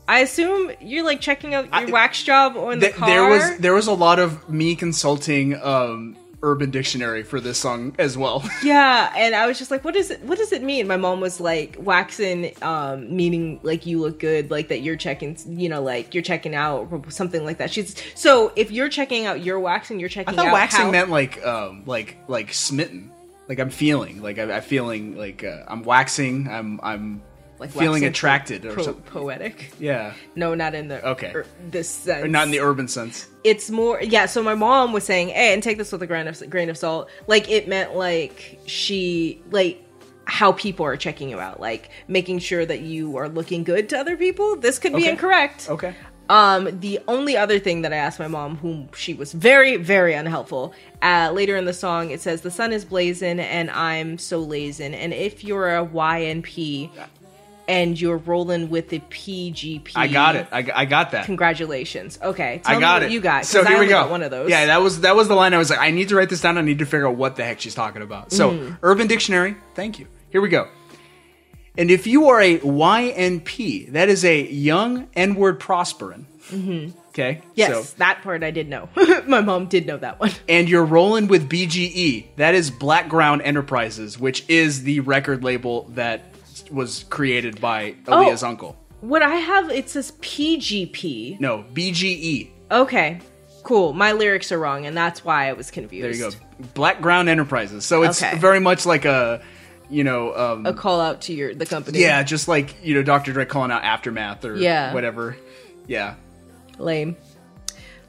I assume you're like checking out your wax job on the Th- car. there was there was a lot of me consulting um, Urban Dictionary for this song as well. Yeah, and I was just like, "What does it? What does it mean?" My mom was like, "Waxing, um, meaning like you look good, like that you're checking, you know, like you're checking out or something like that." She's so if you're checking out your waxing, you're checking. I thought out waxing how- meant like um like like smitten. Like I'm feeling like I, I'm feeling like uh, I'm waxing. I'm I'm like feeling attracted or something. poetic. Yeah. No, not in the Okay. er, this sense. Or not in the urban sense. it's more yeah so my mom was saying hey and take this with a grain of grain of salt like it meant like she like how people are checking you out like making sure that you are looking good to other people this could be Okay. incorrect Okay. um the only other thing that i asked my mom whom she was very very unhelpful uh later in the song it says the sun is blazing and i'm so lazing and if you're a ynp and you're rolling with the pgp I got it. I, got- I got that. congratulations okay tell I got me it. you got So I here we go. got one of those Yeah, that was that was the line. I was like, I need to write this down. I need to figure out what the heck she's talking about. So, Mm. Urban Dictionary. Thank you. Here we go. And if you are a YNP, that is a young N-word prospering. hmm Okay. Yes, So, that part I did know. My mom did know that one. and you're rolling with BGE. That is Blackground Enterprises, which is the record label that was created by Aaliyah's Oh. uncle. What I have, it says PGP. No, BGE. Okay, cool. My lyrics are wrong, and that's why I was confused. There you go. Blackground Enterprises. So it's Okay. very much like a, you know, um, A call out to your the company. yeah, just like you know, Dr. Dre calling out Aftermath or Yeah. whatever. Yeah. lame.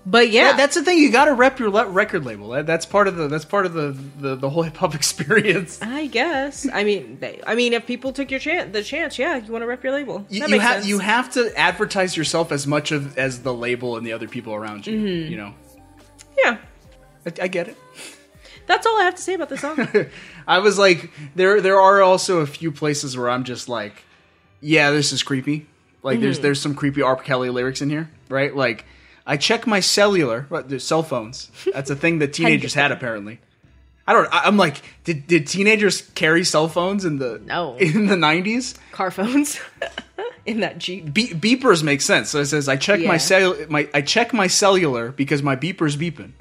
But yeah, that's the thing. You got to rep your le- record label. That, that's part of the that's part of the the, the whole hip hop experience. I guess. I mean, they, I mean, if people took your chance, the chance, yeah, you want to rep your label. You, that you makes have you have to advertise yourself as much of as the label and the other people around you. Mhm. You know. Yeah. I, I get it. That's all I have to say about this song. I was like, there there are also a few places where I'm just like, yeah, this is creepy. Like there's Mhm. there's some creepy R. Kelly lyrics in here, right? Like I check my cellular, what, cell phones. That's a thing that teenagers had apparently. I don't. I, I'm like, did did teenagers carry cell phones in the no in the 90s? Car phones in that Jeep. Be- beepers make sense. So it says I check Yeah. my cell my I check my cellular because my beeper's beeping.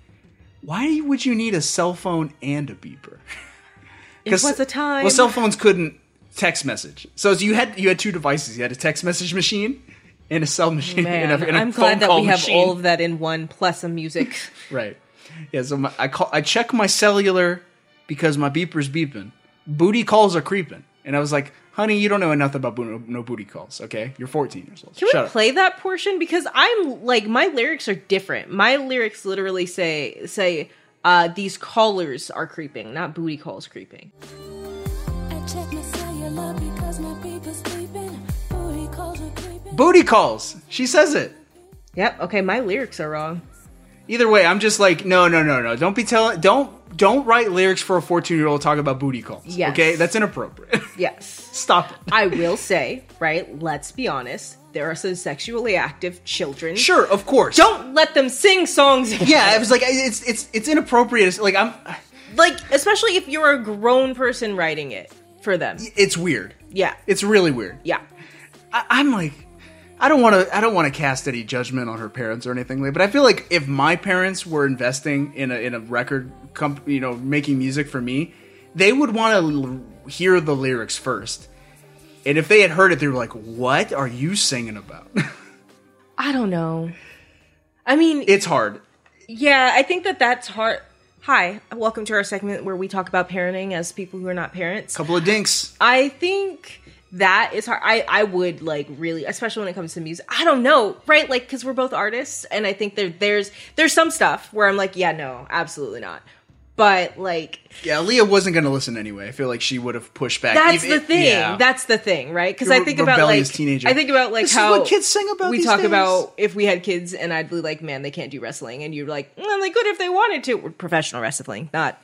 Why would you need a cell phone and a beeper? It was a time. Well, cell phones couldn't text message, so you had you had two devices. You had a text message machine and a cell machine. Man, and a, and a I'm glad that we have machine. all of that in one, plus some music. Right. Yeah. So my, I call I check my cellular because my beeper's beeping. Booty calls are creeping, and I was like, "Honey, you don't know enough about bo- no booty calls. Okay, you're 14 years old. Can Shut we up." play that portion? Because I'm like my lyrics are different. My lyrics literally say say uh, these callers are creeping, not booty calls creeping. Booty calls. She says it. Yep. Okay, my lyrics are wrong. Either way, I'm just like, no, no, no, no. Don't be telling. Don't don't write lyrics for a 14 year old talk about booty calls. Yes. Okay, that's inappropriate. Yes. Stop it. I will say, right, let's be honest, there are some sexually active children. Sure, of course. Don't let them sing songs. Yeah, it was like it's it's it's inappropriate. It's like I'm. like, especially if you're a grown person writing it for them. It's weird. Yeah. It's really weird. Yeah. I, I'm like, I don't want to. I don't want to cast any judgment on her parents or anything. like But I feel like if my parents were investing in a in a record company, you know, making music for me, they would want to l- hear the lyrics first. And if they had heard it, they were like, "What are you singing about?" I don't know. I mean, it's hard. Yeah, I think that that's hard. Hi, welcome to our segment where we talk about parenting as people who are not parents. Couple of dinks. I think that is hard. I I would like really, especially when it comes to music. I don't know, right? Like because we're both artists, and I think there there's there's some stuff where I'm like, yeah, no, absolutely not. But like Yeah, Liyah wasn't going to listen anyway. I feel like she would have pushed back. that's Even- the thing. yeah. That's the thing, right? Because I think about like teenager. I think about like This is how what kids sing about We talk days. about if we had kids, and I'd be like, man, they can't do wrestling, and you're like, well, they could if they wanted to. We're professional wrestling, not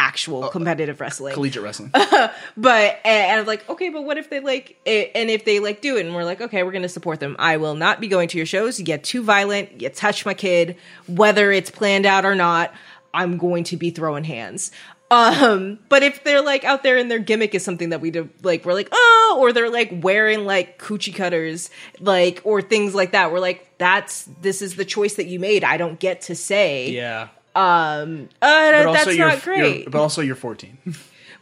actual competitive wrestling. collegiate wrestling. but and, I'm like, okay, but what if they like it, and if they like do it, and we're like, okay, we're gonna support them. I will not be going to your shows. You get too violent. You touch my kid, whether it's planned out or not. I'm going to be throwing hands. Um, but if they're like out there and their gimmick is something that we do, like we're like, oh, or they're like wearing like coochie cutters, like or things like that. We're like, that's this is the choice that you made. I don't get to say. yeah. Um, uh, that's you're, not great. but also, you're 14.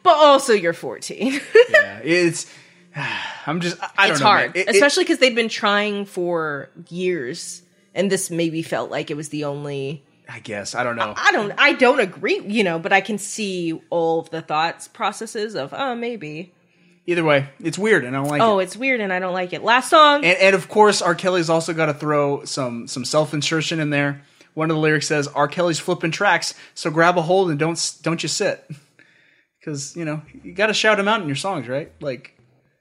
but also, you're 14. yeah, it's. I'm just. I, I don't it's know. hard. It- especially because they'd been trying for years, and this maybe felt like it was the only. I guess I don't know. I don't. I don't agree, you know, but I can see all of the thoughts processes of, oh, maybe. Either way, it's weird, and I don't like oh, it. it's weird, and I don't like it. Last song. And, and of course, R. Kelly's also got to throw some some self insertion in there. One of the lyrics says, "R. Kelly's flipping tracks, so grab a hold and don't don't you sit." Because you know you got to shout him out in your songs, right? Like,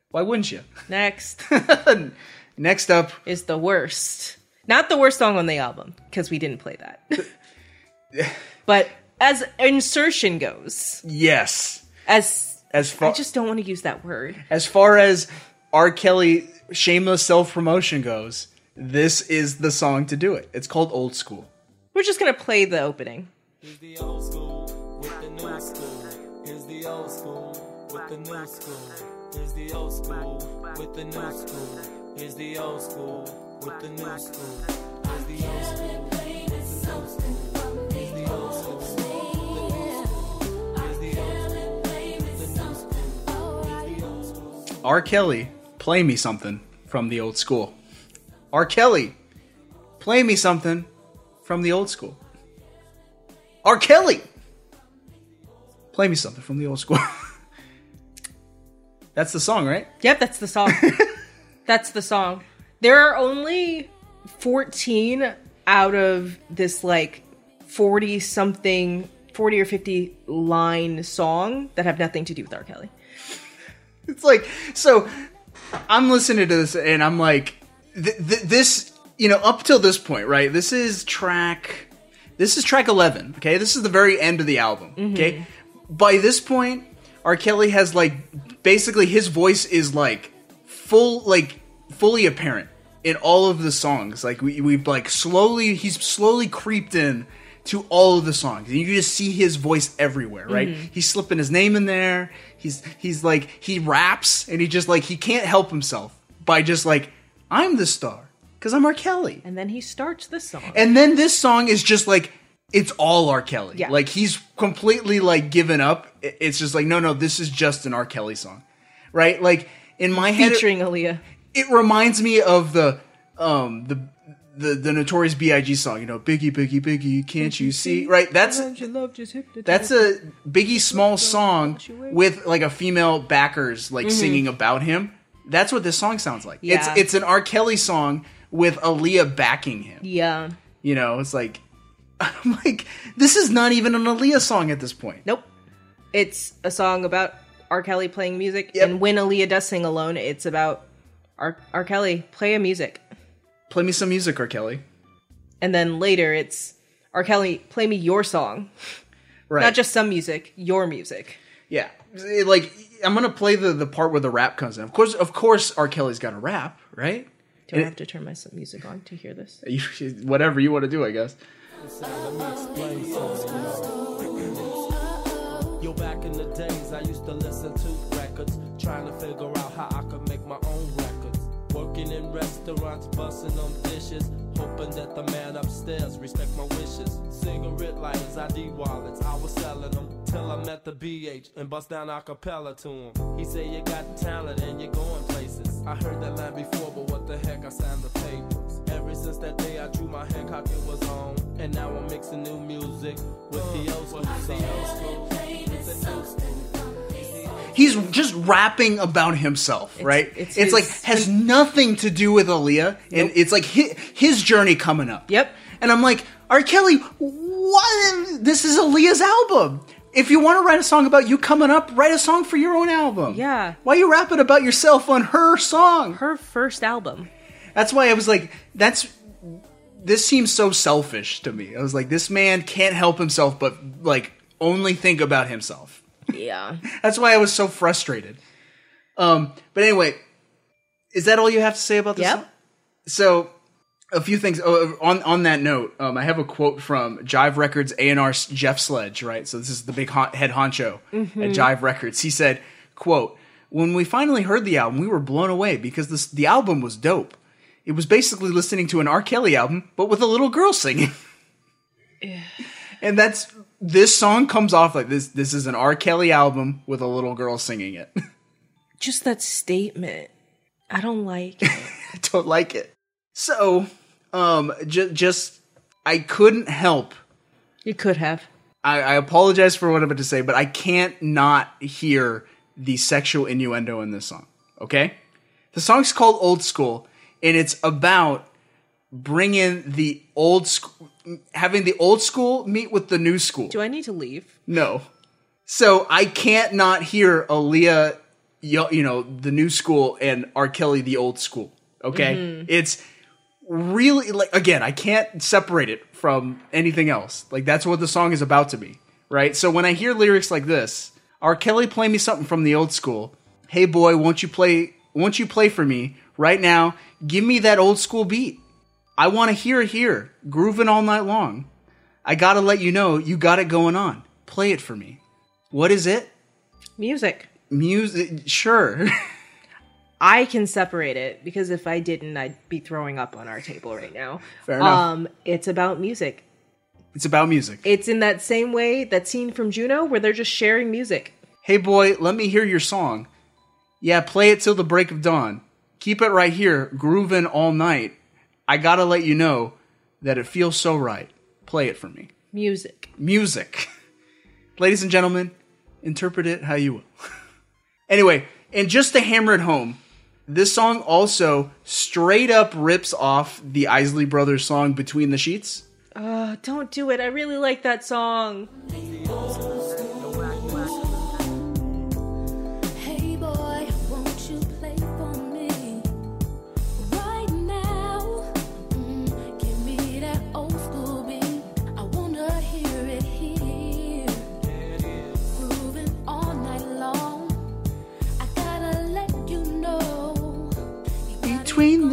why wouldn't you? Next Next up is the worst. Not the worst song on the album because we didn't play that. but as insertion goes, Yes, as as far I just don't want to use that word. as far as R. Kelly shameless self promotion goes, this is the song to do it. It's called Old School. We're just gonna play the opening. Here's the old school with the new school. Here's the old school with the new school. Here's the old school with the new school. Here's the old school with the new school. Here's the old school with the new school. Here's the old school with the new school. Here's the old school with the new school. Here's the old school. R. Kelly, play me something from the old school. R. Kelly, play me something from the old school. R. Kelly, play me something from the old school. That's the song, right? Yep, that's the song. that's the song. There are only 14 out of this like 40 something, 40 or 50 line song that have nothing to do with R. Kelly. It's like so. I'm listening to this and I'm like, th- th- this, you know, up till this point, right? This is track, this is track 11. Okay, this is the very end of the album. Okay, by this point, R. Kelly has like basically his voice is like full, like fully apparent in all of the songs. Like we we've like slowly, he's slowly creeped in to all of the songs, and you just see his voice everywhere. Right? Mhm. He's slipping his name in there. He's he's like he raps, and he just like he can't help himself by just like I'm the star because I'm R. Kelly. And then he starts the song. And then this song is just like it's all R. Kelly. Yeah. Like he's completely like given up. It's just like no, no, this is just an R. Kelly song, right? Like in my head, Featuring Aaliyah. it reminds me of the um the the the Notorious B.I.G. song. You know, Biggie, Biggie, Biggie, can't you see? Right? That's that's a Biggie small song with like a female backers like Mhm. singing about him. That's what this song sounds like. Yeah. It's it's an R. Kelly song with Aaliyah backing him. Yeah. You know, it's like I'm like this is not even an Aaliyah song at this point. Nope. It's a song about R. Kelly playing music, and when Aaliyah does sing alone, it's about R. R. Kelly play a music, Play me some music, R. Kelly. and then later it's R. Kelly play me your song. Right. Not just some music, your music. Yeah, It, like I'm gonna play the the part where the rap comes in. Of course, of course, R. Kelly's got a rap, right? Do I have to turn my music on to hear this? you- whatever you want to do, I guess. Yo, back in the days, I used to listen to records, trying to figure out how I could make my own records. Working in restaurants, busting them dishes, hoping that the man upstairs respect my wishes. Cigarette lighters, ID wallets, I was selling them till I met the BH and bust down a cappella to him. He said you got talent and you're going places. I heard that line before, but what the heck, I signed the papers. Ever since that day, I drew my Hancock, it was on. And now I'm mixing new music with the old school songs. With the new school. He's just rapping about himself, right? it's It's, like his- has nothing to do with Aaliyah, and it's like his, his journey coming up. Yep. And I'm like, R. Kelly, what? This is Aaliyah's album. If you want to write a song about you coming up, write a song for your own album. Yeah. Why you rapping about yourself on her song? Her first album. That's why I was like, that's this seems so selfish to me. I was like, this man can't help himself but like only think about himself. Yeah. That's why I was so frustrated. Um, but anyway, is that all you have to say about this? Yep. song? So, a few things oh, on on that note. Um, I have a quote from Jive Records A and R Jeff Sledge. Right, so this is the big hon- head honcho Mhm. at Jive Records. He said, "quote When we finally heard the album, we were blown away because this the album was dope. It was basically listening to an R. Kelly album, but with a little girl singing." and that's this song comes off like this. This is an R. Kelly album with a little girl singing it. Just that statement. I don't like it. I don't like it. So, um, j- just I couldn't help. You could have. I, I apologize for what I'm about to say, but I can't not hear the sexual innuendo in this song. Okay, the song's called "Old School," and it's about bringing the old school, having the old school meet with the new school. Do I need to leave? No. So I can't not hear Aaliyah, you know, the new school and R. Kelly, the old school. Okay? Mhm. It's really, like, again, I can't separate it from anything else. Like, that's what the song is about to be, right? So when I hear lyrics like this, R. Kelly, play me something from the old school. Hey, boy, won't you play, won't you play for me right now? Give me that old school beat. I want to hear it here, grooving all night long. I gotta let you know you got it going on. Play it for me. What is it? Music. Music. Sure. I can separate it because if I didn't, I'd be throwing up on our table right now. Fair enough. Um, it's about music. it's about music. It's in that same way that scene from Juno where they're just sharing music. Hey boy, let me hear your song. Yeah, play it till the break of dawn. Keep it right here, grooving all night. I gotta let you know that it feels so right. Play it for me. Music. Music. Ladies and gentlemen, interpret it how you will. anyway, and just to hammer it home, this song also straight up rips off the Isley Brothers song Between the Sheets. Uh, don't do it. I really like that song.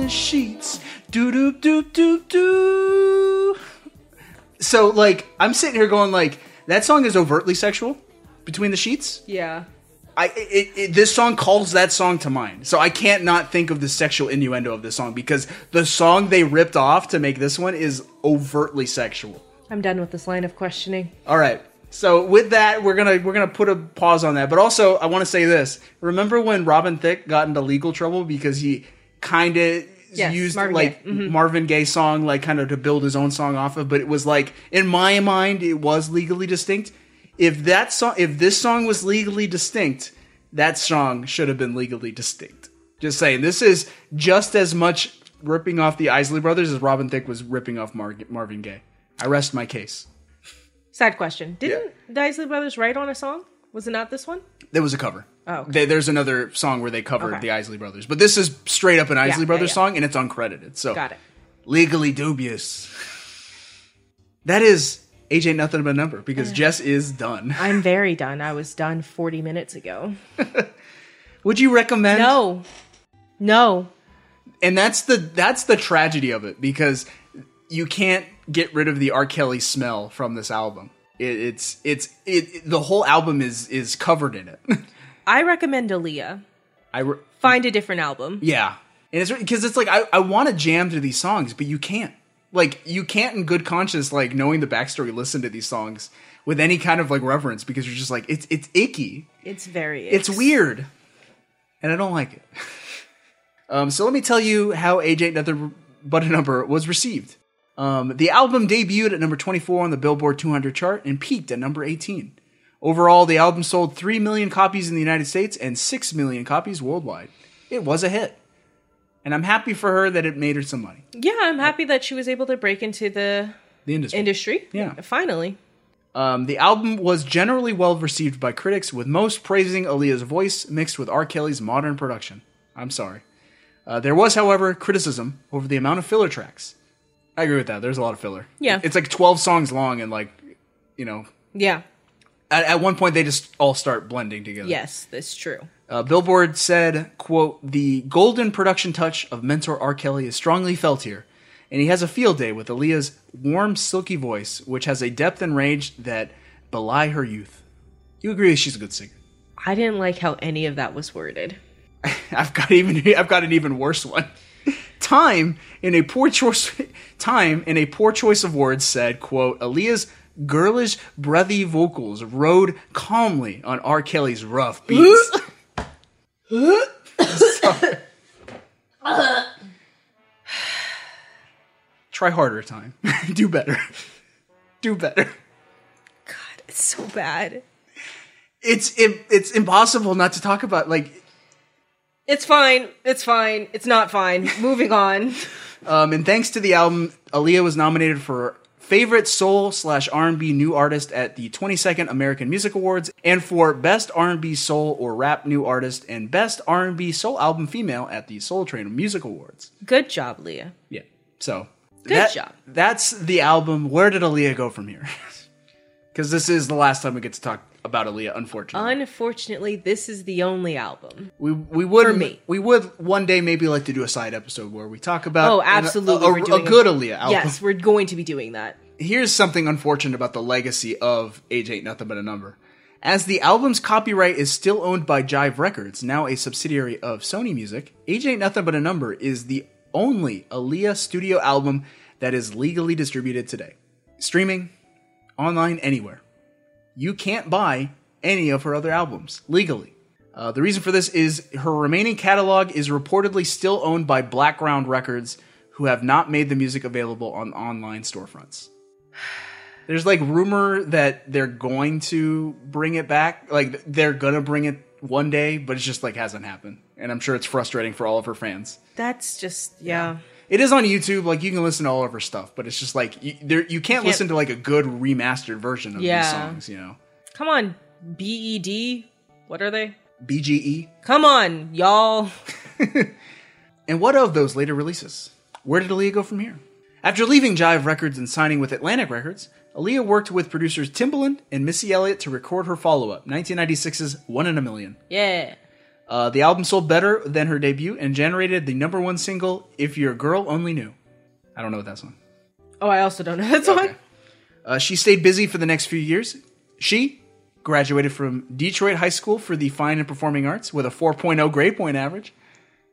The sheets. Do do do do do. So like I'm sitting here going like that song is overtly sexual. Between the sheets. Yeah. I it, it, this song calls that song to mind, so I can't not think of the sexual innuendo of this song because the song they ripped off to make this one is overtly sexual. I'm done with this line of questioning. All right, so with that, we're gonna we're gonna put a pause on that. But also, I want to say this: remember when Robin Thicke got into legal trouble because he kind of Yes, used Marvin like Gaye. Mhm. Marvin Gaye song, like kind of to build his own song off of, but it was like in my mind, it was legally distinct. If that song, if this song was legally distinct, that song should have been legally distinct. Just saying, this is just as much ripping off the Isley Brothers as Robin Thicke was ripping off Mar- Marvin Gaye. I rest my case. Sad question. Didn't the Isley Brothers write on a song? Was it not this one? There was a cover. Oh, okay. They- there's another song where they covered Okay. the Isley Brothers, but this is straight up an Isley yeah, Brothers yeah. song, and it's uncredited. So Got it. legally dubious. That is age ain't nothing but a number because Jess is done. I'm very done. I was done 40 minutes ago. Would you recommend? No. No. And that's the that's the tragedy of it because you can't get rid of the R. Kelly smell from this album. It, it's it's it, the whole album is is covered in it. I recommend Aaliyah. I re- Find a different album. yeah, and it's because it's like I I want to jam to these songs, but you can't. Like you can't in good conscience, like knowing the backstory, listen to these songs with any kind of like reverence because you're just like it's it's icky. It's very. It's weird, and I don't like it. um, so let me tell you how AJ Nothing But a Number was received. Um, the album debuted at number 24 on the Billboard 200 chart and peaked at number 18. Overall, the album sold 3 million copies in the United States and 6 million copies worldwide. It was a hit. And I'm happy for her that it made her some money. Yeah, I'm happy that she was able to break into the The industry. industry. Yeah. Finally. Um, the album was generally well received by critics, with most praising Aaliyah's voice mixed with R. Kelly's modern production. I'm sorry. Uh, there was, however, criticism over the amount of filler tracks. I agree with that. There's a lot of filler. Yeah. It's like 12 songs long, and like, you know, Yeah. At, at one point they just all start blending together. Yes, that's true. Uh, Billboard said, quote, the golden production touch of mentor R. Kelly is strongly felt here, and he has a field day with Aaliyah's warm, silky voice, which has a depth and range that belie her youth. You agree she's a good singer? I didn't like how any of that was worded. I've got even I've got an even worse one. Time in a poor choice time in a poor choice of words said, quote, Aaliyah's girlish, breathy vocals rode calmly on R. Kelly's rough beats. Try harder, time. Do better. Do better. God, it's so bad. It's it, it's impossible not to talk about like It's fine. It's fine. It's not fine. Moving on. Um, and thanks to the album, Aaliyah was nominated for favorite soul slash R&B new artist at the 22nd American Music Awards, and for best R&B soul or rap new artist and best R&B soul album female at the Soul Train Music Awards. Good job, Liyah. Yeah. So Good that- job. That's the album. Where did Aaliyah go from here? Because this is the last time we get to talk about Aaliyah. Unfortunately, Unfortunately, this is the only album. we we would For me. we would one day maybe like to do a side episode where we talk about oh, an- absolutely. a, a, doing a good Aaliyah album. Yes, we're going to be doing that. here's something unfortunate about the legacy of Age Ain't Nothing But a Number. As the album's copyright is still owned by Jive Records, now a subsidiary of Sony Music, Age Ain't Nothing But a Number is the only Aaliyah studio album that is legally distributed today. Streaming, online, anywhere. You can't buy any of her other albums legally. Uh, the reason for this is her remaining catalog is reportedly still owned by Blackground Records, who have not made the music available on online storefronts. There's like rumor that they're going to bring it back, like they're gonna bring it one day, but it's just like hasn't happened, and I'm sure it's frustrating for all of her fans. That's just yeah. It is on YouTube, like you can listen to all of her stuff, but it's just like you, there, you can't, Can't- listen to like a good remastered version of Yeah. these songs, you know. Come on, BED. What are they? BGE. Come on, y'all. And what of those later releases? Where did Aaliyah go from here? After leaving Jive Records and signing with Atlantic Records, Aaliyah worked with producers Timbaland and Missy Elliott to record her follow up, 1996's One in a Million. Yeah. Uh, the album sold better than her debut and generated the number one single, If Your Girl Only Knew. I don't know what that song. Oh, I also don't know that song. Uh, she stayed busy for the next few years. She graduated from Detroit High School for the Fine and Performing Arts with a 4.0 grade point average.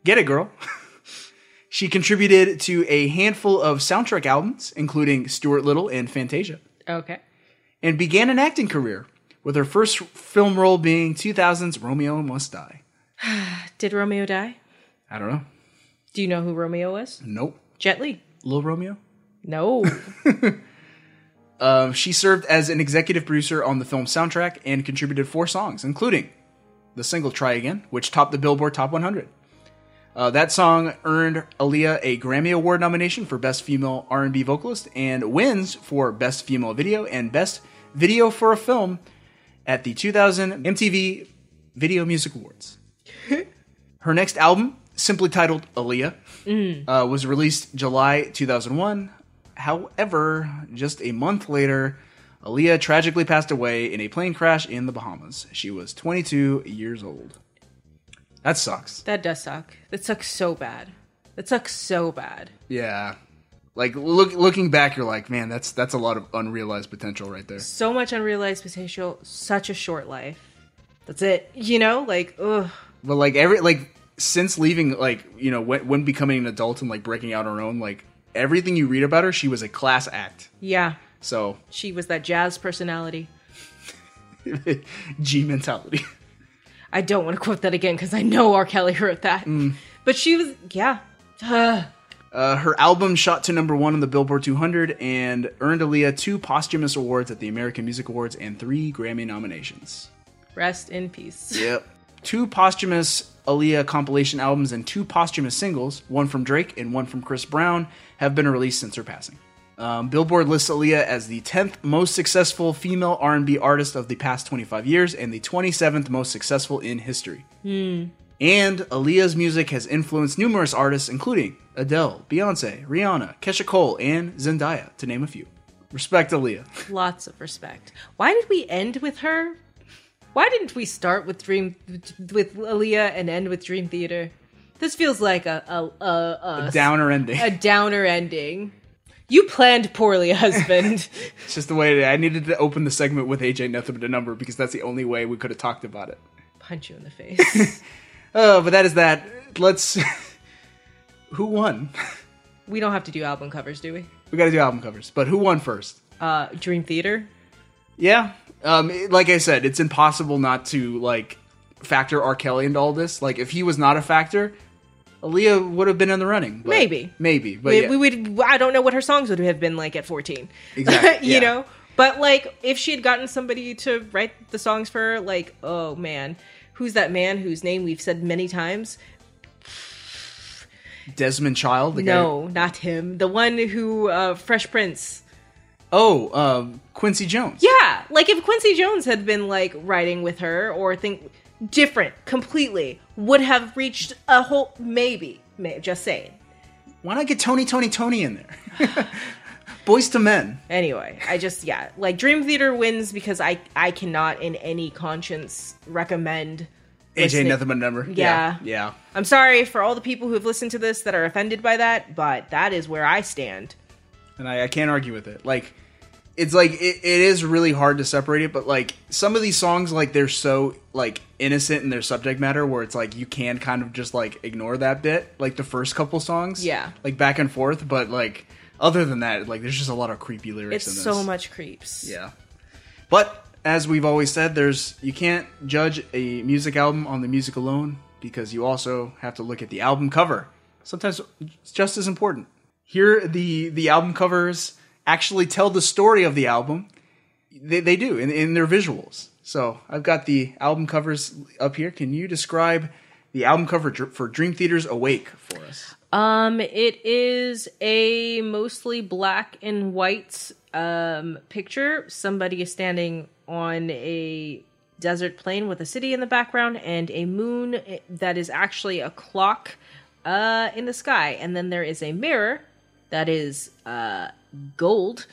Get it, girl. she contributed to a handful of soundtrack albums, including Stuart Little and Fantasia, Okay. and began an acting career, with her first film role being 2000's Romeo Must Die. Did Romeo die? I don't know. Do you know who Romeo was? Nope. Jet Li. Lil Romeo? No. Um, she served as an executive producer on the film's soundtrack and contributed four songs, including the single "Try Again," which topped the Billboard Top 100. Uh, that song earned Aaliyah a Grammy Award nomination for Best Female R&B Vocalist and wins for Best Female Video and Best Video for a Film at the 2000 MTV Video Music Awards. Her next album, simply titled Aaliyah, Mm. uh, was released July 2001. However, just a month later, Aaliyah tragically passed away in a plane crash in the Bahamas. She was 22 years old. That sucks. That does suck. That sucks so bad. That sucks so bad. Yeah. Like look looking back you're like, man, that's that's a lot of unrealized potential right there. So much unrealized potential, such a short life. That's it. You know, like, ugh. But like every like since leaving like, you know, when, when becoming an adult and like breaking out on her own like everything you read about her, she was a class act. Yeah. So, She was that jazz personality. G mentality. I don't want to quote that again because I know R. Kelly wrote that. Mm. But she was, yeah. Ugh. Uh, her album shot to number one on the Billboard 200 and earned Aaliyah two posthumous awards at the American Music Awards and three Grammy nominations. Rest in peace. Yep. Two posthumous Aaliyah compilation albums and two posthumous singles, one from Drake and one from Chris Brown, have been released since her passing. Um, Billboard lists Aaliyah as the 10th most successful female R&B artist of the past 25 years and the 27th most successful in history. Hmm. And Aaliyah's music has influenced numerous artists, including Adele, Beyonce, Rihanna, Keyshia Cole, and Zendaya, to name a few. Respect Aaliyah. Lots of respect. Why did we end with her? Why didn't we start with Dream with Aaliyah and end with Dream Theater? This feels like a a, a, a, A downer ending. A downer ending. You planned poorly, husband. It's just the way I needed to open the segment with AJ Nothing But a Number because that's the only way we could have talked about it. Punch you in the face. Oh, but that is that. Let's. who won? we don't have to do album covers, do we? We got to do album covers, but who won first? Uh, Dream Theater. Yeah. Um, it- like I said, it's impossible not to like factor R. Kelly into all this. Like, if he was not a factor, Aaliyah would have been in the running. but- Maybe. maybe, but we, yeah. we would. I don't know what her songs would have been like at fourteen. Exactly, you yeah. know. But like, if she had gotten somebody to write the songs for her, like, oh man, who's that man whose name we've said many times? Desmond Child. The guy- no, not him. The one who uh, Fresh Prince. Oh, um, Quincy Jones. Yeah, like if Quincy Jones had been like writing with her or think different completely, would have reached a whole maybe. May, just saying. Why not get Tony, Tony, Tony in there? Boyz II Men. Anyway, I just yeah, like Dream Theater wins because I I cannot in any conscience recommend AJ listening- Nothing But Number. Yeah. Yeah. I'm sorry for all the people who have listened to this that are offended by that, but that is where I stand. and I, I can't argue with it. Like, it's like it, it is really hard to separate it, but like some of these songs, like they're so like innocent in their subject matter, where it's like you can kind of just like ignore that bit, like the first couple songs, Yeah. like back and forth. But like other than that, like there's just a lot of creepy lyrics. It's in this. so much creeps. Yeah. But as we've always said, there's you can't judge a music album on the music alone because you also have to look at the album cover. Sometimes it's just as important. Here, the the album covers actually tell the story of the album. They, they do in, in their visuals. So I've got the album covers up here. Can you describe the album cover for Dream Theater's Awake for us? Um, it is a mostly black and white um picture. Somebody is standing on a desert plain with a city in the background and a moon that is actually a clock uh in the sky. And then there is a mirror that is uh gold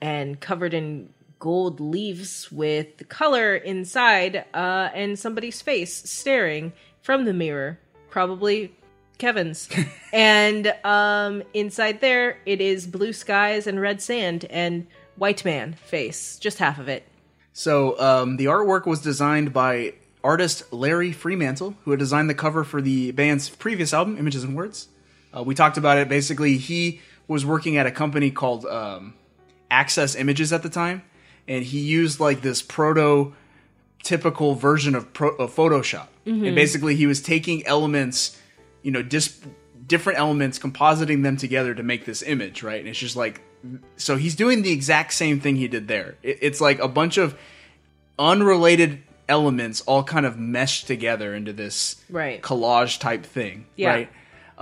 and covered in gold leaves with color inside uh and somebody's face staring from the mirror. Probably Kevin's. and um inside there it is blue skies and red sand and white man face, just half of it. So um, the artwork was designed by artist Larry Freemantle, who had designed the cover for the band's previous album, Images and Words. Uh, we talked about it. Basically, he was working at a company called um, Access Images at the time, and he used like this proto typical version of, pro- of Photoshop. Mhm. And basically, he was taking elements, you know, dis- different elements, compositing them together to make this image, right? And it's just like, so he's doing the exact same thing he did there. It- it's like a bunch of unrelated elements all kind of meshed together into this Right. collage type thing, Yeah. right?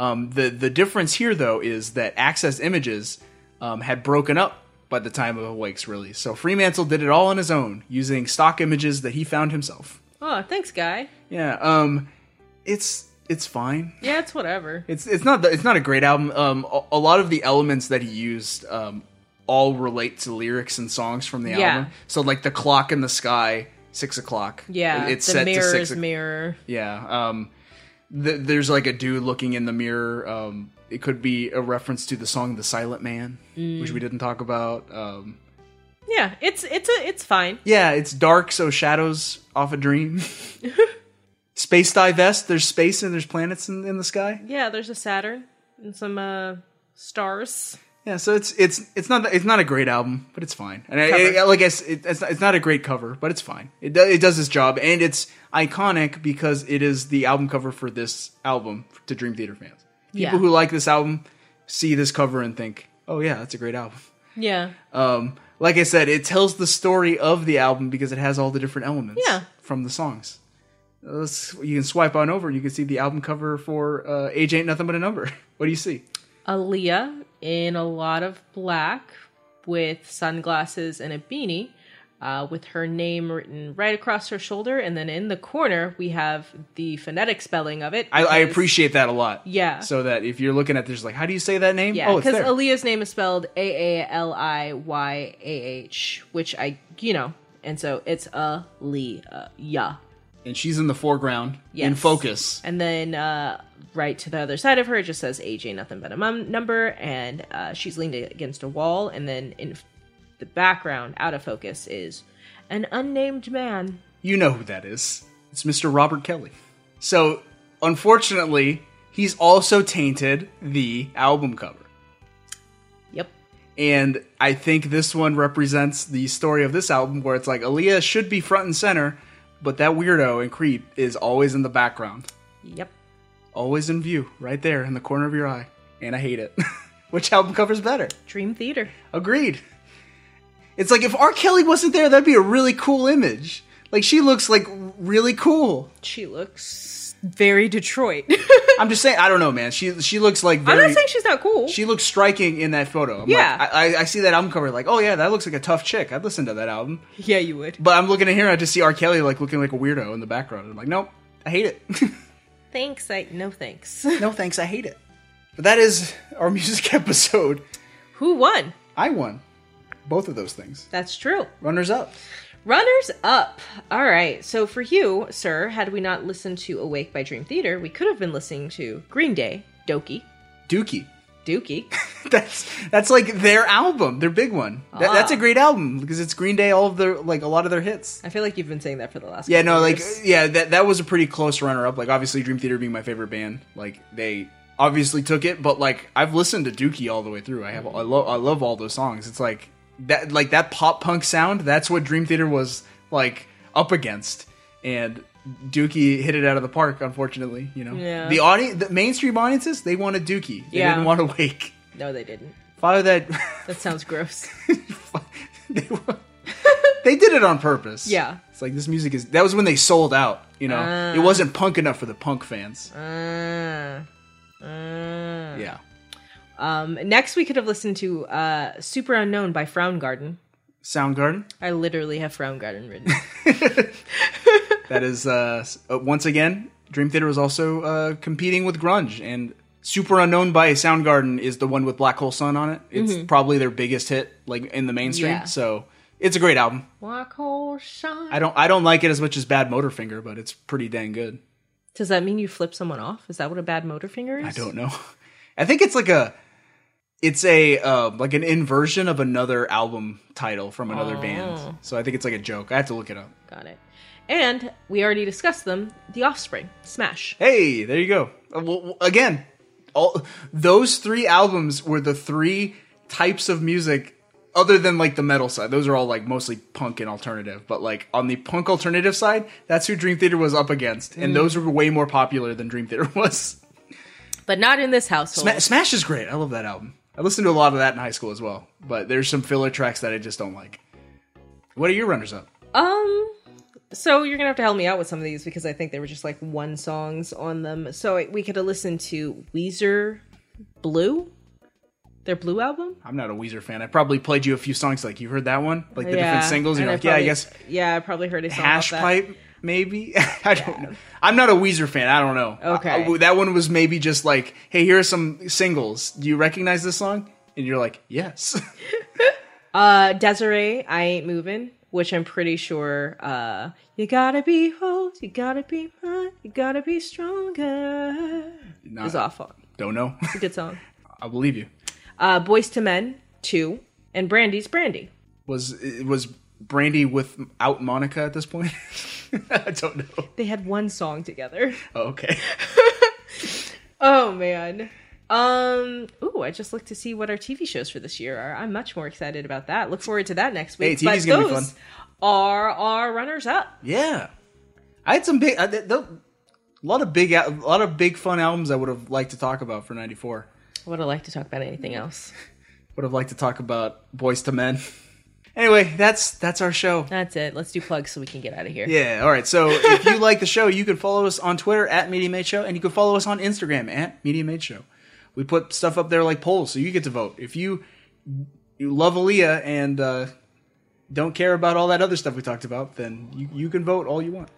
Um, the the difference here though is that Access Images um, had broken up by the time of Awake's release, so Freemantle did it all on his own using stock images that he found himself. Oh, thanks, guy. Yeah, um, it's it's fine. Yeah, it's whatever. It's it's not the- it's not a great album. Um, a, a lot of the elements that he used um, all relate to lyrics and songs from the Yeah. album. So like the clock in the sky, six o'clock. Yeah, It- it's the set to mirror's six. o- mirror. Yeah. Um, th- there's like a dude looking in the mirror. Um, it could be a reference to the song "The Silent Man," Mm. which we didn't talk about. Um, Yeah, it's it's a it's fine. yeah, it's dark, so shadows off a dream. space-dye vest. There's space and there's planets in, in the sky. Yeah, there's a Saturn and some uh stars. Yeah, so it's it's it's not it's not a great album, but it's fine. And I. I, like I it, it's not, it's not a great cover, but it's fine. It do, it does its job, and it's iconic because it is the album cover for this album to Dream Theater fans. People Yeah. who like this album see this cover and think, "Oh yeah, that's a great album." Yeah. Um, like I said, it tells the story of the album because it has all the different elements Yeah. from the songs. Let's, you can swipe on over and you can see the album cover for uh, Age Ain't Nothing But a Number. What do you see? Aaliyah in a lot of black with sunglasses and a beanie, uh, with her name written right across her shoulder, and then in the corner we have the phonetic spelling of it. I, I appreciate that a lot. Yeah. So that if you're looking at this, like, how do you say that name? Yeah, oh, because there. Aaliyah's name is spelled A A L I Y A H, which I, you know, and so it's Aaliyah. and she's in the foreground in Yes. focus. And then uh, right to the other side of her, it just says AJ nothing but a mum number, and uh, she's leaned against a wall. And then in the background, out of focus, is an unnamed man. You know who that is. It's Mr. Robert Kelly. So, unfortunately, he's also tainted the album cover. Yep. And I think this one represents the story of this album where it's like Aaliyah should be front and center, but that weirdo in Creep is always in the background. Yep. Always in view, right there in the corner of your eye. And I hate it. Which album cover's better? Dream Theater. Agreed. It's like if R. Kelly wasn't there, that'd be a really cool image. Like she looks like really cool. She looks very Detroit. I'm just saying. I don't know, man. She she looks like I'm not saying she's not cool. She looks striking in that photo. I'm Yeah. like, I, I I see that album cover, like, oh yeah, that looks like a tough chick. I'd listen to that album. Yeah, you would. But I'm looking at here, and I just see R. Kelly like looking like a weirdo in the background. I'm like, nope, I hate it. Thanks, I no thanks. no thanks, I hate it. But that is our music episode. Who won? I won both of those things. That's true. Runners up. Runners up. All right. So for you, sir, had we not listened to Awake by Dream Theater, we could have been listening to Green Day, Doki, Dookie. Dookie. that's that's like their album, their big one. That, Ah. That's a great album because it's Green Day, all of their like a lot of their hits. I feel like you've been saying that for the last. Yeah, no, like years. yeah, that that was a pretty close runner up. Like obviously Dream Theater being my favorite band, like they obviously took it, but like I've listened to Dookie all the way through. I have I love I love all those songs. It's like that like that pop punk sound, that's what Dream Theater was like up against. And Dookie hit it out of the park, unfortunately, you know. Yeah. The audience the mainstream audiences, they wanted Dookie. They Yeah. didn't want Awake. no, they didn't. Follow that That sounds gross. they they did it on purpose. Yeah. It's like this music is that was when they sold out, you know. Ah. it wasn't punk enough for the punk fans. Uh, uh. Yeah. Um, next, we could have listened to uh, "Superunknown" by Frown Garden. Soundgarden. I literally have Frown Garden written. That is uh, uh, once again, Dream Theater was also uh, competing with grunge, and Superunknown by Soundgarden is the one with Black Hole Sun on it. It's Mhm. probably their biggest hit, like in the mainstream. Yeah. So it's a great album. Black hole shine. I don't I don't like it as much as Badmotorfinger, but it's pretty dang good. Does that mean you flip someone off? Is that what a bad motor finger is? I don't know. I think it's like a it's a uh, like an inversion of another album title from another Oh. band. So I think it's like a joke. I have to look it up. Got it. And we already discussed them. The Offspring, Smash. Hey, there you go. Uh, well, again, all those three albums were the three types of music other than like the metal side. Those are all like mostly punk and alternative. But like on the punk alternative side, that's who Dream Theater was up against, and Mm. those were way more popular than Dream Theater was. But not in this household. Sma- Smash is great. I love that album. I listened to a lot of that in high school as well. But there's some filler tracks that I just don't like. What are your runners up? Um, so you're gonna have to help me out with some of these because I think they were just like one songs on them. So we could have listened to Weezer, Blue, their Blue album. I'm not a Weezer fan. I probably played you a few songs like you heard that one, like the Yeah, different singles. You're like, yeah, I guess Yeah, I probably heard a song hash pipe maybe i don't know i'm not a weezer fan i don't know Okay. I- that one was maybe just like hey here are some singles do you recognize this song and you're like yes Uh, Des'ree, I ain't moving, which I'm pretty sure. Uh, you gotta be bold, you gotta be mine, you gotta be stronger. Not- is off. Don't know. It's a good song. I believe you. Uh, Boyz II Men, two, and Brandy's Brandy. Was was Brandy without Monica at this point? I don't know. They had one song together. Oh, okay. Oh man. Um. Ooh, I just looked to see what our TV shows for this year are. I'm much more excited about that. Look forward to that next Hey, week. TV's but gonna be fun. are our runners up. Yeah, I had some big, I, th- th- a lot of big, a lot of big fun albums I would have liked to talk about for '94. I would have liked to talk about anything else. Would have liked to talk about Boyz II Men. Anyway, that's that's our show. That's it. Let's do plugs so we can get out of here. Yeah, all right. So if you like the show, you can follow us on Twitter at Media Made Show, and you can follow us on Instagram at Media Made Show. We put stuff up there like polls, so you get to vote. If you you love Aaliyah and uh, don't care about all that other stuff we talked about, then you, you can vote all you want.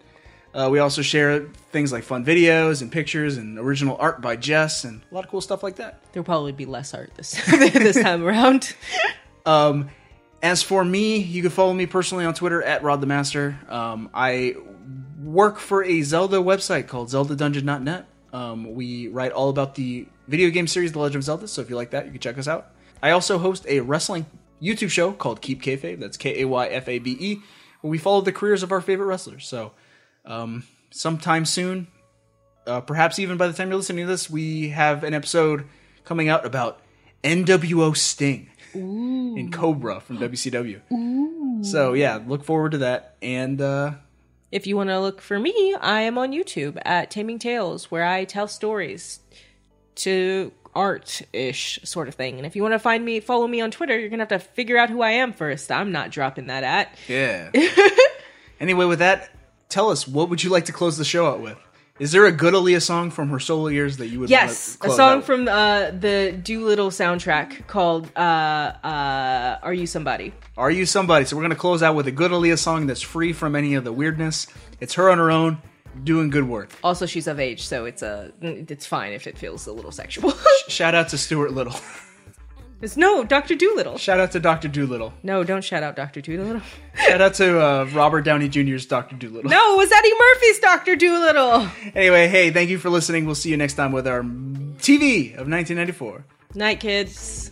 Uh, we also share things like fun videos and pictures and original art by Jess and a lot of cool stuff like that. There'll probably be less art this this time around. Um, as for me, you can follow me personally on Twitter at Rod the Master. Um, I work for a Zelda website called ZeldaDungeon.net. Um, we write all about the video game series The Legend of Zelda, so if you like that, you can check us out. I also host a wrestling YouTube show called Keep Kayfabe. That's K A Y F A B E, where we follow the careers of our favorite wrestlers. So, um, sometime soon, uh, perhaps even by the time you're listening to this, we have an episode coming out about NWO Sting in Cobra from WCW. So yeah, look forward to that. And uh, If you want to look for me, I am on YouTube at Taming Tales, where I tell stories to art ish sort of thing. And if you want to find me, follow me on Twitter, you're gonna have to figure out who I am first. I'm not dropping that at. yeah. anyway, with that, tell us what would you like to close the show out with? Is there a good Aaliyah song from her solo years that you would Yes, a song out from uh, the Dolittle soundtrack called uh, uh, "Are You Somebody." Are you somebody? So we're gonna close out with a good Aaliyah song that's free from any of the weirdness. It's her on her own, doing good work. Also, she's of age, so it's a it's fine if it feels a little sexual. Shout out to Stuart Little. It's no Doctor Dolittle. Shout out to Doctor Dolittle. No, don't shout out Doctor Dolittle. Shout out to uh, Robert Downey Jr.'s Doctor Dolittle. No, it was Eddie Murphy's Doctor Dolittle. Anyway, hey, thank you for listening. We'll see you next time with our TV of 1994. Night, kids.